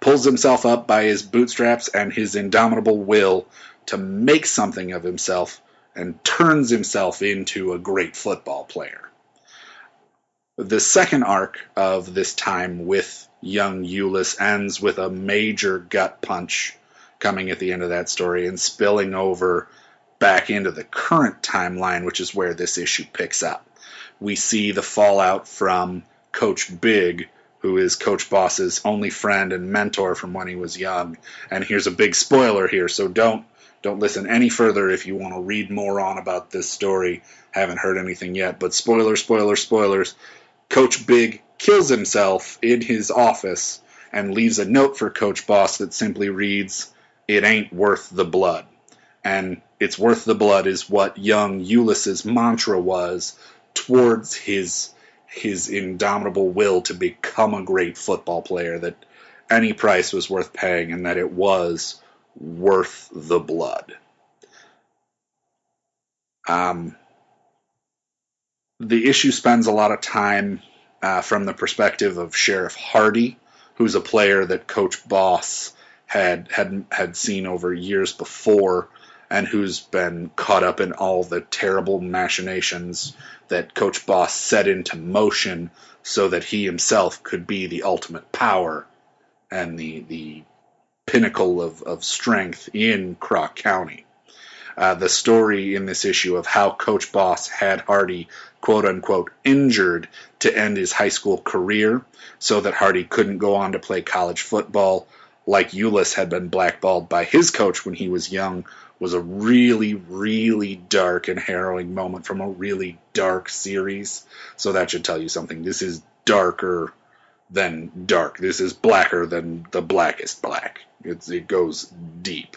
pulls himself up by his bootstraps and his indomitable will to make something of himself and turns himself into a great football player. The second arc of this time with young Euless ends with a major gut punch coming at the end of that story and spilling over back into the current timeline, which is where this issue picks up. We see the fallout from Coach Big, who is Coach Boss's only friend and mentor from when he was young. And here's a big spoiler here, so don't don't listen any further if you want to read more on about this story. Haven't heard anything yet, but spoiler, spoiler, spoilers. Coach Big kills himself in his office and leaves a note for Coach Boss that simply reads, It ain't worth the blood. And it's worth the blood is what young Ulysses' mantra was towards his his indomitable will to become a great football player that any price was worth paying and that it was worth the blood. Um, the issue spends a lot of time uh, from the perspective of Sheriff Hardy, who's a player that Coach Boss had had had seen over years before, and who's been caught up in all the terrible machinations that Coach Boss set into motion so that he himself could be the ultimate power and the the pinnacle of, of strength in Croc County. Uh, the story in this issue of how Coach Boss had Hardy quote unquote injured to end his high school career so that Hardy couldn't go on to play college football like Ulyss had been blackballed by his coach when he was young was a really, really dark and harrowing moment from a really dark series. So that should tell you something. This is darker than dark. This is blacker than the blackest black. It's, it goes deep.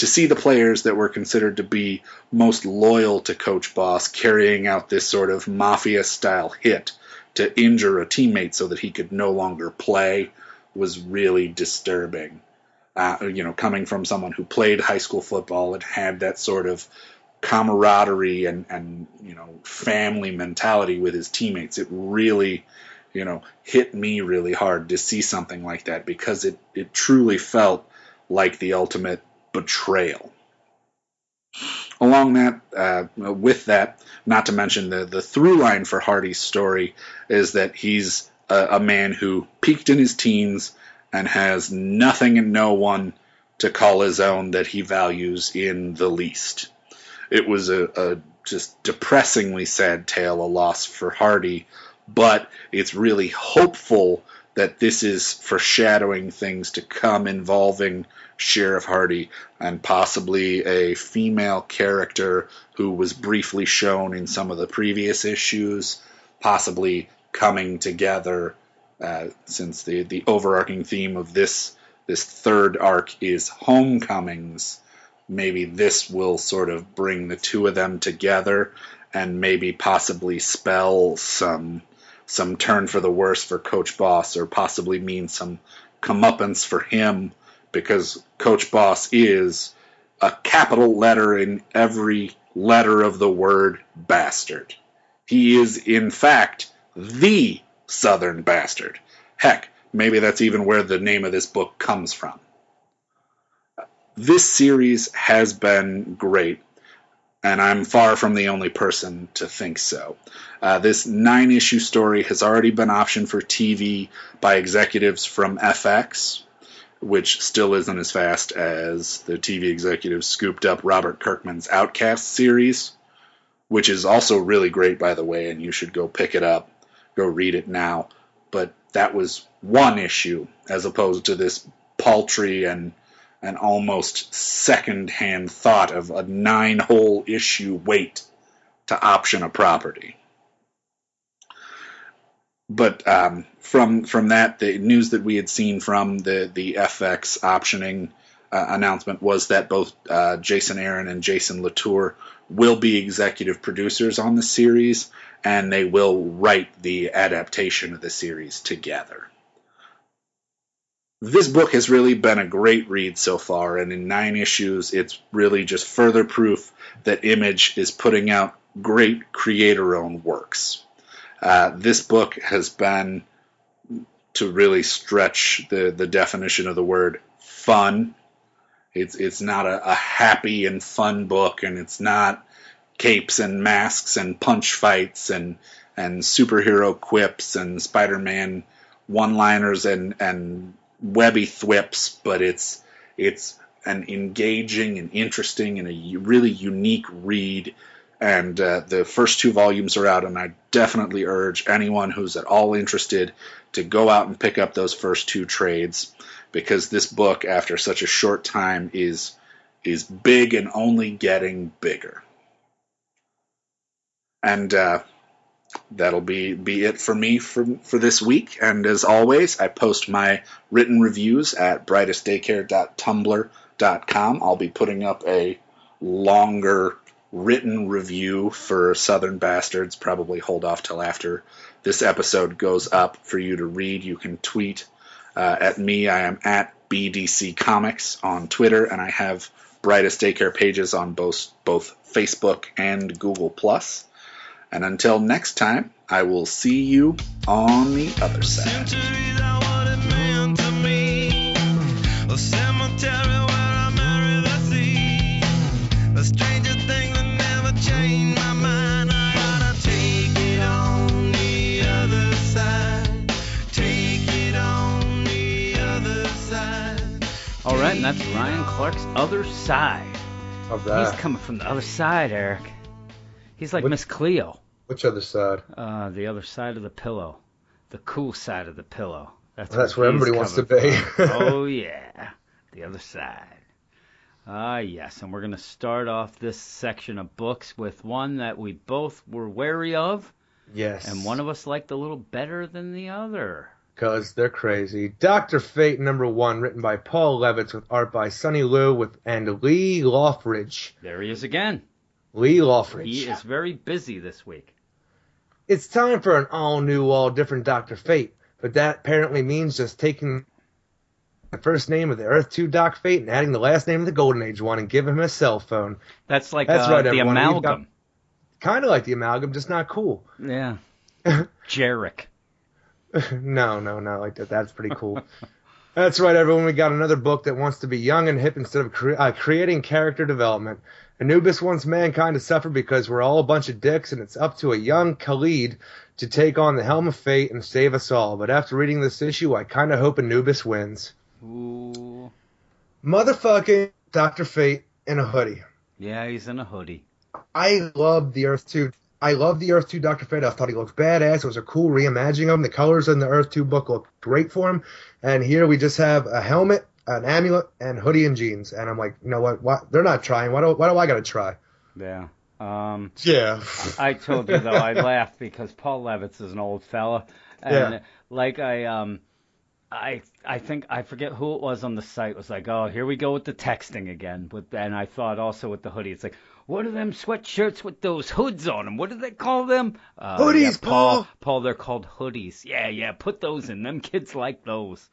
To see the players that were considered to be most loyal to Coach Boss carrying out this sort of mafia style hit to injure a teammate so that he could no longer play was really disturbing. Uh, you know, coming from someone who played high school football and had that sort of camaraderie and, and you know family mentality with his teammates, it really you know hit me really hard to see something like that because it it truly felt like the ultimate betrayal. Along that, uh, with that, not to mention the the through line for Hardy's story is that he's a, a man who peaked in his teens and has nothing and no one to call his own that he values in the least. It was a, a just depressingly sad tale, a loss for Hardy, but it's really hopeful that this is foreshadowing things to come involving Sheriff Hardy and possibly a female character who was briefly shown in some of the previous issues, possibly coming together uh, since the the overarching theme of this this third arc is homecomings. Maybe this will sort of bring the two of them together and maybe possibly spell some some turn for the worse for Coach Boss, or possibly mean some comeuppance for him because Coach Boss is a capital letter in every letter of the word bastard. He is, in fact, the Southern bastard. Heck, maybe that's even where the name of this book comes from. This series has been great, and I'm far from the only person to think so. Uh, this nine issue story has already been optioned for TV by executives from FX, which still isn't as fast as the TV executives scooped up Robert Kirkman's Outcast series, which is also really great, by the way, and you should go pick it up, go read it now. But that was one issue as opposed to this paltry and an almost second-hand thought of a nine-hole issue wait to option a property. But um, from from that, the news that we had seen from the the FX optioning uh, announcement was that both uh, Jason Aaron and Jason Latour will be executive producers on the series, and they will write the adaptation of the series together this book has really been a great read so far, and in nine issues, it's really just further proof that Image is putting out great creator-owned works. Uh, this book has been to really stretch the, the definition of the word fun. It's it's not a, a happy and fun book, and it's not capes and masks and punch fights and and superhero quips and Spider-Man one-liners and and webby thwips, but it's it's an engaging and interesting and a really unique read. And uh, the first two volumes are out, and I definitely urge anyone who's at all interested to go out and pick up those first two trades because this book, after such a short time, is is big and only getting bigger. And uh, that'll be be it for me for for this week. And as always, I post my written reviews at brightestdaycare.tumblr.com. I'll be putting up a longer written review for Southern Bastards. Probably hold off till after this episode goes up for you to read. You can tweet uh, at me. I am at BDC Comics on Twitter, and I have Brightest Daycare pages on both both Facebook and Google Plus. And until next time, I will see you on the other side. Centuries are what it meant to me. A cemetery where I marry the sea. A stranger thing that never changed my mind. I gotta take it on the other side. Take it on the other side. All right, and that's Ryan Clark's Other Side. Of He's coming from the other side, Eric. He's like Miss Cleo. Which other side? Uh, the other side of the pillow. The cool side of the pillow. That's, That's where everybody wants to be. oh, yeah. The other side. Ah, yes. And we're going to start off this section of books with one that we both were wary of, Yes. and one of us liked a little better than the other. Because they're crazy. Doctor Fate number one, written by Paul Levitz with art by Sonny Liew with and Lee Loughridge. There he is again. Lee Loughridge. He is very busy this week. It's time for an all new, all different Doctor Fate, but that apparently means just taking the first name of the Earth 2 Doc Fate and adding the last name of the Golden Age one and giving him a cell phone. That's like That's uh, right, the everyone. Amalgam. Kind of like the amalgam, just not cool. Yeah. Jarek. no, no, not like that. That's pretty cool. That's right, everyone. We got another book that wants to be young and hip instead of cre- uh, creating character development. Anubis wants mankind to suffer because we're all a bunch of dicks, and it's up to a young Khalid to take on the helm of fate and save us all. But after reading this issue, I kind of hope Anubis wins. Ooh. Motherfucking Doctor Fate in a hoodie. Yeah, he's in a hoodie. I love the Earth 2. I love the Earth 2 Dr. Fate. I thought he looked badass. It was a cool reimagining of him. The colors in the Earth 2 book look great for him. And here we just have a helmet, an amulet, and hoodie and jeans. And I'm like, you know what? Why, they're not trying. Why do, why do I got to try? Yeah. Um, Yeah. I told you though I laughed because Paul Levitz is an old fella, and Yeah. like I um, I I think I forget who it was on the site was like, oh here we go with the texting again. With and I thought also with the hoodie, it's like. What are them sweatshirts with those hoods on them? What do they call them? Uh, Hoodies, yeah, Paul. Paul. Paul, they're called hoodies. Yeah, yeah. Put those in. Them kids like those.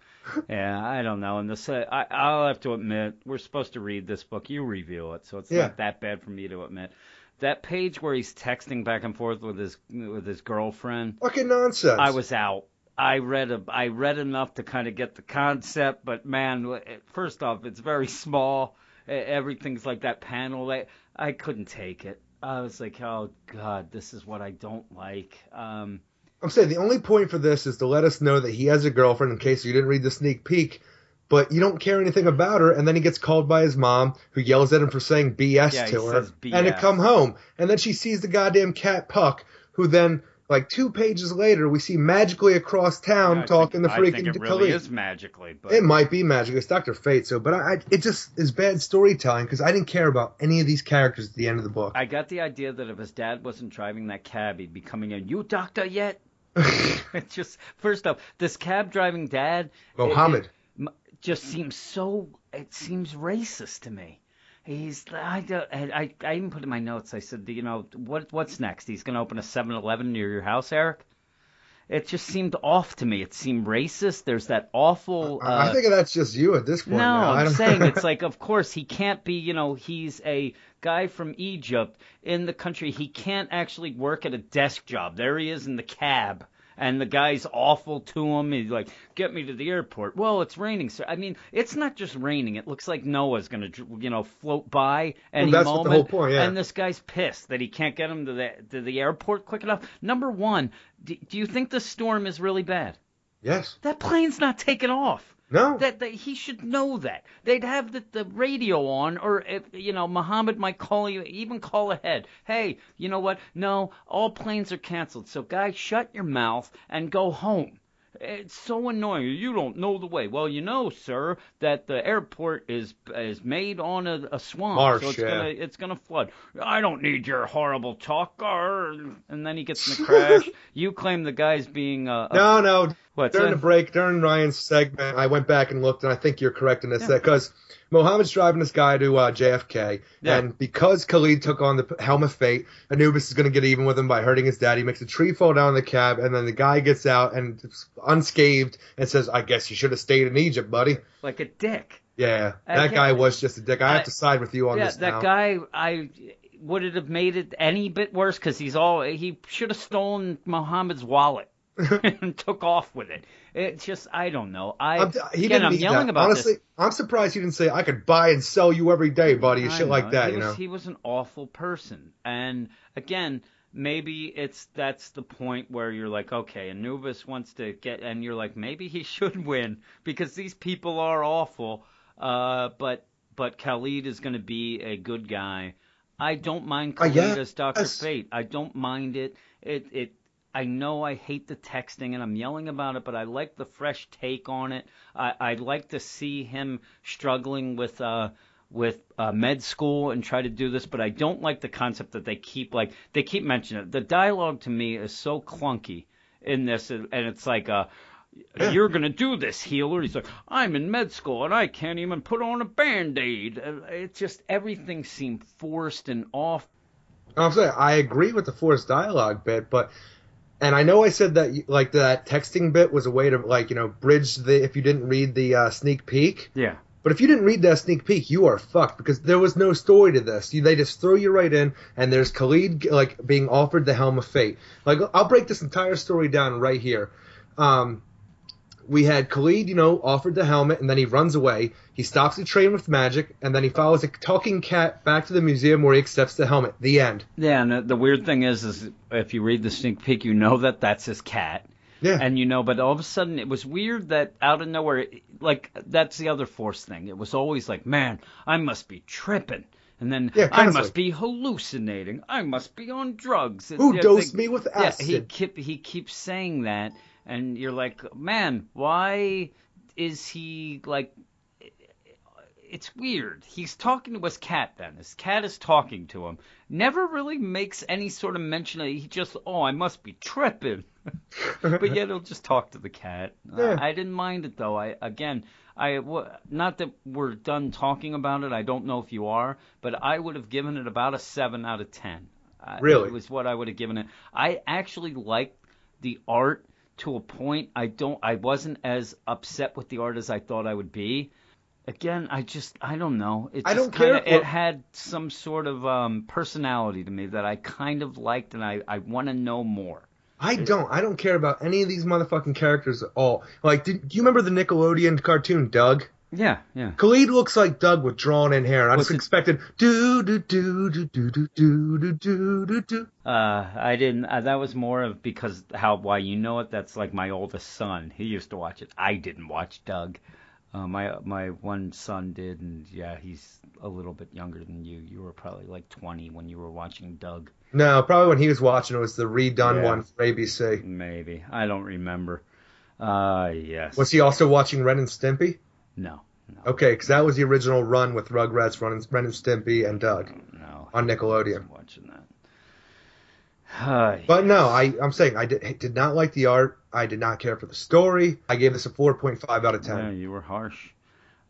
Yeah, I don't know. And this, uh, I, I'll have to admit, we're supposed to read this book. You review it, so it's Yeah. not that bad for me to admit. That page where he's texting back and forth with his with his girlfriend, Fucking nonsense. I was out. I read a, I read enough to kind of get the concept, but man, first off, it's very small. Everything's like that panel. I, I couldn't take it. I was like, oh god, this is what I don't like. Um, I'm saying the only point for this is to let us know that he has a girlfriend in case you didn't read the sneak peek. But you don't care anything about her, and then he gets called by his mom, who yells at him for saying BS Yeah, to her, says and to come home. And then she sees the goddamn cat Puck, who then, like two pages later, we see magically across town I talking think, to freaking I think it really is magically, but It might be magic. It's Doctor Fate. So, but I, I it just is bad storytelling because I didn't care about any of these characters at the end of the book. I got the idea that if his dad wasn't driving that cab, he'd be coming in. You doctor yet? It's just first off, this cab driving dad, Mohammed. it m- just seems so. It seems racist to me. He's I don't- I I even put in my notes. I said, you know, what what's next? He's gonna open a 7-Eleven near your house, Eric. It just seemed off to me. It seemed racist. There's that awful. Uh, I think that's just you at this point. no, now. I'm saying it's like, of course, he can't be, you know, he's a guy from Egypt in the country. He can't actually work at a desk job. There he is in the cab. And the guy's awful to him. He's like, "Get me to the airport." Well, it's raining, sir. I mean, it's not just raining. It looks like Noah's gonna, you know, float by any that's what moment. the whole point, yeah. And this guy's pissed that he can't get him to the to the airport quick enough. Number one, do, do you think the storm is really bad? yes. That plane's not taking off. No. That, that he should know that. They'd have the, the radio on, or if, you know, Muhammad might call you, even call ahead. Hey, you know what? No, all planes are canceled. So, guys, shut your mouth and go home. It's so annoying. You don't know the way. Well, you know, sir, that the airport is is made on a, a swamp, Marsh, so it's yeah. gonna it's gonna flood. I don't need your horrible talk. arr." And then he gets in a crash. you claim the guy's being uh, a No, no. During the break, during Ryan's segment, I went back and looked, and I think you're correct in this Yeah. that because Mohammed's driving this guy to uh, JFK, Yeah. and because Khalid took on the helm of fate, Anubis is going to get even with him by hurting his dad. He makes a tree fall down in the cab, and then the guy gets out and unscathed and says, "I guess you should have stayed in Egypt, buddy." like a dick. Yeah, I that guy was just a dick. I have to side with you on yeah, this that now. guy, I would it have made it any bit worse because he's all he should have stolen Muhammad's wallet and took off with it. It's just I don't know. I I'm, he again, didn't I'm yelling that. about Honestly, this. I'm surprised he didn't say I could buy and sell you every day, buddy, and I shit like that. He you was, know. he was an awful person, and again, maybe it's that's the point where you're like, okay, Anubis wants to get, and you're like, maybe he should win because these people are awful. Uh, but but Khalid is going to be a good guy. I don't mind Uh, Khalid yeah, as Doctor. Fate. I don't mind it. It it. I know I hate the texting and I'm yelling about it, but I like the fresh take on it. I, I'd like to see him struggling with uh with uh, med school and try to do this, but I don't like the concept that they keep like they keep mentioning it. The dialogue to me is so clunky in this, and it's like uh. You're gonna do this, healer. He's like, I'm in med school and I can't even put on a band-aid. Uh, It's just everything seemed forced and off. I'm saying I agree with the forced dialogue bit, but and I know I said that like that texting bit was a way to like you know bridge the if you didn't read the uh, sneak peek. Yeah. But if you didn't read that sneak peek, you are fucked because there was no story to this. You, they just throw you right in, and there's Khalid like being offered the helm of fate. Like I'll break this entire story down right here. Um, we had Khalid, you know, offered the helmet, and then he runs away. He stops the train with magic, and then he follows a talking cat back to the museum where he accepts the helmet. The end. Yeah, and the- weird thing is, is if you read the sneak peek, you know that that's his cat. Yeah. And you know, but all of a sudden it was weird that out of nowhere, like that's the other force thing. It was always like, man, I must be tripping. And then Yeah, I must be hallucinating. I must be on drugs. Who dosed me with acid? Yeah, he keep he keeps saying that, and you're like, man, why is he like? It's weird. He's talking to his cat then. His cat is talking to him. Never really makes any sort of mention of he just, oh, I must be tripping. but yet he'll just talk to the cat. Yeah. I, I didn't mind it though. I again, I not that we're done talking about it. I don't know if you are, but I would have given it about a seven out of ten. Uh, Really? it was what I would have given it. I actually liked the art to a point. I don't. I wasn't as upset with the art as I thought I would be. Again, I just I don't know. It I don't care kinda, for- It had some sort of um, personality to me that I kind of liked, and I I want to know more. I don't. I don't care about any of these motherfucking characters at all. Like, did, do you remember the Nickelodeon cartoon Doug? Yeah, yeah. Khalid looks like Doug with drawn in hair. I What's just it- expected do do do do do do do do do do do. Uh, I didn't. Uh, that was more of because how why you know it. That's like my oldest son. He used to watch it. I didn't watch Doug. Uh, my my one son did, and yeah, he's a little bit younger than you. You were probably like 20 when you were watching Doug. No, probably when he was watching it was the redone Yeah. one for ABC. Maybe I don't remember. Uh, yes. Was he also watching Ren and Stimpy? No, no, Okay, because that was the original run with Rugrats, Ren and, Ren and Stimpy, and Doug no. on Nickelodeon. watching that. Uh, But no, I, I'm saying I did, did not like the art. I did not care for the story. I gave this a 4.5 out of 10. Yeah, you were harsh.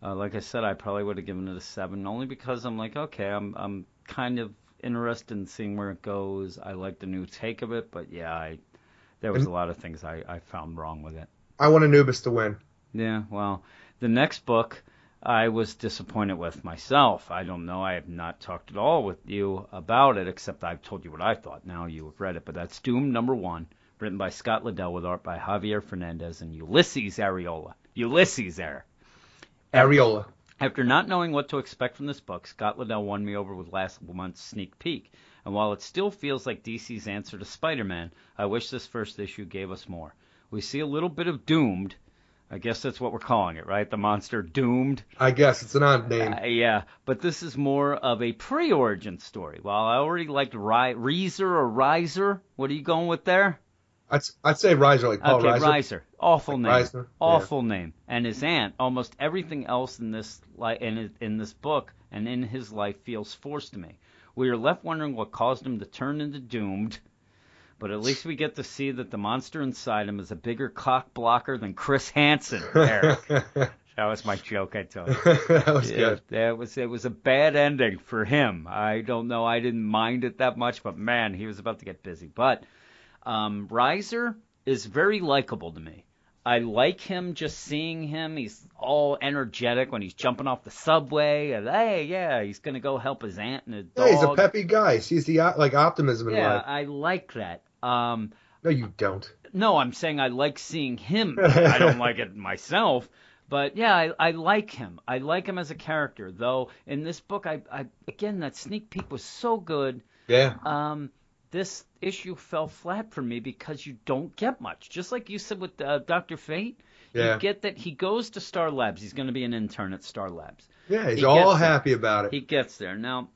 Uh, like I said, I probably would have given it a seven, only because I'm like, okay, I'm I'm kind of interested in seeing where it goes. I like the new take of it, but yeah, I there was And- a lot of things I, I found wrong with it. I want Anubis to win. Yeah, well, the next book I was disappointed with myself. I don't know. I have not talked at all with you about it, except I've told you what I thought. Now you have read it, but that's Doom number one, written by Scott Lobdell with art by Javier Fernandez and Ulises Arreola. Ulises there. Arreola. After not knowing what to expect from this book, Scott Lobdell won me over with last month's sneak peek. And while it still feels like DC's answer to Spider-Man, I wish this first issue gave us more. We see a little bit of Doomed. I guess that's what we're calling it, right? The monster Doomed. I guess it's an odd name. Uh, yeah, but this is more of a pre-origin story. Well, I already liked Ri- Reezer or Riser, what are you going with there? I'd, I'd say Riser, like Paul Reiser. okay, Riser. Awful Like name. Riser, yeah. Awful name. And his aunt, almost everything else in this li- in in this book and in his life feels forced to me. We are left wondering what caused him to turn into doomed. But at least we get to see that the monster inside him is a bigger cock blocker than Chris Hansen. Eric. that was my joke I told you. that was Yeah, good. that was it was a bad ending for him. I don't know. I didn't mind it that much, but man, he was about to get busy. But um, Riser is very likable to me. I like him just seeing him. He's all energetic when he's jumping off the subway. And hey, yeah, he's gonna go help his aunt and his dog. Hey, he's a peppy guy. Sees the like optimism in yeah, life. I like that. Um, No, you don't. no, I'm saying I like seeing him. I don't like it myself. But yeah, I, I like him. I like him as a character. Though in this book, I, I again that sneak peek was so good. Yeah. Um, this issue fell flat for me because you don't get much. Just like you said with uh, Doctor Fate, Yeah. you get that he goes to Star Labs. He's going to be an intern at Star Labs. Yeah, he's He all happy about it. He gets there. Now,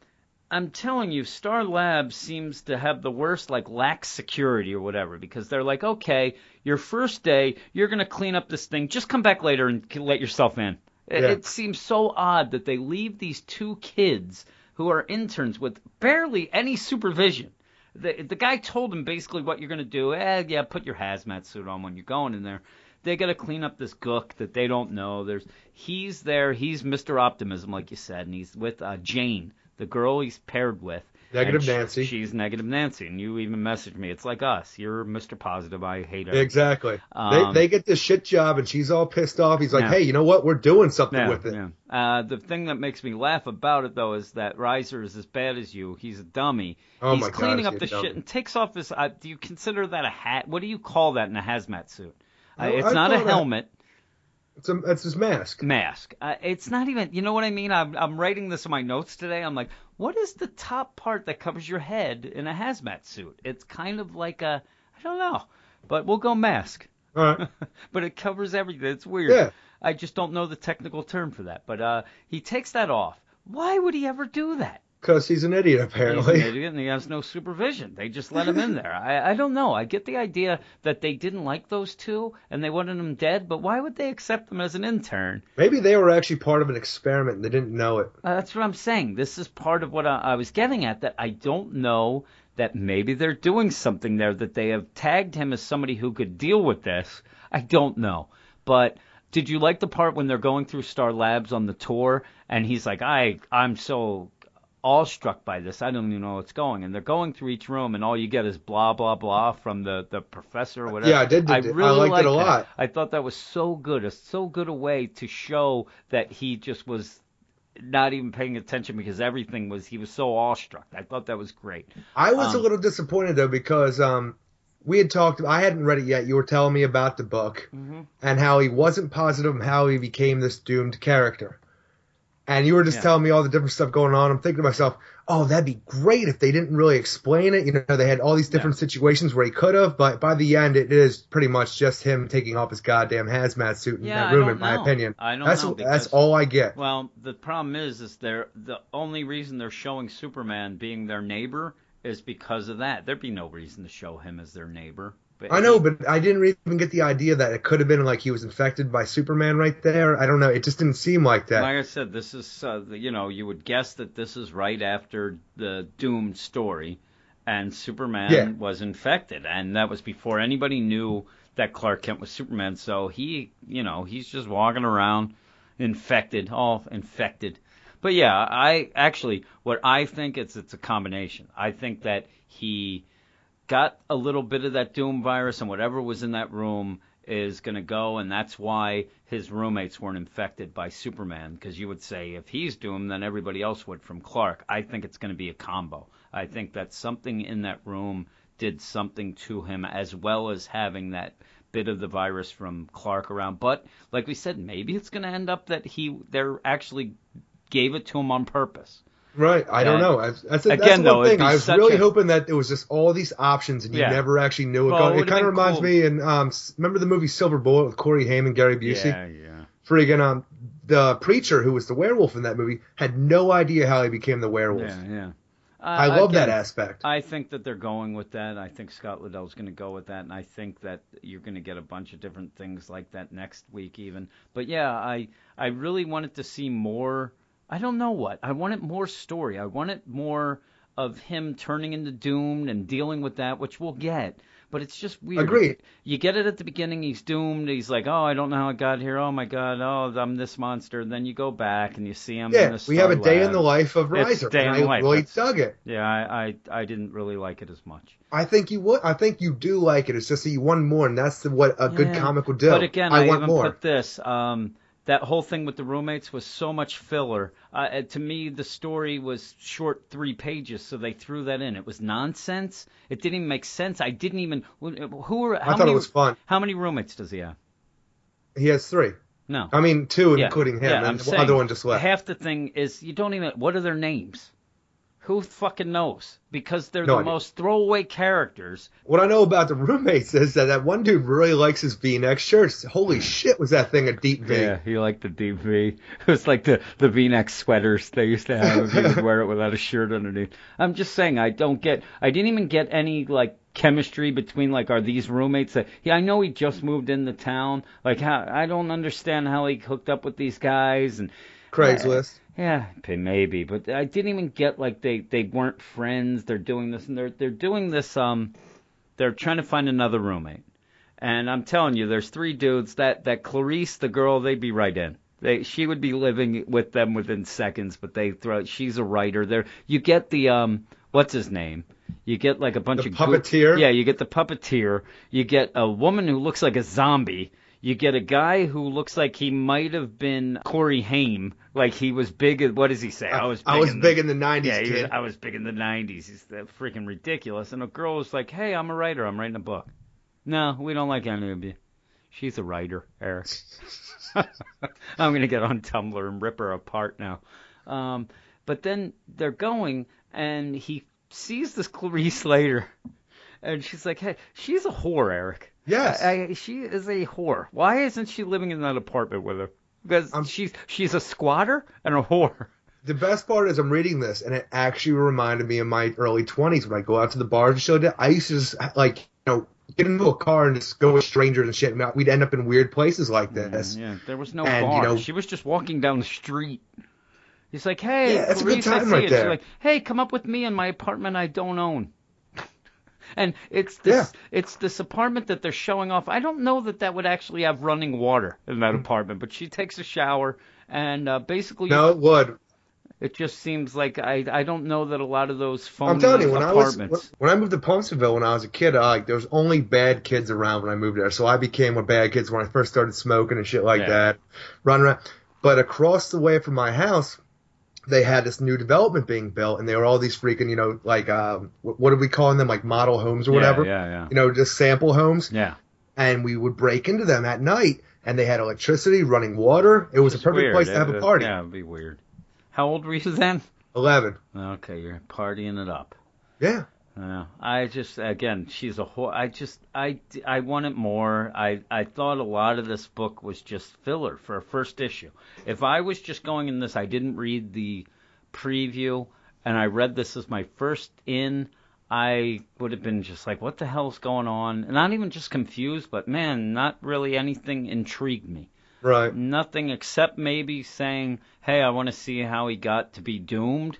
I'm telling you, Star Labs seems to have the worst, like, lax security or whatever, because they're like, okay, your first day, you're going to clean up this thing. Just come back later and let yourself in. It, Yeah. it seems so odd that they leave these two kids who are interns with barely any supervision. The, the guy told them basically what you're going to do. Eh, yeah, put your hazmat suit on when you're going in there. They got to clean up this gook that they don't know. There's he's there. He's Mr. Optimism, like you said, and he's with uh, Jane, the girl he's paired with. Negative Nancy. She's negative Nancy, and you even messaged me. It's like us. You're Mr. Positive. I hate her. Exactly. Um, they they get this shit job and she's all pissed off. He's like, Yeah. hey, you know what? We're doing something Yeah, with it. yeah. Uh, the thing that makes me laugh about it though is that Riser is as bad as you. He's a dummy. Oh He's my cleaning is up the shit and takes off his. Uh, do you consider that a hat? What do you call that in a hazmat suit? Uh, it's I not a that- helmet. It's a, it's his mask. Mask. Uh, it's not even. You know what I mean? I'm I'm writing this in my notes today. I'm like, what is the top part that covers your head in a hazmat suit? It's kind of like a. I don't know, but we'll go mask. All right. but it covers everything. It's weird. Yeah. I just don't know the technical term for that. But uh, he takes that off. Why would he ever do that? Because he's an idiot, He's apparently. an idiot and he has no supervision. They just let him in there. I, I don't know. I get the idea that they didn't like those two and they wanted him dead, but why would they accept him as an intern? Maybe they were actually part of an experiment and they didn't know it. Uh, that's what I'm saying. This is part of what I, I was getting at. That I don't know that maybe they're doing something there. That they have tagged him as somebody who could deal with this. I don't know. But did you like the part when they're going through Star Labs on the tour and he's like, I I'm so awestruck by this. I don't even know what's going. And they're going through each room, and all you get is blah blah blah from the the professor or whatever. Yeah, I did- I did- I really liked it a that. lot. I thought that was so good. A so good a way to show that he just was not even paying attention because everything was he was so awestruck. I thought that was great. I was a Um, little disappointed though because um, we had talked. I hadn't read it yet. You were telling me about the book Mhm. and how he wasn't positive how he became this doomed character. And you were just Yeah. telling me all the different stuff going on. I'm thinking to myself, oh, that'd be great if they didn't really explain it. You know, they had all these different situations where he could have, but by the end, it is pretty much just him taking off his goddamn hazmat suit in Yeah, that room, in my opinion. I don't that's know, that's all I get. Well, the problem is, is they're the only reason they're showing Superman being their neighbor is because of that. There'd be no reason to show him as their neighbor. But I know, but I didn't even get the idea that it could have been like he was infected by Superman right there. I don't know. It just didn't seem like that. Like I said, this is uh, the- you know you would guess that this is right after the doomed story, and Superman Yeah. was infected, and that was before anybody knew that Clark Kent was Superman. So he, you know, he's just walking around infected, all infected. But yeah, I actually what I think it's it's a combination. I think that he got a little bit of that Doom virus, and whatever was in that room is going to go, and that's why his roommates weren't infected by Superman. Because you would say if he's doomed, then everybody else would from Clark. I think it's going to be a combo. I think that something in that room did something to him, as well as having that bit of the virus from Clark around. But like we said, maybe it's going to end up that he they're actually gave it to him on purpose. Right. I don't And know. That's, that's, that's again, the though, thing. I was really a- hoping that it was just all these options and you Yeah. never actually knew. Well, it It kind of reminds cool. me, and um, remember the movie Silver Bullet with Corey Haim and Gary Busey? Yeah, yeah. Friggin' um, the preacher who was the werewolf in that movie had no idea how he became the werewolf. Yeah, yeah. I love that aspect. I think that they're going with that. I think Scott Lobdell's going to go with that, and I think that you're going to get a bunch of different things like that next week, even. But yeah, I I really wanted to see more. I don't know what. I wanted more story. I wanted more of him turning into doomed and dealing with that, which we'll get. But it's just weird. Agreed. You get it at the beginning. He's doomed. He's like, oh, I don't know how I got here. Oh my God. Oh, I'm this monster. Then you go back and you see him. in yeah, we have a Star day in the life of Riser. It's day and in I the life. really That's- dug it. Yeah, I, I I didn't really like it as much. I think you would. I think you do like it. It's just that you want more, and that's what a good Yeah. comic would do. But again, I, I, want even more. put this. Um, that whole thing with the roommates was so much filler. Uh, to me, the story was short three pages, so they threw that in. It was nonsense. It didn't even make sense. I didn't even. Who are? How I thought many, it was fun. How many roommates does he have? He has three. No. I mean, two, Yeah, including him, yeah, and I'm the other one just left. Half the thing is you don't even. What are their names? Who fucking knows? Because they're No the idea. most throwaway characters. What I know about the roommates is that that one dude really likes his V-neck shirts. Holy shit, was that thing a deep V? Yeah, he liked the deep V. It was like the the V-neck sweaters they used to have. He would wear it without a shirt underneath. I'm just saying, I don't get. I didn't even get any like chemistry between like are these roommates that yeah I know he just moved into town like how I don't understand how he hooked up with these guys and Craigslist. yeah maybe but I didn't even get like they they weren't friends they're doing this and they're they're doing this um they're trying to find another roommate and I'm telling you, there's three dudes. That that Clarice, the girl, they'd be right in. They she would be living with them within seconds. But they throw. She's a writer. There, you get the um, what's his name? You get like a bunch The of goo- puppeteer? yeah, you get the puppeteer. You get a woman who looks like a zombie. You get a guy who looks like he might have been Corey Haim, like he was big. What does he say? I was. Big I was in big the, in the '90s, yeah, he was. I was big in the '90s. He's freaking ridiculous. And a girl was like, "Hey, I'm a writer. I'm writing a book." No, we don't like any of you. She's a writer, Eric. I'm gonna get on Tumblr and rip her apart now. Um, but then they're going, and he sees this Clarice later, and she's like, "Hey, she's a whore, Eric. Yes. I, I, she is a whore. Why isn't she living in that apartment with her? Because she's she's a squatter and a whore." The best part is I'm reading this, and it actually reminded me of my early 20s when I go out to the bars and show that. I used to just like you know get into a car and just go with strangers and shit. And we'd end up in weird places like this. Yeah, there was no And, you know- she was just walking down the street. He's like, "Hey, Yeah, that's a good time right there. She's like, "Hey, come up with me in my apartment I don't own." And it's this it's this apartment that they're showing off. I don't know that that would actually have running water in that apartment, but she takes a shower and uh, basically No, it would. it just seems like I I don't know that a lot of those phony I'm telling you, when I was when I moved to Pumpsonville when I was a kid, I, like there was only bad kids around when I moved there. So I became a bad kids when I first started smoking and shit like Yeah. that, running around. But across the way from my house, they had this new development being built, and they were all these freaking, you know, like um, what, are we calling them, like model homes or Yeah, whatever? yeah, yeah. You know, just sample homes. Yeah. And we would break into them at night, and they had electricity, running water. It was a perfect weird. place to It- have a party. Yeah, it'd be weird. How old were you then? Eleven. Okay, you're partying it up. Yeah. Yeah, I just again, she's a whore. I just I I wanted more. I I thought a lot of this book was just filler for a first issue. If I was just going in this, I didn't read the preview, and I read this as my first in. I would have been just like, what the hell's going on? And not even just confused, but man, not really anything intrigued me. Right. Nothing except maybe saying, "Hey, I want to see how he got to be doomed."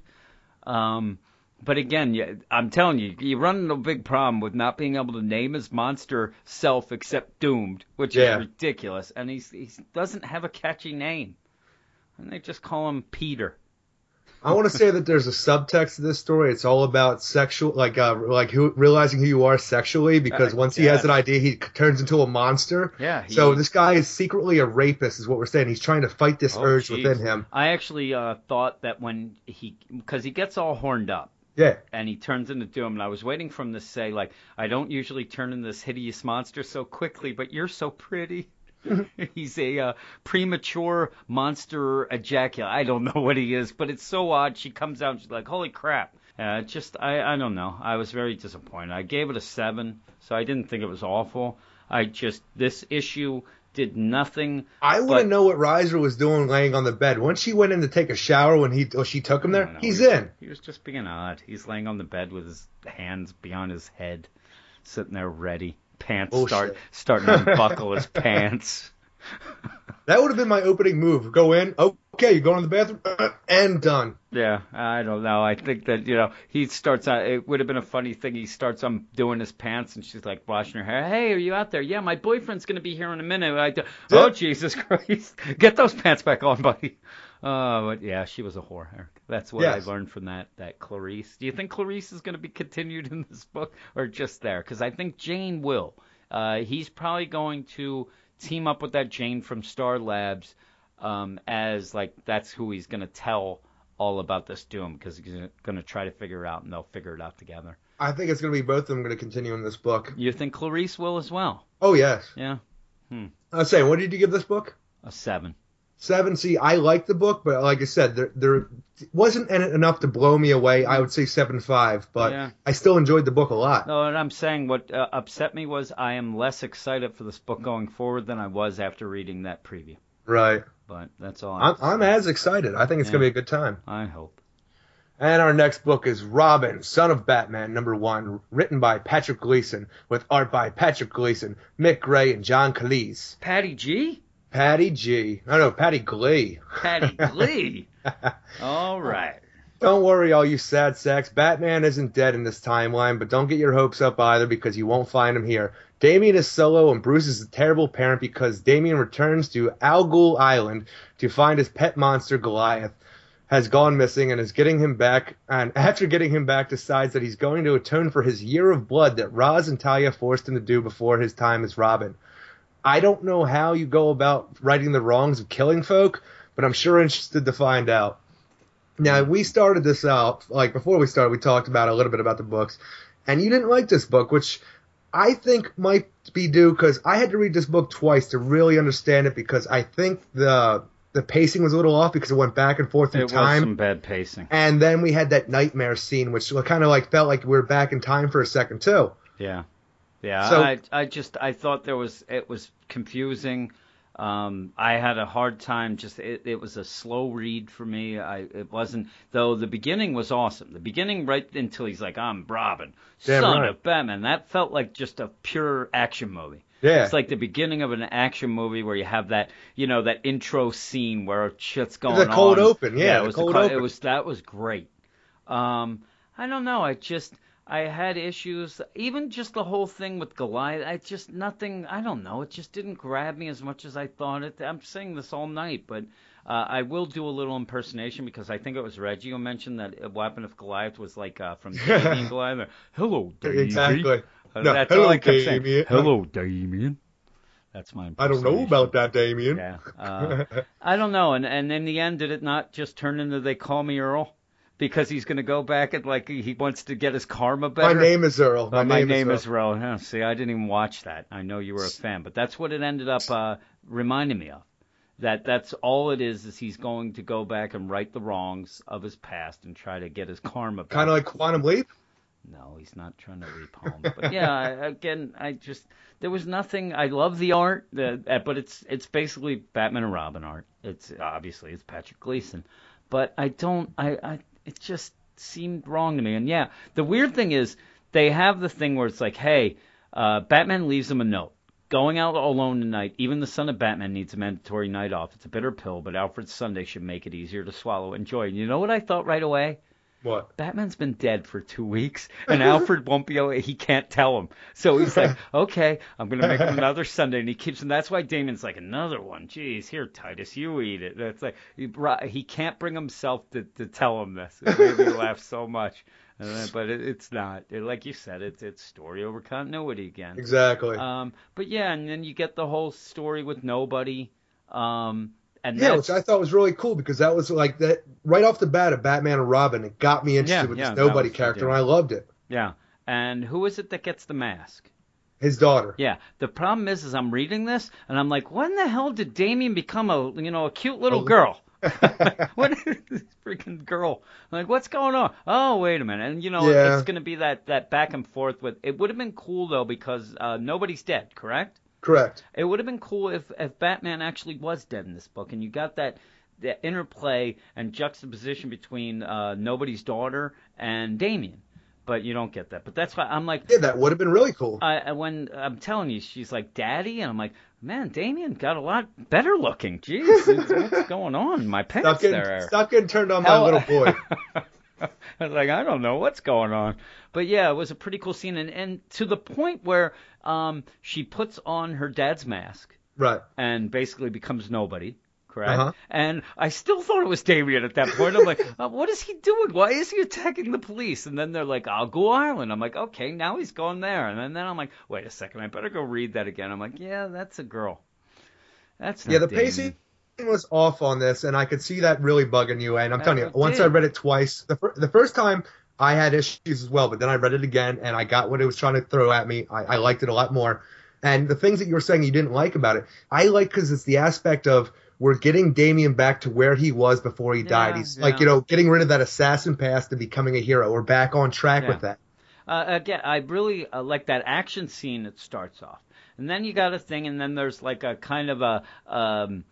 Um, but again, I'm telling you, you run into a big problem with not being able to name his monster self except doomed, which Yeah. is ridiculous. And he's he doesn't have a catchy name, and they just call him Peter. I want to say that there's a subtext to this story. It's all about sexual, like, uh, like who, realizing who you are sexually. Because Uh, once he has an idea, he turns into a monster. Yeah. He, So this guy is secretly a rapist, is what we're saying. He's trying to fight this Oh, urge jeez. within him. I actually uh, thought that when he, because he gets all horned up. Yeah. and he turns into Doom. And I was waiting for him to say, like, I don't usually turn into this hideous monster so quickly, but you're so pretty. He's a uh, premature monster ejaculate. I don't know what he is, but it's so odd. She comes out and she's like, holy crap. Uh, just, I, I don't know. I was very disappointed. I gave it a seven, so I didn't think it was awful. I just, this issue did nothing. I want But- to know what Reiser was doing laying on the bed. Once she went in to take a shower when he, or she took him there, No, no, he's he was- in. He was just being odd. He's laying on the bed with his hands beyond his head, sitting there ready. Pants Bullshit. start starting to unbuckle his pants. That would have been my opening move. Go in. Oh, Okay, you go in the bathroom, uh, and done. Yeah, I don't know. I think that you know he starts. On, it would have been a funny thing. He starts on doing his pants, and she's like washing her hair. Hey, are you out there? Yeah, my boyfriend's gonna be here in a minute. I do, oh Jesus Christ! Get those pants back on, buddy. Uh, but yeah, she was a whore. That's what Yes. I learned from that. That Clarice. Do you think Clarice is gonna be continued in this book, or just there? Because I think Jane will. Uh, he's probably going to team up with that Jane from Star Labs um, as like that's who he's gonna tell all about this doom because he's gonna try to figure it out and they'll figure it out together. I think it's going to be both of them going to continue in this book. You think Clarice will as well? Oh yes. Yeah, I was saying, what did you give this book? a seven. Seven. See, I like the book, but like I said, there there wasn't en- enough to blow me away. I would say seven five, but Yeah. I still enjoyed the book a lot. No, and I'm saying what uh, upset me was I am less excited for this book going forward than I was after reading that preview. Right. But that's all. I I'm, I'm as excited. I think it's Yeah. going to be a good time. I hope. And our next book is Robin, Son of Batman, number one, written by Patrick Gleason, with art by Patrick Gleason, Mick Gray, and John Kalisz. Patty G. Patty G. No, no, Patty Glee. Patty Glee. all right. Don't worry, all you sad sacks. Batman isn't dead in this timeline, but don't get your hopes up either because you won't find him here. Damian is solo, and Bruce is a terrible parent because Damian returns to Al Ghul Island to find his pet monster Goliath has gone missing and is getting him back. And after getting him back, decides that he's going to atone for his year of blood that Ra's and Talia forced him to do before his time as Robin. I don't know how you go about righting the wrongs of killing folk, but I'm sure interested to find out. Now we started this out like before we started, we talked about a little bit about the books, and you didn't like this book, which I think might be due because I had to read this book twice to really understand it because I think the the pacing was a little off because it went back and forth through It was time, some bad pacing. and then we had that nightmare scene, which kind of like felt like we were back in time for a second too. Yeah, yeah. So- I I just I thought there was it was confusing. Um, I had a hard time. Just it, it was a slow read for me. I it wasn't though. The beginning was awesome. The beginning right until he's like I'm Robin, Damn son right. of Batman. That felt like just a pure action movie. Yeah, It's like the beginning of an action movie where you have that, you know, that intro scene where shit's going cold on. open, yeah, it was cold the co- open. It was that was great. Um, I don't know. I just I had issues. Even just the whole thing with Goliath. I just nothing. I don't know. It just didn't grab me as much as I thought it. I'm saying this all night, but. Uh, I will do a little impersonation because I think it was Reggie who mentioned that what happened Goliath was like uh, from and Goliath. Hello, Davey. exactly. Uh, No, that's hello, all I kept saying. Damian. Hello, Damian. That's my. I don't know about that, Damian. Yeah. Uh, I don't know. And and in the end, did it not just turn into they call me Earl? Because he's going to go back and like he wants to get his karma better. My name is Earl. Uh, my name, Earl. is Earl. Yeah, see, I didn't even watch that. I know you were a fan, but that's what it ended up uh, reminding me of. That that's all it is. Is he's going to go back and right the wrongs of his past and try to get his karma back. Kind of like Quantum Leap. No, he's not trying to reap home. But yeah, again, I just there was nothing. I love the art, the, uh, but it's it's basically Batman and Robin art. It's obviously it's Patrick Gleason, but I don't. I, I it just seemed wrong to me. And yeah, the weird thing is they have the thing where it's like, hey, uh, Batman leaves him a note. Going out alone tonight, even the son of Batman needs a mandatory night off. It's a bitter pill, but Alfred sundae should make it easier to swallow. Enjoy. And you know what I thought right away? What? Batman's been dead for two weeks, and Alfred won't be able. He can't tell him, so he's like, "Okay, I'm gonna make him another sundae," and he keeps. And that's why Damian's like, "Another one? Jeez, here, Titus, you eat it." That's like he, he can't bring himself to to tell him this. It made me laugh so much, then, but it, it's not. It, like you said, it's it's story over continuity again. Exactly. Um, but yeah, and then you get the whole story with nobody. Um, and yeah, which I thought was really cool because that was like that right off the bat of Batman and Robin. It got me interested Yeah, with yeah, this nobody character, and I loved it. yeah. And who is it that gets the mask? His daughter. Yeah. The problem is, is I'm reading this and I'm like, when the hell did Damian become a you know a cute little girl? what is this freaking girl? I'm like, what's going on? Oh, wait a minute. And you know, Yeah. it's gonna be that that back and forth with. It would have been cool though because uh, nobody's dead, correct? Correct. It would have been cool if if Batman actually was dead in this book, and you got that that interplay and juxtaposition between uh, nobody's daughter and Damian. But you don't get that. But that's why I'm like, Yeah, that would have been really cool. I, when I'm telling you, she's like, "Daddy," and I'm like, "Man, Damian got a lot better looking. Jeez, what's going on? My Stop pants getting, there." stop getting turned on by How- little boy. I was like, I don't know what's going on. But yeah, it was a pretty cool scene, and, and to the point where um, she puts on her dad's mask right. and basically becomes nobody. Correct. Uh-huh. And I still thought it was Damian at that point. I'm like, uh, what is he doing? Why is he attacking the police? And then they're like, Al Ghul Island. I'm like, okay, now he's gone there. And then, then I'm like, wait a second, I better go read that again. I'm like, yeah, that's a girl. That's not Yeah, the Damian. pacing was off on this, and I could see that really bugging you. And I'm Uh, telling you, once did. I read it twice, the, fir- the first time I had issues as well, but then I read it again, and I got what it was trying to throw at me. I, I liked it a lot more. And the things that you were saying you didn't like about it, I like because it's the aspect of we're getting Damian back to where he was before he died. He's yeah. like, you know, getting rid of that assassin past and becoming a hero. We're back on track Yeah. with that. Uh, again, I really uh, like that action scene that starts off, and then you got a thing, and then there's like a kind of a um,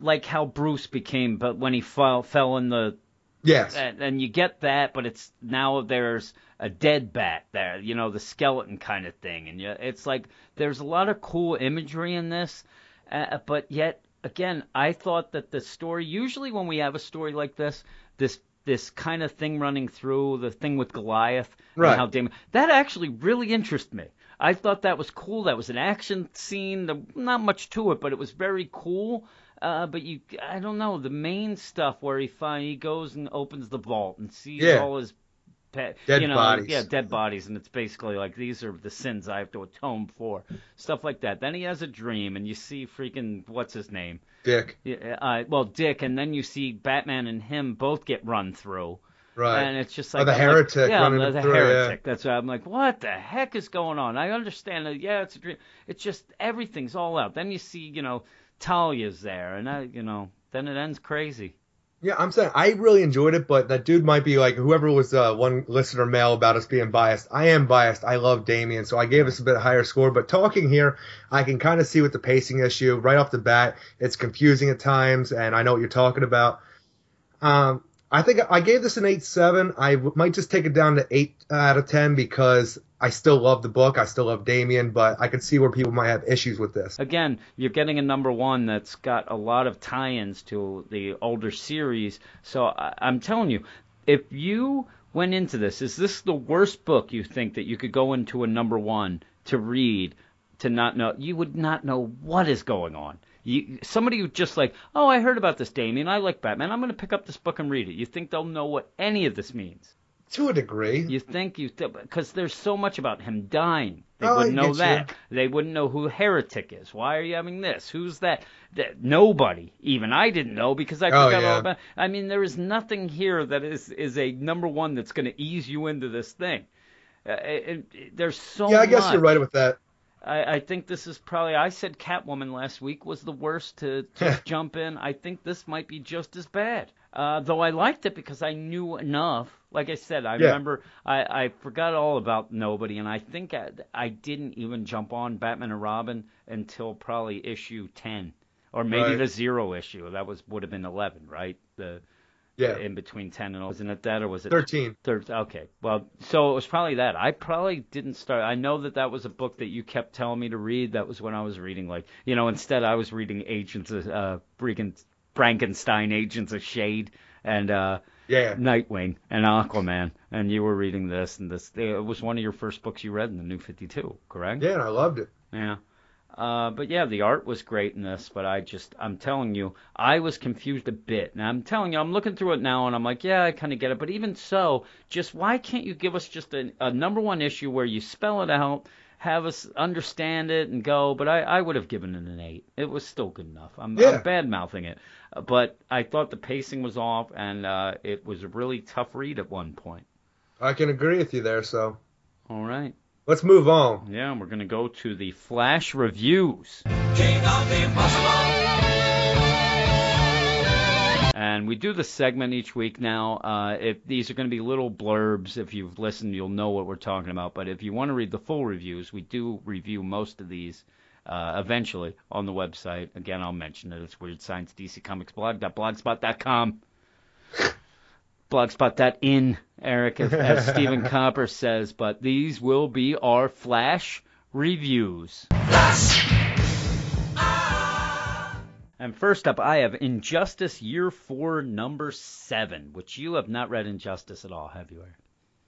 like how Bruce became, but when he fell fell in the Yes. and, and you get that, but it's now there's a dead bat there, you know, the skeleton kind of thing, and you, it's like there's a lot of cool imagery in this, uh, but yet again, I thought that the story usually when we have a story like this, this this kind of thing running through the thing with Goliath Right. and how Damon that actually really interested me. I thought that was cool. That was an action scene. The, not much to it, but it was very cool. Uh, but you, I don't know, the main stuff where he find, he goes and opens the vault and sees Yeah. all his pet, Dead you know, bodies. yeah, dead bodies, and it's basically like these are the sins I have to atone for, stuff like that. Then he has a dream, and you see freaking what's his name? Dick. Yeah, uh, well, Dick, and then you see Batman and him both get run through. Right. And it's just like Oh, like the I'm like, heretic yeah, running the, the through, yeah. heretic. That's why I'm like, what the heck is going on? I understand that. Yeah, it's a dream. It's just everything's all out. Then you see, you know, Talia's there, and I, you know, then it ends crazy. Yeah, I'm saying I really enjoyed it, but that dude might be like whoever was uh, one listener mail about us being biased. I am biased. I love Damian, so I gave us a bit higher score. But talking here, I can kind of see with the pacing issue right off the bat. It's confusing at times, and I know what you're talking about. Um, I think I gave this an eight seven. I might just take it down to eight uh, out of ten because I still love the book. I still love Damian, but I can see where people might have issues with this. Again, you're getting a number one that's got a lot of tie-ins to the older series. So I, I'm telling you, if you went into this, is this the worst book you think that you could go into a number one to read to not know? You would not know what is going on. You, somebody who just like, oh, I heard about this Damian. I like Batman. I'm going to pick up this book and read it. You think they'll know what any of this means? To a degree. You think you because there's so much about him dying. They Oh, wouldn't know get you. that. They wouldn't know who heretic is. Why are you having this? Who's that? that nobody. Even I didn't know because I Oh, forgot yeah. all about. I mean, there is nothing here that is is a number one that's going to ease you into this thing. Uh, it, it- there's so yeah, I guess much. you're right with that. I, I think this is probably. I said Catwoman last week was the worst to just jump in. I think this might be just as bad. Uh, though I liked it because I knew enough. Like I said, I Yeah. remember I, I forgot all about Nobody, and I think I, I didn't even jump on Batman and Robin until probably issue ten, or maybe Right. the zero issue. That was would have been eleven, right? The Yeah. in between ten and wasn't it that or was it Thirteen. Third, okay. Well, so it was probably that. I probably didn't start. I know that that was a book that you kept telling me to read. That was when I was reading, like, you know, instead I was reading Agents of, uh, freaking Frankenstein, Agents of Shade. And, uh, Yeah. Nightwing and Aquaman, and you were reading this, and this it was one of your first books you read in the New 52, correct? Yeah, and I loved it. Yeah. Uh, but yeah, the art was great in this, but I just, I'm telling you, I was confused a bit. And I'm telling you, I'm looking through it now and I'm like, yeah, I kind of get it. But even so, just why can't you give us just a, a number one issue where you spell it out, have us understand it and go? But I, I would have given it an eight. It was still good enough. I'm, Yeah. I'm bad mouthing it. But I thought the pacing was off and uh, it was a really tough read at one point. I can agree with you there. So All right. Let's move on. Yeah, we're going to go to the Flash reviews. And we do the segment each week now. Uh, if these are going to be little blurbs, if you've listened, you'll know what we're talking about. But if you want to read the full reviews, we do review most of these uh, eventually on the website. Again, I'll mention it. It's Weird Science DC Comics blog.blogspot.com. Blogspot.in, Eric, as, as Stephen Copper says. But these will be our Flash reviews. And first up, I have Injustice Year 4, Number 7, which you have not read Injustice at all, have you, Eric?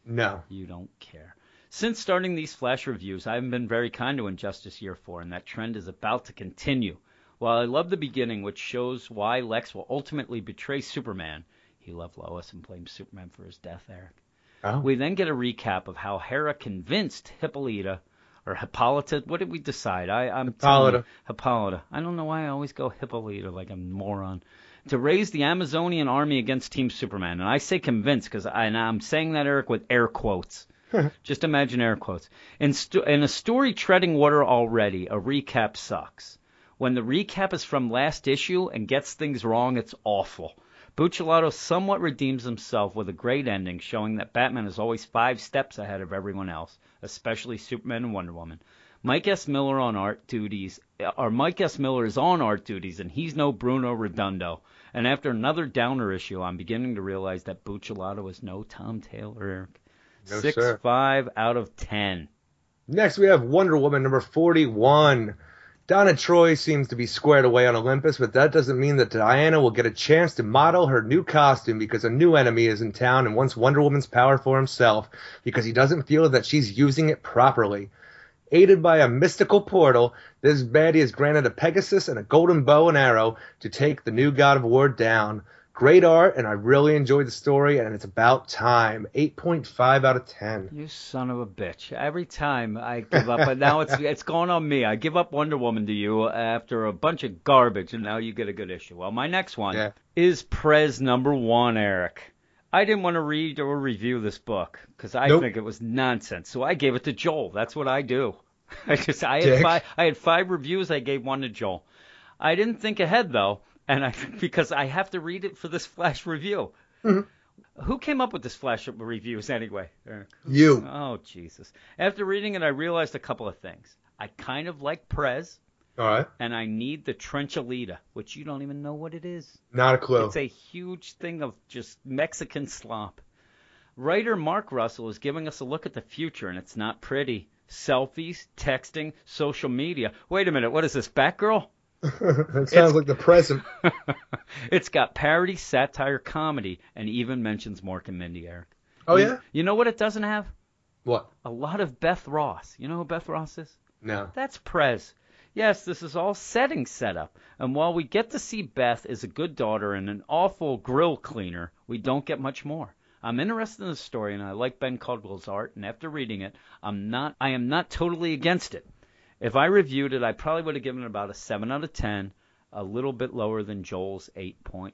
No. You don't care. Since starting these flash reviews, I haven't been very kind to Injustice Year 4, and that trend is about to continue. While I love the beginning, which shows why Lex will ultimately betray Superman, he loved Lois and blamed Superman for his death, Eric. Oh. We then get a recap of how Hera convinced Hippolyta, or Hippolyta, what did we decide? I, I'm telling you, Hippolyta. Hippolyta. I don't know why I always go Hippolyta like I'm a moron. To raise the Amazonian army against Team Superman. And I say convinced because I'm saying that, Eric, with air quotes. Just imagine air quotes. In, sto- in a story treading water already, a recap sucks. When the recap is from last issue and gets things wrong, it's awful. Buccellato somewhat redeems himself with a great ending, showing that Batman is always five steps ahead of everyone else, especially Superman and Wonder Woman. Mike S. Miller on art duties, or Mike S. Miller is on art duties, and he's no Bruno Redondo. And after another downer issue, I'm beginning to realize that Buccellato is no Tom Taylor, No, Six sir. five out of ten. Next, we have Wonder Woman number 41. Donna Troy seems to be squared away on Olympus, but that doesn't mean that Diana will get a chance to model her new costume because a new enemy is in town and wants Wonder Woman's power for himself because he doesn't feel that she's using it properly. Aided by a mystical portal, this baddie is granted a Pegasus and a golden bow and arrow to take the new God of War down. Great art, and I really enjoyed the story, and it's about time. 8.5 out of 10. You son of a bitch. Every time I give up, but now it's it's going on me. I give up Wonder Woman to you after a bunch of garbage, and now you get a good issue. Well, my next one Yeah. is Prez number one, Eric. I didn't want to read or review this book because I Nope. think it was nonsense. So I gave it to Joel. That's what I do. I just I had Dick. five I had five reviews. I gave one to Joel. I didn't think ahead though, and I because I have to read it for this flash review. Mm-hmm. Who came up with this flash reviews anyway? Uh, you. Oh Jesus! After reading it, I realized a couple of things. I kind of like Prez, All right. and I need the Trenchalita, which you don't even know what it is. Not a clue. It's a huge thing of just Mexican slop. Writer Mark Russell is giving us a look at the future, and it's not pretty. Selfies, texting, social media. Wait a minute, what is this, Batgirl? That sounds like the present. it's got parody, satire, comedy, and even mentions Mork and Mindy, Eric. Oh, You- yeah? You know what it doesn't have? What? A lot of Beth Ross. You know who Beth Ross is? No. That's Prez. Yes, this is all setting setup. And while we get to see Beth as a good daughter and an awful grill cleaner, we don't get much more. I'm interested in the story and I like Ben Caldwell's art and after reading it, I'm not I am not totally against it. If I reviewed it, I probably would have given it about a 7 out of 10, a little bit lower than Joel's 8.5.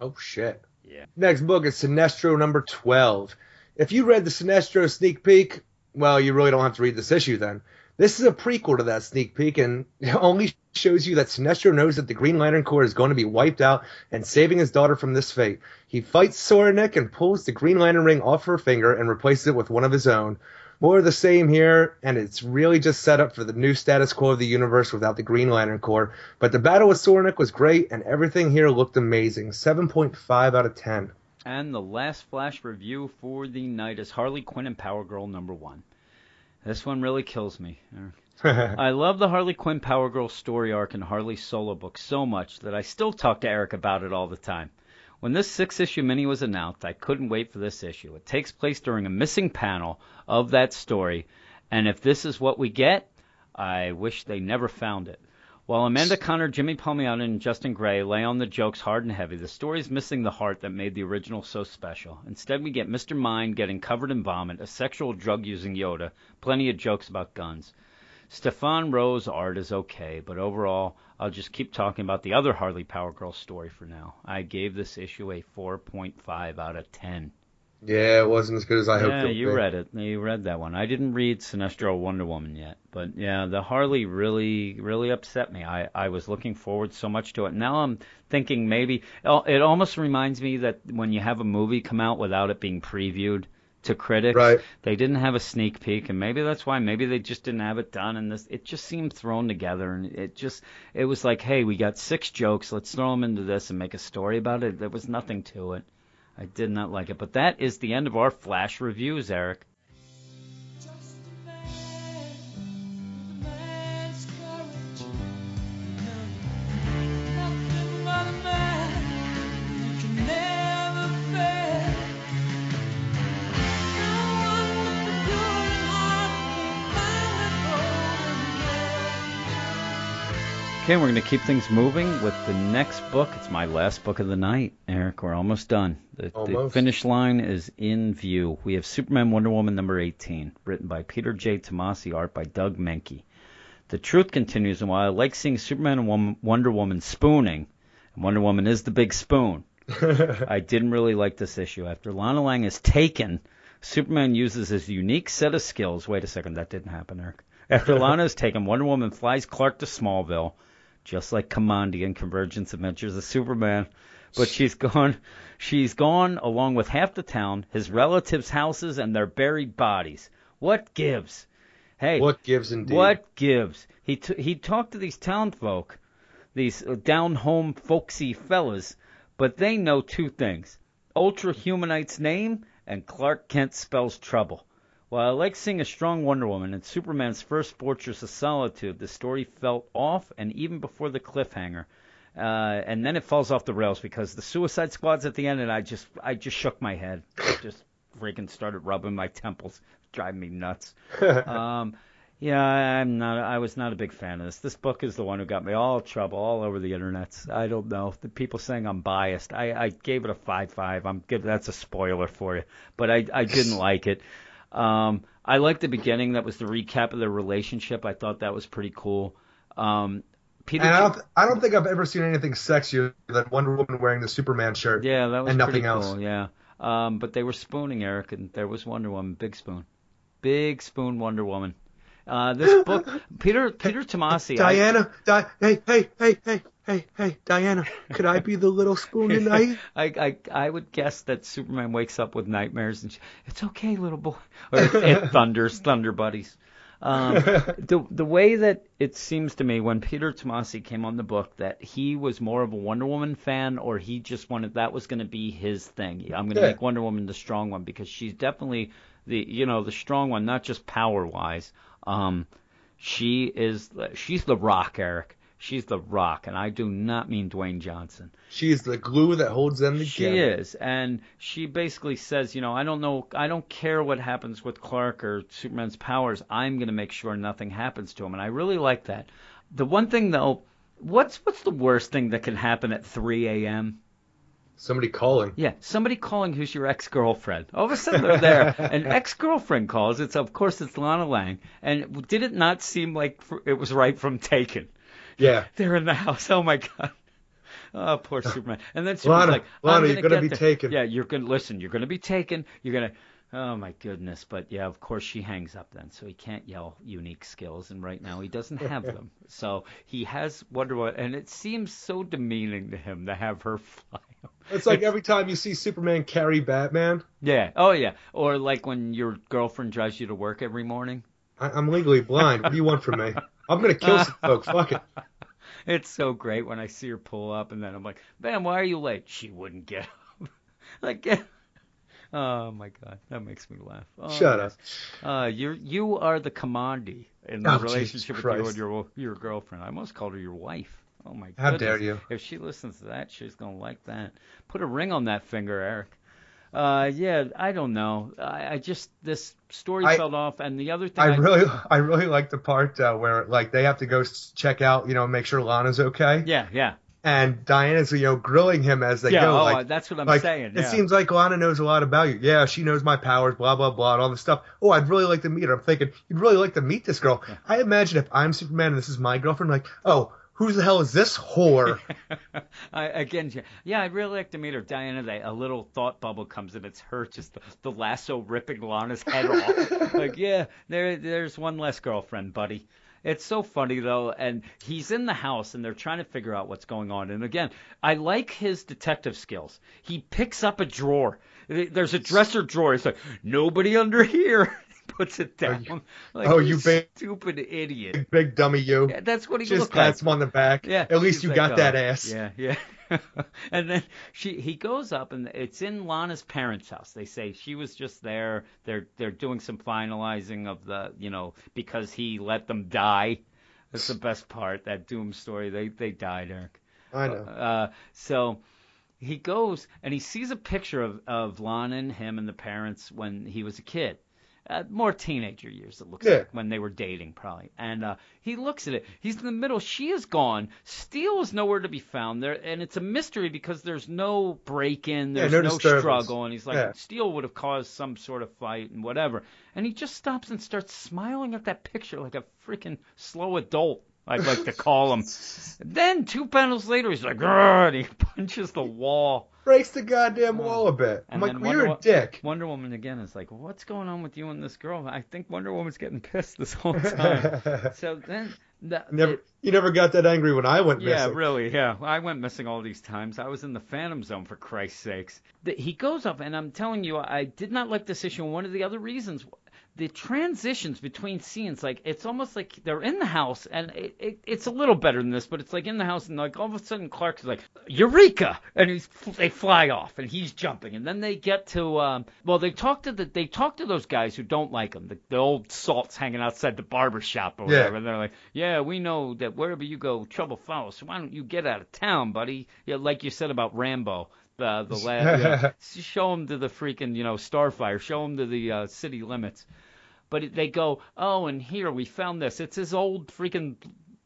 Oh, shit. Yeah. Next book is Sinestro number 12. If you read the Sinestro sneak peek, well, you really don't have to read this issue then. This is a prequel to that sneak peek and it only shows you that Sinestro knows that the Green Lantern Corps is going to be wiped out and saving his daughter from this fate. He fights Soranik and pulls the Green Lantern ring off her finger and replaces it with one of his own. More of the same here, and it's really just set up for the new status quo of the universe without the Green Lantern Corps. But the battle with Soranik was great, and everything here looked amazing. 7.5 out of 10. And the last flash review for the night is Harley Quinn and Power Girl number 1. This one really kills me. I love the Harley Quinn Power Girl story arc and Harley's solo book so much that I still talk to Eric about it all the time. When this six issue mini was announced, I couldn't wait for this issue. It takes place during a missing panel of that story, and if this is what we get, I wish they never found it. While Amanda Conner, Jimmy Palmiotti, and Justin Gray lay on the jokes hard and heavy, the story's missing the heart that made the original so special. Instead, we get Mr. Mind getting covered in vomit, a sexual drug using Yoda, plenty of jokes about guns. Stephane Roux's art is okay, but overall, I'll just keep talking about the other Harley Power Girl story for now. I gave this issue a 4.5 out of 10. Yeah, it wasn't as good as I hoped. Yeah, you be. read it. You read that one. I didn't read Sinestro Wonder Woman yet, but yeah, the Harley really, really upset me. I, I was looking forward so much to it. Now I'm thinking maybe oh, it almost reminds me that when you have a movie come out without it being previewed to critics, Right. they didn't have a sneak peek, and maybe that's why. Maybe they just didn't have it done, and this it just seemed thrown together, and it just it was like, hey, we got six jokes, let's throw them into this and make a story about it. There was nothing to it. I did not like it. But that is the end of our flash reviews, Eric. Okay, we're going to keep things moving with the next book. It's my last book of the night, Eric. We're almost done. The, the finish line is in view. We have Superman Wonder Woman number 18, written by Peter J. Tomasi, art by Doug Mahnke. The truth continues, and while I like seeing Superman and Wonder Woman spooning, and Wonder Woman is the big spoon, I didn't really like this issue. After Lana Lang is taken, Superman uses his unique set of skills. Wait a second, that didn't happen, Eric. After Lana is taken, Wonder Woman flies Clark to Smallville, just like Commandi in Convergence Adventures of Superman. But she's gone. She's gone along with half the town, his relatives' houses, and their buried bodies. What gives? Hey, What gives indeed? what gives? He t- he talked to these townfolk, these uh, down home folksy fellas, but they know two things: Ultra Humanite's name and Clark Kent spells trouble. While I like seeing a strong Wonder Woman in Superman's first Fortress of Solitude, the story felt off, and even before the cliffhanger. Uh, and then it falls off the rails because the Suicide Squad's at the end, and I just I just shook my head, just freaking started rubbing my temples, driving me nuts. um, yeah, I'm not. I was not a big fan of this. This book is the one who got me all trouble all over the internet. I don't know. The people saying I'm biased. I, I gave it a five five. I'm good. That's a spoiler for you. But I I didn't like it. Um, I liked the beginning. That was the recap of their relationship. I thought that was pretty cool. Um, Peter. And I don't, I don't think I've ever seen anything sexier than Wonder Woman wearing the Superman shirt. Yeah, that was and nothing pretty else. cool. Yeah. Um, but they were spooning Eric, and there was Wonder Woman, big spoon, big spoon Wonder Woman. Uh, this book, Peter Peter Tomasi. I- Diana, Di- hey, hey, hey, hey, hey, hey, Diana, could I be the little spoon tonight? I, I I would guess that Superman wakes up with nightmares and she, it's okay, little boy, or it, it thunders, thunder buddies. Um, the the way that it seems to me when Peter Tomasi came on the book that he was more of a Wonder Woman fan, or he just wanted that was going to be his thing. I'm going to Yeah. make Wonder Woman the strong one because she's definitely the you know the strong one, not just power wise. Um, she is she's the Rock, Eric. She's the Rock, and I do not mean Dwayne Johnson. She is the glue that holds them together. She is, and she basically says, you know, I don't know, I don't care what happens with Clark or Superman's powers. I'm going to make sure nothing happens to him, and I really like that. The one thing though, what's what's the worst thing that can happen at 3 a.m.? Somebody calling. Yeah, somebody calling who's your ex-girlfriend. All of a sudden they're there. An ex-girlfriend calls. It's of course it's Lana Lang. And did it not seem like it was right from Taken? Yeah. They're in the house. Oh my god. Oh, poor Superman. And then Superman's Lana, like, Lana, you're gonna gonna be there. taken. Yeah, you're gonna listen. You're gonna be taken. You're gonna. Oh my goodness. But yeah, of course she hangs up then, so he can't yell unique skills, and right now he doesn't have them. So he has Wonder Woman, and it seems so demeaning to him to have her fly. him. It's like every time you see Superman carry Batman, Yeah. Oh yeah. Or like when your girlfriend drives you to work every morning. I, I'm legally blind. What do you want from me? I'm gonna kill some folks. Fuck it. It's so great when I see her pull up, and then I'm like, "Man, why are you late?" She wouldn't get up. like, yeah. Oh my god, that makes me laugh. Oh, Shut yes. Uh, you you are the commandi in the Oh, relationship with you and your your girlfriend. I almost called her your wife. Oh my god. How goodness. dare you. If she listens to that, she's gonna like that. Put a ring on that finger, Eric. Uh, yeah, I don't know. I, I just this story I- fell off, and the other thing I really, I really like the part uh, where like they have to go check out, you know, make sure Lana's okay, yeah, yeah, and Diana's, you know, grilling him as they yeah. go. oh, like, that's what I'm like, saying. It seems like Lana knows a lot about you. Yeah, she knows my powers, blah blah blah, and all this stuff. Oh, I'd really like to meet her. I'm thinking you'd really like to meet this girl. I imagine if I'm Superman and this is my girlfriend, like, oh, who the hell is this whore? I, again, yeah, yeah, I'd really like to meet her. Diana, they, a little thought bubble comes and it's her just the, the lasso ripping Lana's head off. like, yeah, there, there's one less girlfriend, buddy. It's so funny though, and he's in the house and they're trying to figure out what's going on. And again, I like his detective skills. He picks up a drawer. There's a dresser drawer. He's like, nobody under here. Puts it down. like, oh, you big- stupid idiot. Big dummy, you. Yeah, that's what he Just looked like. pats him on the back. Yeah. At least you like, got "Oh, that ass. Yeah, yeah. and then she he goes up and it's in Lana's parents' house. They say she was just there. They're they're doing some finalizing of the you know because he let them die. That's the best part. That doom story. They they died, Eric. I know. Uh, so he goes and he sees a picture of of Lana and him and the parents when he was a kid. Uh, more teenager years, it looks Yeah. like, when they were dating, probably. And uh, he looks at it. He's in the middle. She is gone. Steele is nowhere to be found there, and it's a mystery because there's no break-in, Yeah, there's no no, struggle, and he's like, Yeah. Steele would have caused some sort of fight and whatever. And he just stops and starts smiling at that picture like a freaking slow adult. I'd like to call him. Then two panels later, he's like, and he punches the wall. Breaks the goddamn wall a bit. I'm like, then you're a dick. Wonder Woman again is like, what's going on with you and this girl? I think Wonder Woman's getting pissed this whole time. so then, the, Never, it- you never got that angry when I went yeah, missing. Yeah, really, yeah. I went missing all these times. I was in the Phantom Zone for Christ's sakes. The, he goes up, and I'm telling you, I did not like this issue. And one of the other reasons, the transitions between scenes, like it's almost like they're in the house, and it, it, it's a little better than this, but it's like in the house, and like all of a sudden Clark's like Eureka, and he's they fly off, and he's jumping, and then they get to, um, well, they talk to the they talk to those guys who don't like him, the, the old salts hanging outside the barber shop or Yeah. whatever, and they're like, yeah, we know that wherever you go, trouble follows. So why don't you get out of town, buddy? Yeah, like you said about Rambo. The the lad, yeah. show him to the freaking you know Starfire, show him to the uh, city limits. But it- they go, oh, and here we found this. It's his old freaking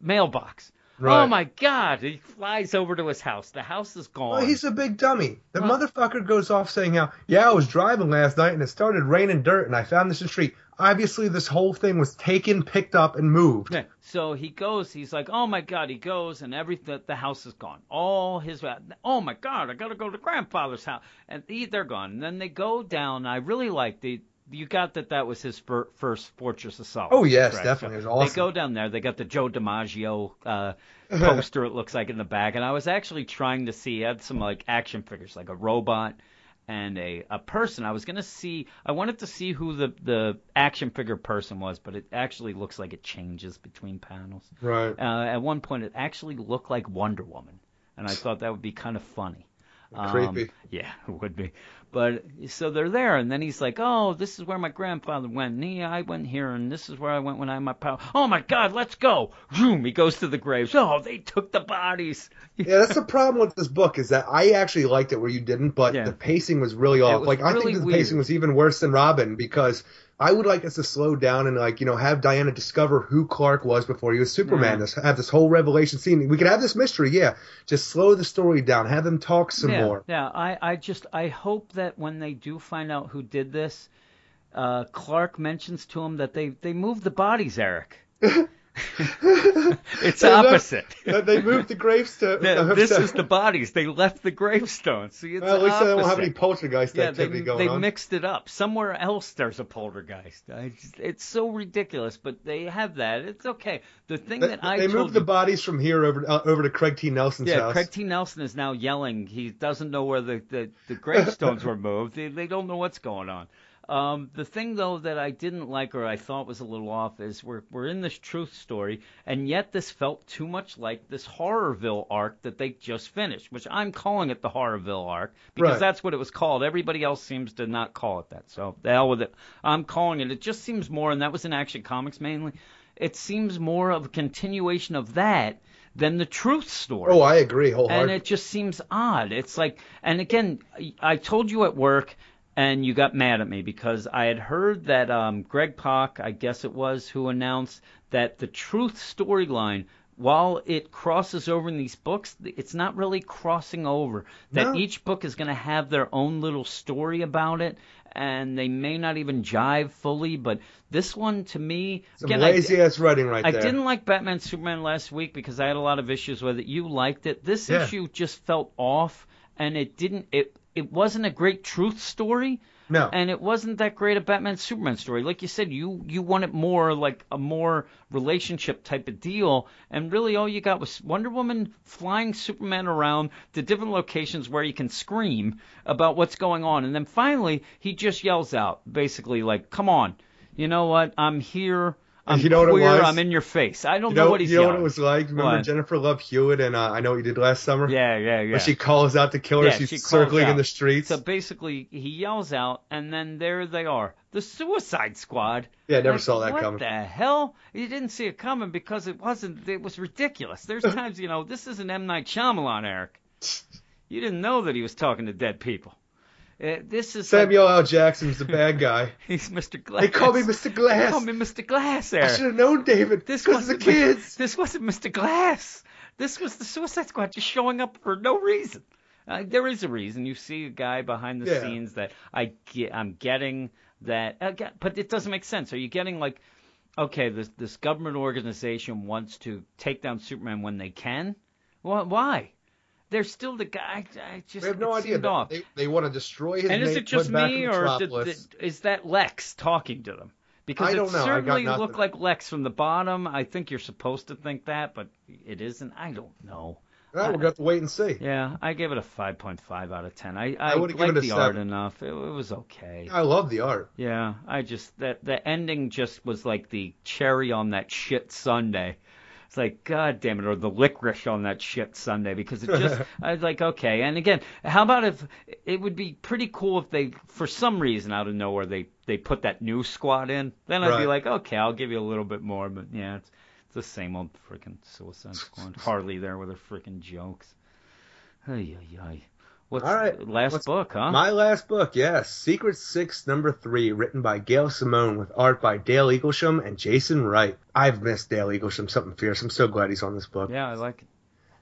mailbox. Right. Oh my God! He flies over to his house. The house is gone. Well, he's a big dummy. The Well- motherfucker goes off saying how, yeah, I was driving last night and it started raining dirt and I found this in the street. Obviously, this whole thing was taken, picked up, and moved. Yeah. So he goes. He's like, "Oh my God!" He goes, and every the, house is gone. All his. Oh my God! I gotta go to grandfather's house, and he, they're gone. And then they go down. I really like the. You got that that was his fir- first Fortress of Solace. Oh, yes, correct? definitely. So It was awesome. They go down there. They got the Joe DiMaggio uh, poster. it looks like in the back, and I was actually trying to see. He had some like action figures, like a robot and a, a person. I was gonna see. I wanted to see who the the action figure person was, but it actually looks like it changes between panels. Right. Uh, at one point, it actually looked like Wonder Woman, and I thought that would be kind of funny. Um, Creepy. yeah, it would be. But so they're there, and then he's like, "Oh, this is where my grandfather went. And he, I went here, and this is where I went when I had my power. Oh my God, let's go!" Zoom. He goes to the graves. Oh, they took the bodies. Yeah, that's the problem with this book is that I actually liked it where you didn't, but Yeah. the pacing was really off. was like I think the weird. pacing was even worse than Robin because I would like us to slow down and like you know have Diana discover who Clark was before he was Superman. This have this whole revelation scene. We could have this mystery, yeah. Just slow the story down. Have them talk some yeah, more. Yeah, I, I just I hope that when they do find out who did this, uh, Clark mentions to him that they they moved the bodies, Eric. it's They left- opposite. Uh, they moved the graves to. Yeah, this is the bodies. They left the gravestone. See, it's Well, at least they don't have any poltergeist Yeah, they, activity going they on. mixed it up. Somewhere else there's a poltergeist. Just, it's so ridiculous, but they have that. It's okay. The thing They, that I they moved the bodies from here over uh, over to Craig T. Nelson's yeah, house. Craig T. Nelson is now yelling. He doesn't know where the, the, the gravestones were moved. They, they don't know what's going on. Um, the thing though that I didn't like or I thought was a little off is we're we're in this truth story, and yet this felt too much like this Horrorville arc that they just finished, which I'm calling it the Horrorville arc because Right. that's what it was called. Everybody else seems to not call it that, so the hell with it. I'm calling it. It just seems more, and that was in Action Comics mainly. It seems more of a continuation of that than the truth story. Oh, I agree wholeheartedly. and it just seems odd. It's like, and again, I told you at work, and you got mad at me because I had heard that um, Greg Pak, I guess it was, who announced that the truth storyline. While it crosses over in these books, it's not really crossing over. That No. each book is going to have their own little story about it, and they may not even jive fully. But this one, to me, Some again, I- lazy ass writing right I there. I didn't like Batman Superman last week because I had a lot of issues with it. You liked it. This Yeah. issue just felt off, and it didn't. It it wasn't a great truth story, No. and it wasn't that great a Batman Superman story. Like you said, you you wanted more like a more relationship type of deal, and really all you got was Wonder Woman flying Superman around to different locations where he can scream about what's going on, and then finally he just yells out, basically like, "Come on, you know what? I'm here." I'm You know what it was? I'm in your face. I don't you know, know, what he's you know what it was like? Remember What? Jennifer Love Hewitt and uh, I Know What You Did Last Summer? Yeah, yeah, yeah. When she calls out the killer, yeah, she's she circling in the streets. So basically, he yells out, and then there they are, the Suicide Squad. Yeah, I never Like, saw that what coming. What the hell? You didn't see it coming because it wasn't. It was ridiculous. There's times, you know, this isn't M Night Shyamalan, Eric. You didn't know that he was talking to dead people. Uh, this is like- Samuel L. Jackson's the bad guy. he's Mr. Glass. They call me Mr. Glass. They call me Mr. Glass, I should have known, David. This wasn't the kids. This wasn't Mr. Glass. This was the Suicide Squad just showing up for no reason. Uh, there is a reason. You see a guy behind the Yeah. scenes that I get, I'm getting that, uh, but it doesn't make sense. Are you getting like, okay, this this government organization wants to take down Superman when they can? Why? They're still the guy. I just We have no idea. seemed They, off. they, they want to destroy his And is it just me, or is that Lex talking to them? Because I it know. Certainly looked like Lex from the bottom. I think you're supposed to think that, but it isn't. I don't know. Well, we'll have to wait and see. Yeah, I gave it a 5.5 out of 10. I, I I, liked the a art enough. It, it was okay. I love the art. Yeah, I just that the ending just was like the cherry on that shit Sunday. It's like God damn it, or the licorice on that shit Sunday because it just I was like okay. And again, how about if it would be pretty cool if they for some reason out of nowhere they they put that new squad in. Then I'd be like okay, I'll give you a little bit more. But yeah, it's it's the same old freaking Suicide Squad. Harley there with her freaking jokes. Ay ay ay. What's All right, last what's- book, huh? My last book, yes. Secret Six, number three, written by Gail Simone with art by Dale Eaglesham and Jason Wright. I've missed Dale Eaglesham, something fierce. I'm so glad he's on this book. yeah, I like it.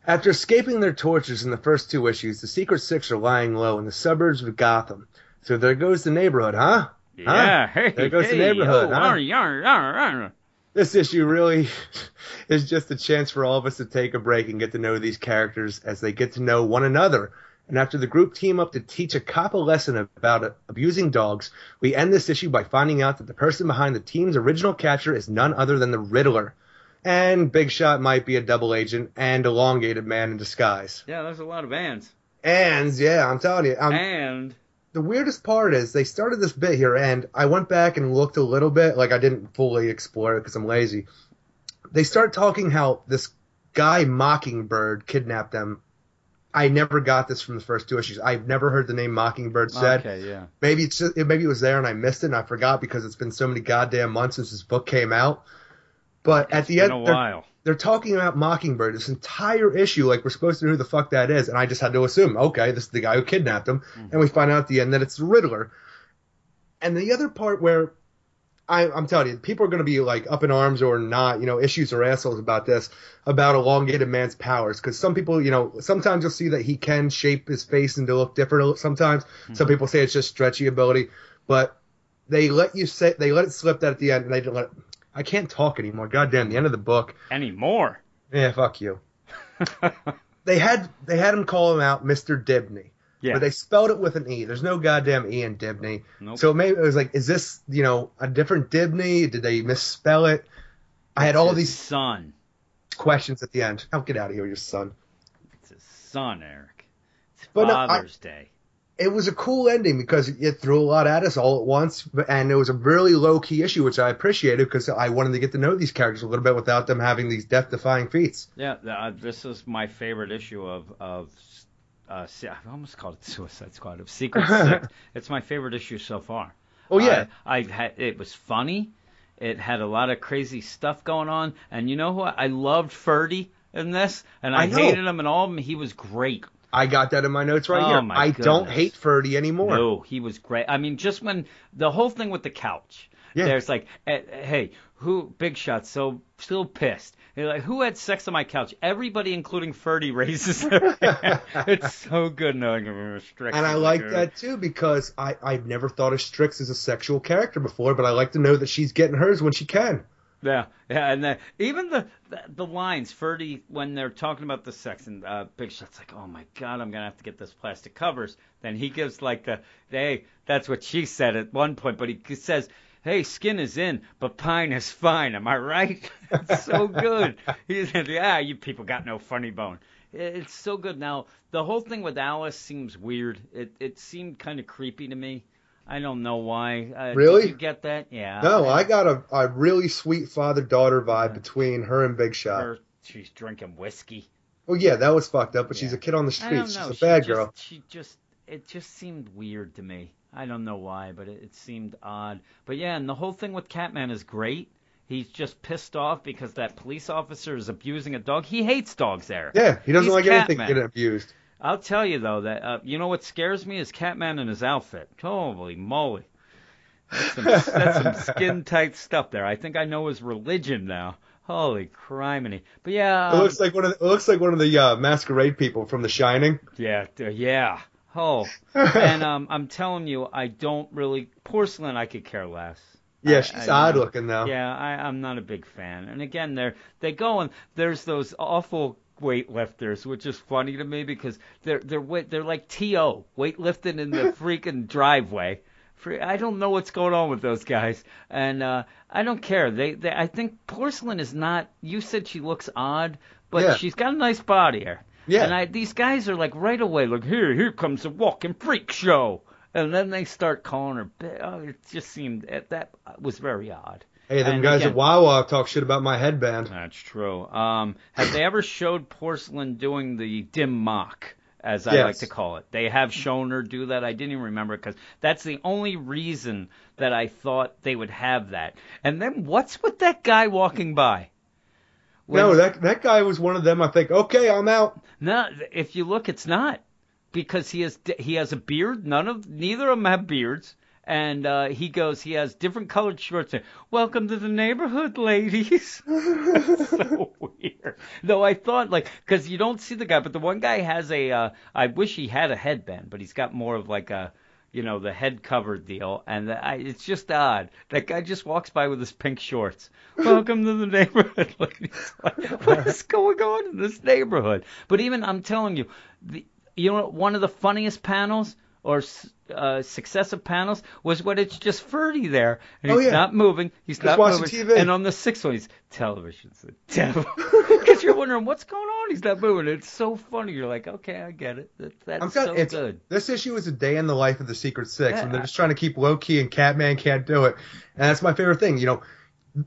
After escaping their tortures in the first two issues, the Secret Six are lying low in the suburbs of Gotham. So there goes the neighborhood, huh? Yeah, hey, There goes the neighborhood, oh, huh? arr, arr, arr. This issue really is just a chance for all of us to take a break and get to know these characters as they get to know one another. And after the group team up to teach a cop a lesson about abusing dogs, we end this issue by finding out that the person behind the team's original capture is none other than the Riddler. And Big Shot might be a double agent and elongated man in disguise. Yeah, there's a lot of bands. And yeah, I'm telling you, I'm, and the weirdest part is they started this bit here, and I went back and looked a little bit. Like I didn't fully explore it because I'm lazy. They start talking how this guy Mockingbird kidnapped them. I never got this from the first two issues. I've never heard the name Mockingbird said. okay, yeah. Maybe it's just, maybe it was there and I missed it and I forgot because it's been so many goddamn months since this book came out. But at the end, a they're- while. they're talking about Mockingbird this entire issue, like we're supposed to know who the fuck that is, and I just had to assume, okay, this is the guy who kidnapped him, mm-hmm. and we find out at the end that it's the Riddler. And the other part where I, I'm telling you, people are going to be like up in arms or not, you know, issues or assholes about this, about elongated man's powers, because some people, you know, sometimes you'll see that he can shape his face and to look different. Sometimes mm-hmm. some people say it's just stretchy ability, but they let you say they let it slip that at the end, and they didn't let. It, I can't talk anymore. Goddamn, the end of the book. Anymore. Yeah, fuck you. they had they had him call him out, Mister Dibney, Yeah. but they spelled it with an e. There's no goddamn e in Dibney. Nope. So maybe it was like, is this you know a different Dibney? Did they misspell it? I had all these son. questions at the end. Oh, get out of here, your son. It's his son, Eric. It's But no, I- Father's Day. It was a cool ending because it threw a lot at us all at once, and it was a really low key issue, which I appreciated because I wanted to get to know these characters a little bit without them having these death defying feats. Yeah, uh, this is my favorite issue of of. Uh, I almost called it Suicide Squad of Secret Six. It's my favorite issue so far. Oh yeah, I, I had it was funny. It had a lot of crazy stuff going on, and you know what? I loved Ferdie. in this, and I, I hated him in all of them. He was great. I got that in my notes right Oh, here. I don't hate Ferdie anymore. No, he was great. I mean, just when the whole thing with the couch. Yeah. There's like, eh, hey, who? Big shot. So still pissed. They're like, who had sex on my couch? Everybody, including Ferdie, raises their hand. It's so good knowing him restriction. And I like that too because I I've never thought of Strix as a sexual character before, but I like to know that she's getting hers when she can. Yeah, yeah, and the, even the, the the lines, Ferdie, when they're talking about the sex, and uh, Big Shot's like, "Oh my God, I'm gonna have to get this plastic covers." Then he gives like the, "Hey, that's what she said at one point," but he says, "Hey, skin is in, but pine is fine." Am I right? it's so good. He said, "Yeah, you people got no funny bone." It's so good. Now the whole thing with Alice seems weird. It it seemed kind of creepy to me. I don't know why. Uh, Really? Did you get that? Yeah. No, I got a, a really sweet father daughter vibe between her and Big Shot. Her, she's drinking whiskey. Well, yeah, that was fucked up, but she's a kid on the street. She's a she bad just, girl. She just it just seemed weird to me. I don't know why, but it, it seemed odd. But yeah, and the whole thing with Catman is great. He's just pissed off because that police officer is abusing a dog. He hates dogs there. Yeah, he doesn't He's like anything Catman. getting abused. I'll tell you though that uh, you know what scares me is Catman and his outfit. Holy moly. That's some, that's some skin tight stuff there. I think I know his religion now. Holy criminy. But yeah, it um, looks like one of the, it looks like one of the uh, masquerade people from The Shining. Yeah, yeah. Oh, and um, I'm telling you, I don't really porcelain. I could care less. Yeah, she's I- odd looking though. Yeah, I, I'm not a big fan. And again, they're they go and there's those awful weightlifters, which is funny to me because they're they're they're like to weightlifting in the freaking driveway. Free- I don't know what's going on with those guys, and uh, I don't care. They, they I think porcelain is not. You said she looks odd, but Yeah. she's got a nice body here. Yeah. And I, these guys are like right away, like here, here comes the walking freak show, and then they start calling her. Oh, it just seemed that that was very odd. Hey, them And guys again- at Wawa talk shit about my headband. That's true. Um, have they ever showed porcelain doing the dim mock, as I Yes. like to call it? They have shown her do that. I didn't even remember because that's the only reason that I thought they would have that. And then what's with that guy walking by? When- no, that that guy was one of them. I think, okay, I'm out. No, if you look, it's not because he has he has a beard. None of neither of them have beards, and uh, he goes. He has different colored shorts. And, Welcome to the neighborhood, ladies. So weird. Though I thought like because you don't see the guy, but the one guy has a. Uh, I wish he had a headband, but he's got more of like a. You know the head covered deal, and the, I, it's just odd. That guy just walks by with his pink shorts. Welcome to the neighborhood, ladies. Like, what is going on in this neighborhood? But even I'm telling you, the, you know, one of the funniest panels or uh, successive panels was when it's just Ferdie there, and Oh, he's yeah. not moving. He's Just not moving. TV. And on the sixth one, he's television's the devil. Because you're wondering what's going on. He's not moving. It's so funny. You're like, okay, I get it. That, that's so it's good. this issue is a day in the life of the Secret Six, and they're just trying to keep low key, and Catman can't do it. And that's my favorite thing, you know.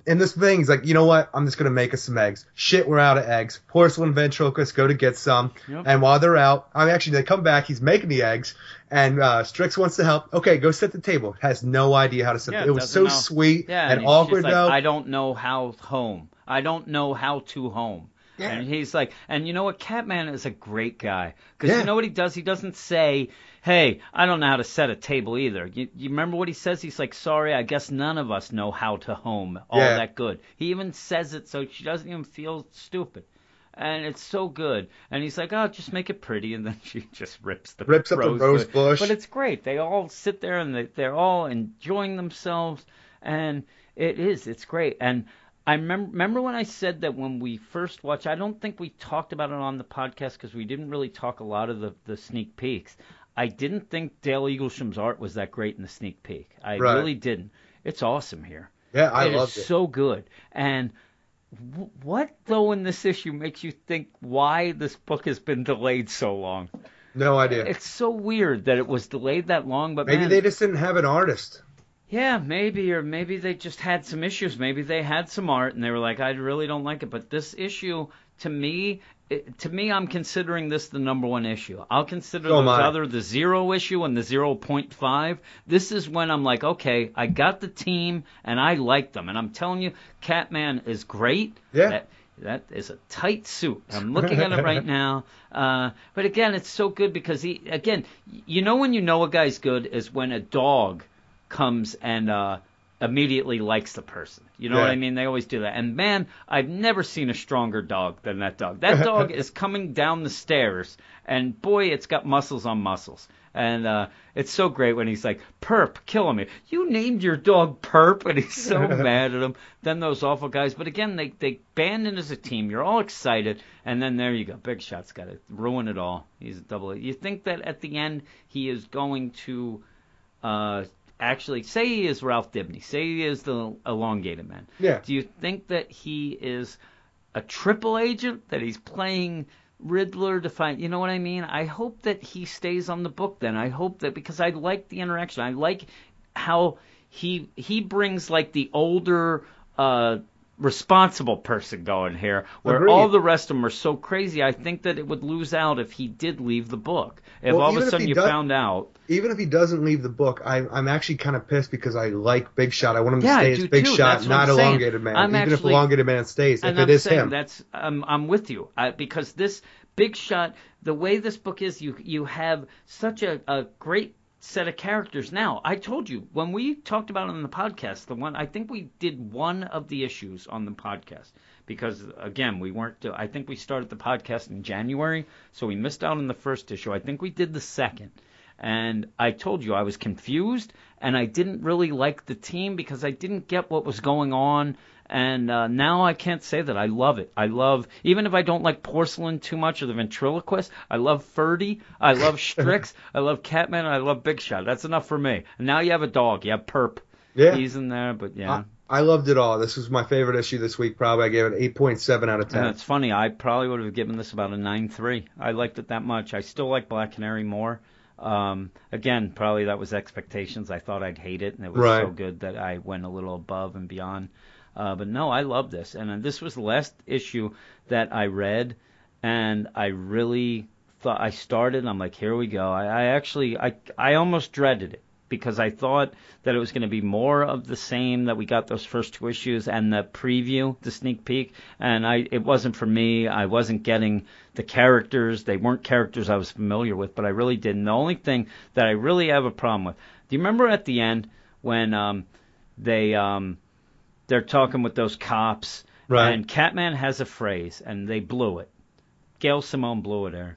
In this thing, he's like, you know what? I'm just gonna make us some eggs. Shit, we're out of eggs. Porcelain ventriloquists go to get some, Yep. and while they're out, I mean, actually, they come back. He's making the eggs, and uh, Strix wants to help. Okay, go set the table. Has no idea how to set. Yeah, the, it was so know. sweet Yeah, and he's awkward like, though. I don't know how home. I don't know how to home. Yeah. And he's like, and you know what? Catman is a great guy because Yeah. you know what he does? He doesn't say, "Hey, I don't know how to set a table either." You, you remember what he says? He's like, "Sorry, I guess none of us know how to home all Yeah. that good." He even says it so she doesn't even feel stupid. And it's so good. And he's like, "Oh, just make it pretty," and then she just rips the Rips up the rose bush. But it's great. They all sit there and they, they're all enjoying themselves, and it is. It's great. And I remember, remember when I said that when we first watched. I don't think we talked about it on the podcast because we didn't really talk a lot of the the sneak peeks. I didn't think Dale Eaglesham's art was that great in the sneak peek. I Right. really didn't. It's awesome here. yeah, I It is loved it. so good. And w- what though in this issue makes you think why this book has been delayed so long? no idea. It's so weird that it was delayed that long, but Maybe man, they just didn't have an artist. yeah, maybe, or maybe they just had some issues. Maybe they had some art and they were like, I really don't like it. But this issue, to me, it, to me, I'm considering this the number one issue. I'll consider So am those other the zero issue and the zero point five. This is when I'm like, okay, I got the team and I like them, and I'm telling you, Catman is great. Yeah. That- That is a tight suit. I'm looking at it right now. Uh, but again, it's so good because he, again, you know when you know a guy's good is when a dog comes and uh, immediately likes the person. You know what I mean? They always do that. And man, I've never seen a stronger dog than that dog. That dog is coming down the stairs, and boy, it's got muscles on muscles. And uh, it's so great when he's like, "Perp, kill him." You named your dog Perp, and he's so mad at him. Then those awful guys. But again, they they band in as a team. You're all excited, and then there you go. Big Shot's got to ruin it all. He's a double. You think that at the end he is going to uh, actually say he is Ralph Dibny, say he is the elongated man. Yeah. Do you think that he is a triple agent that he's playing Riddler to find? You know what I mean? I hope that he stays on the book. Then I hope that because I like the interaction. I like how he he brings like the older. uh responsible person going here where Agreed. all the rest of them are so crazy i think that it would lose out if he did leave the book if Well, all of a sudden you does- found out Even if he doesn't leave the book, I, I'm actually kind of pissed because I like Big Shot. I want him to I stay as Big too. Shot, That's not Elongated Man. I'm even if Elongated Man stays, if it is saying him. that's I'm I'm with you I, because this big shot the way this book is you you have such a, a great set of characters. Now I told you when we talked about it on the podcast the one I think we did one of the issues on the podcast. Because again we weren't I think we started the podcast in January so we missed out on the first issue. I think we did the second. And I told you I was confused and I didn't really like the team because I didn't get what was going on. And uh, now I can't say that. I love it. I love, even if I don't like Porcelain too much or the ventriloquist, I love Ferdie. I love Strix. I love Catman. I love Big Shot. That's enough for me. And now you have a dog. You have Perp. Yeah. He's in there, but yeah. I, I loved it all. This was my favorite issue this week. Probably I gave it 8.7 out of 10. And it's funny. I probably would have given this about a nine three. I liked it that much. I still like Black Canary more. Um, again, probably that was expectations. I thought I'd hate it, and it was so good that I went a little above and beyond. Uh, but no, I love this, and this was the last issue that I read, and I really thought I started. I'm like, here we go. I, I actually, I, I almost dreaded it because I thought that it was going to be more of the same that we got those first two issues and the preview, the sneak peek, and I it wasn't for me. I wasn't getting the characters. They weren't characters I was familiar with, but I really didn't. The only thing that I really have a problem with. Do you remember at the end when um they um they're talking with those cops Right. and Catman has a phrase and they blew it. Gail Simone blew it, Eric.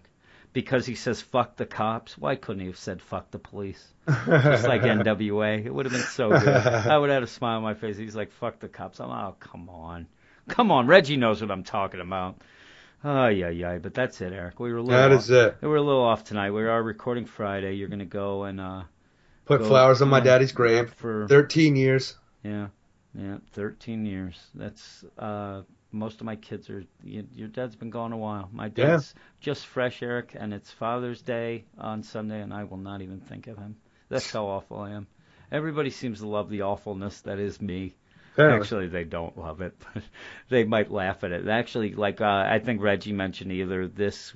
Because he says fuck the cops. Why couldn't he have said fuck the police? Just like NWA. It would have been so good. I would have had a smile on my face. He's like, fuck the cops. I'm oh come on. Come on, Reggie knows what I'm talking about. Oh yeah, yeah, but that's it, Eric. We were a little That off. is it. We were a little off tonight. We are recording Friday. You're gonna go and uh Put go- flowers on my daddy's grave. for 13 years. yeah, yeah, 13 years. That's uh, most of my kids are. You, your dad's been gone a while. My Yeah. dad's just fresh, Eric, and it's Father's Day on Sunday, and I will not even think of him. That's how awful I am. Everybody seems to love the awfulness that is me. Apparently. Actually, they don't love it, but they might laugh at it. Actually, like uh, I think Reggie mentioned either this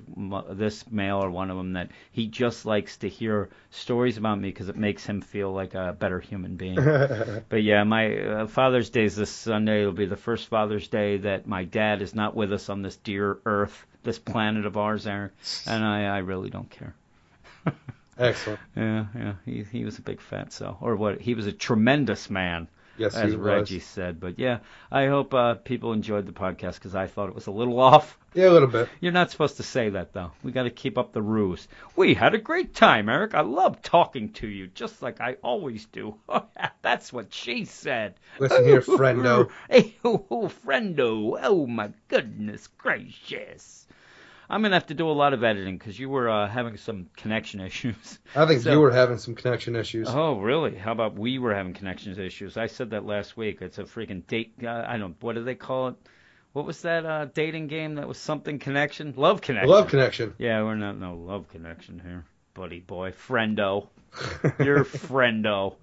this male or one of them that he just likes to hear stories about me because it makes him feel like a better human being. But yeah, my uh, Father's Day is this Sunday. It'll be the first Father's Day that my dad is not with us on this dear Earth, this planet of ours, Aaron, and I, I really don't care. Excellent. Yeah, yeah, he he was a big fat so, or what? He was a tremendous man, Yes, as he was. Reggie said. But yeah, I hope uh, people enjoyed the podcast because I thought it was a little off. Yeah, a little bit. You're not supposed to say that though. We got to keep up the ruse. We had a great time, Eric. I love talking to you, just like I always do. That's what she said. Listen here, friendo. Hey, oh, friendo. Oh my goodness gracious. I'm gonna have to do a lot of editing because you were uh, having some connection issues. I think So- you were having some connection issues. Oh, really? How about we were having connections issues? I said that last week. It's a freaking date. Uh, I don't. What do they call it? What was that uh, dating game that was something connection? Love connection. Love connection. Yeah, we're not no love connection here, buddy boy, friendo. You're friendo.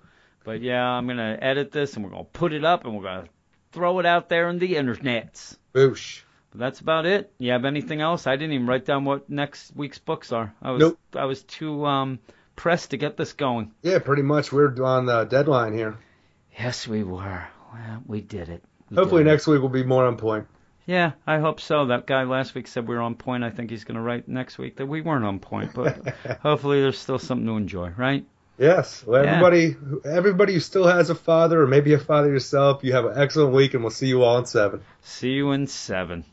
But yeah, I'm gonna edit this and we're gonna put it up and we're gonna throw it out there in the internets. Boosh. That's about it. You have anything else? I didn't even write down what next week's books are. I was Nope. I was too um pressed to get this going. Yeah, pretty much. We're on the deadline here. Yes, we were. Well, we did it. We Hopefully did it. next week will be more on point. Yeah, I hope so. That guy last week said we were on point. I think he's going to write next week that we weren't on point, but hopefully there's still something to enjoy, right? Yes. Well, Yeah. everybody, everybody who still has a father, or maybe a father yourself, you have an excellent week, and we'll see you all in seven. See you in seven.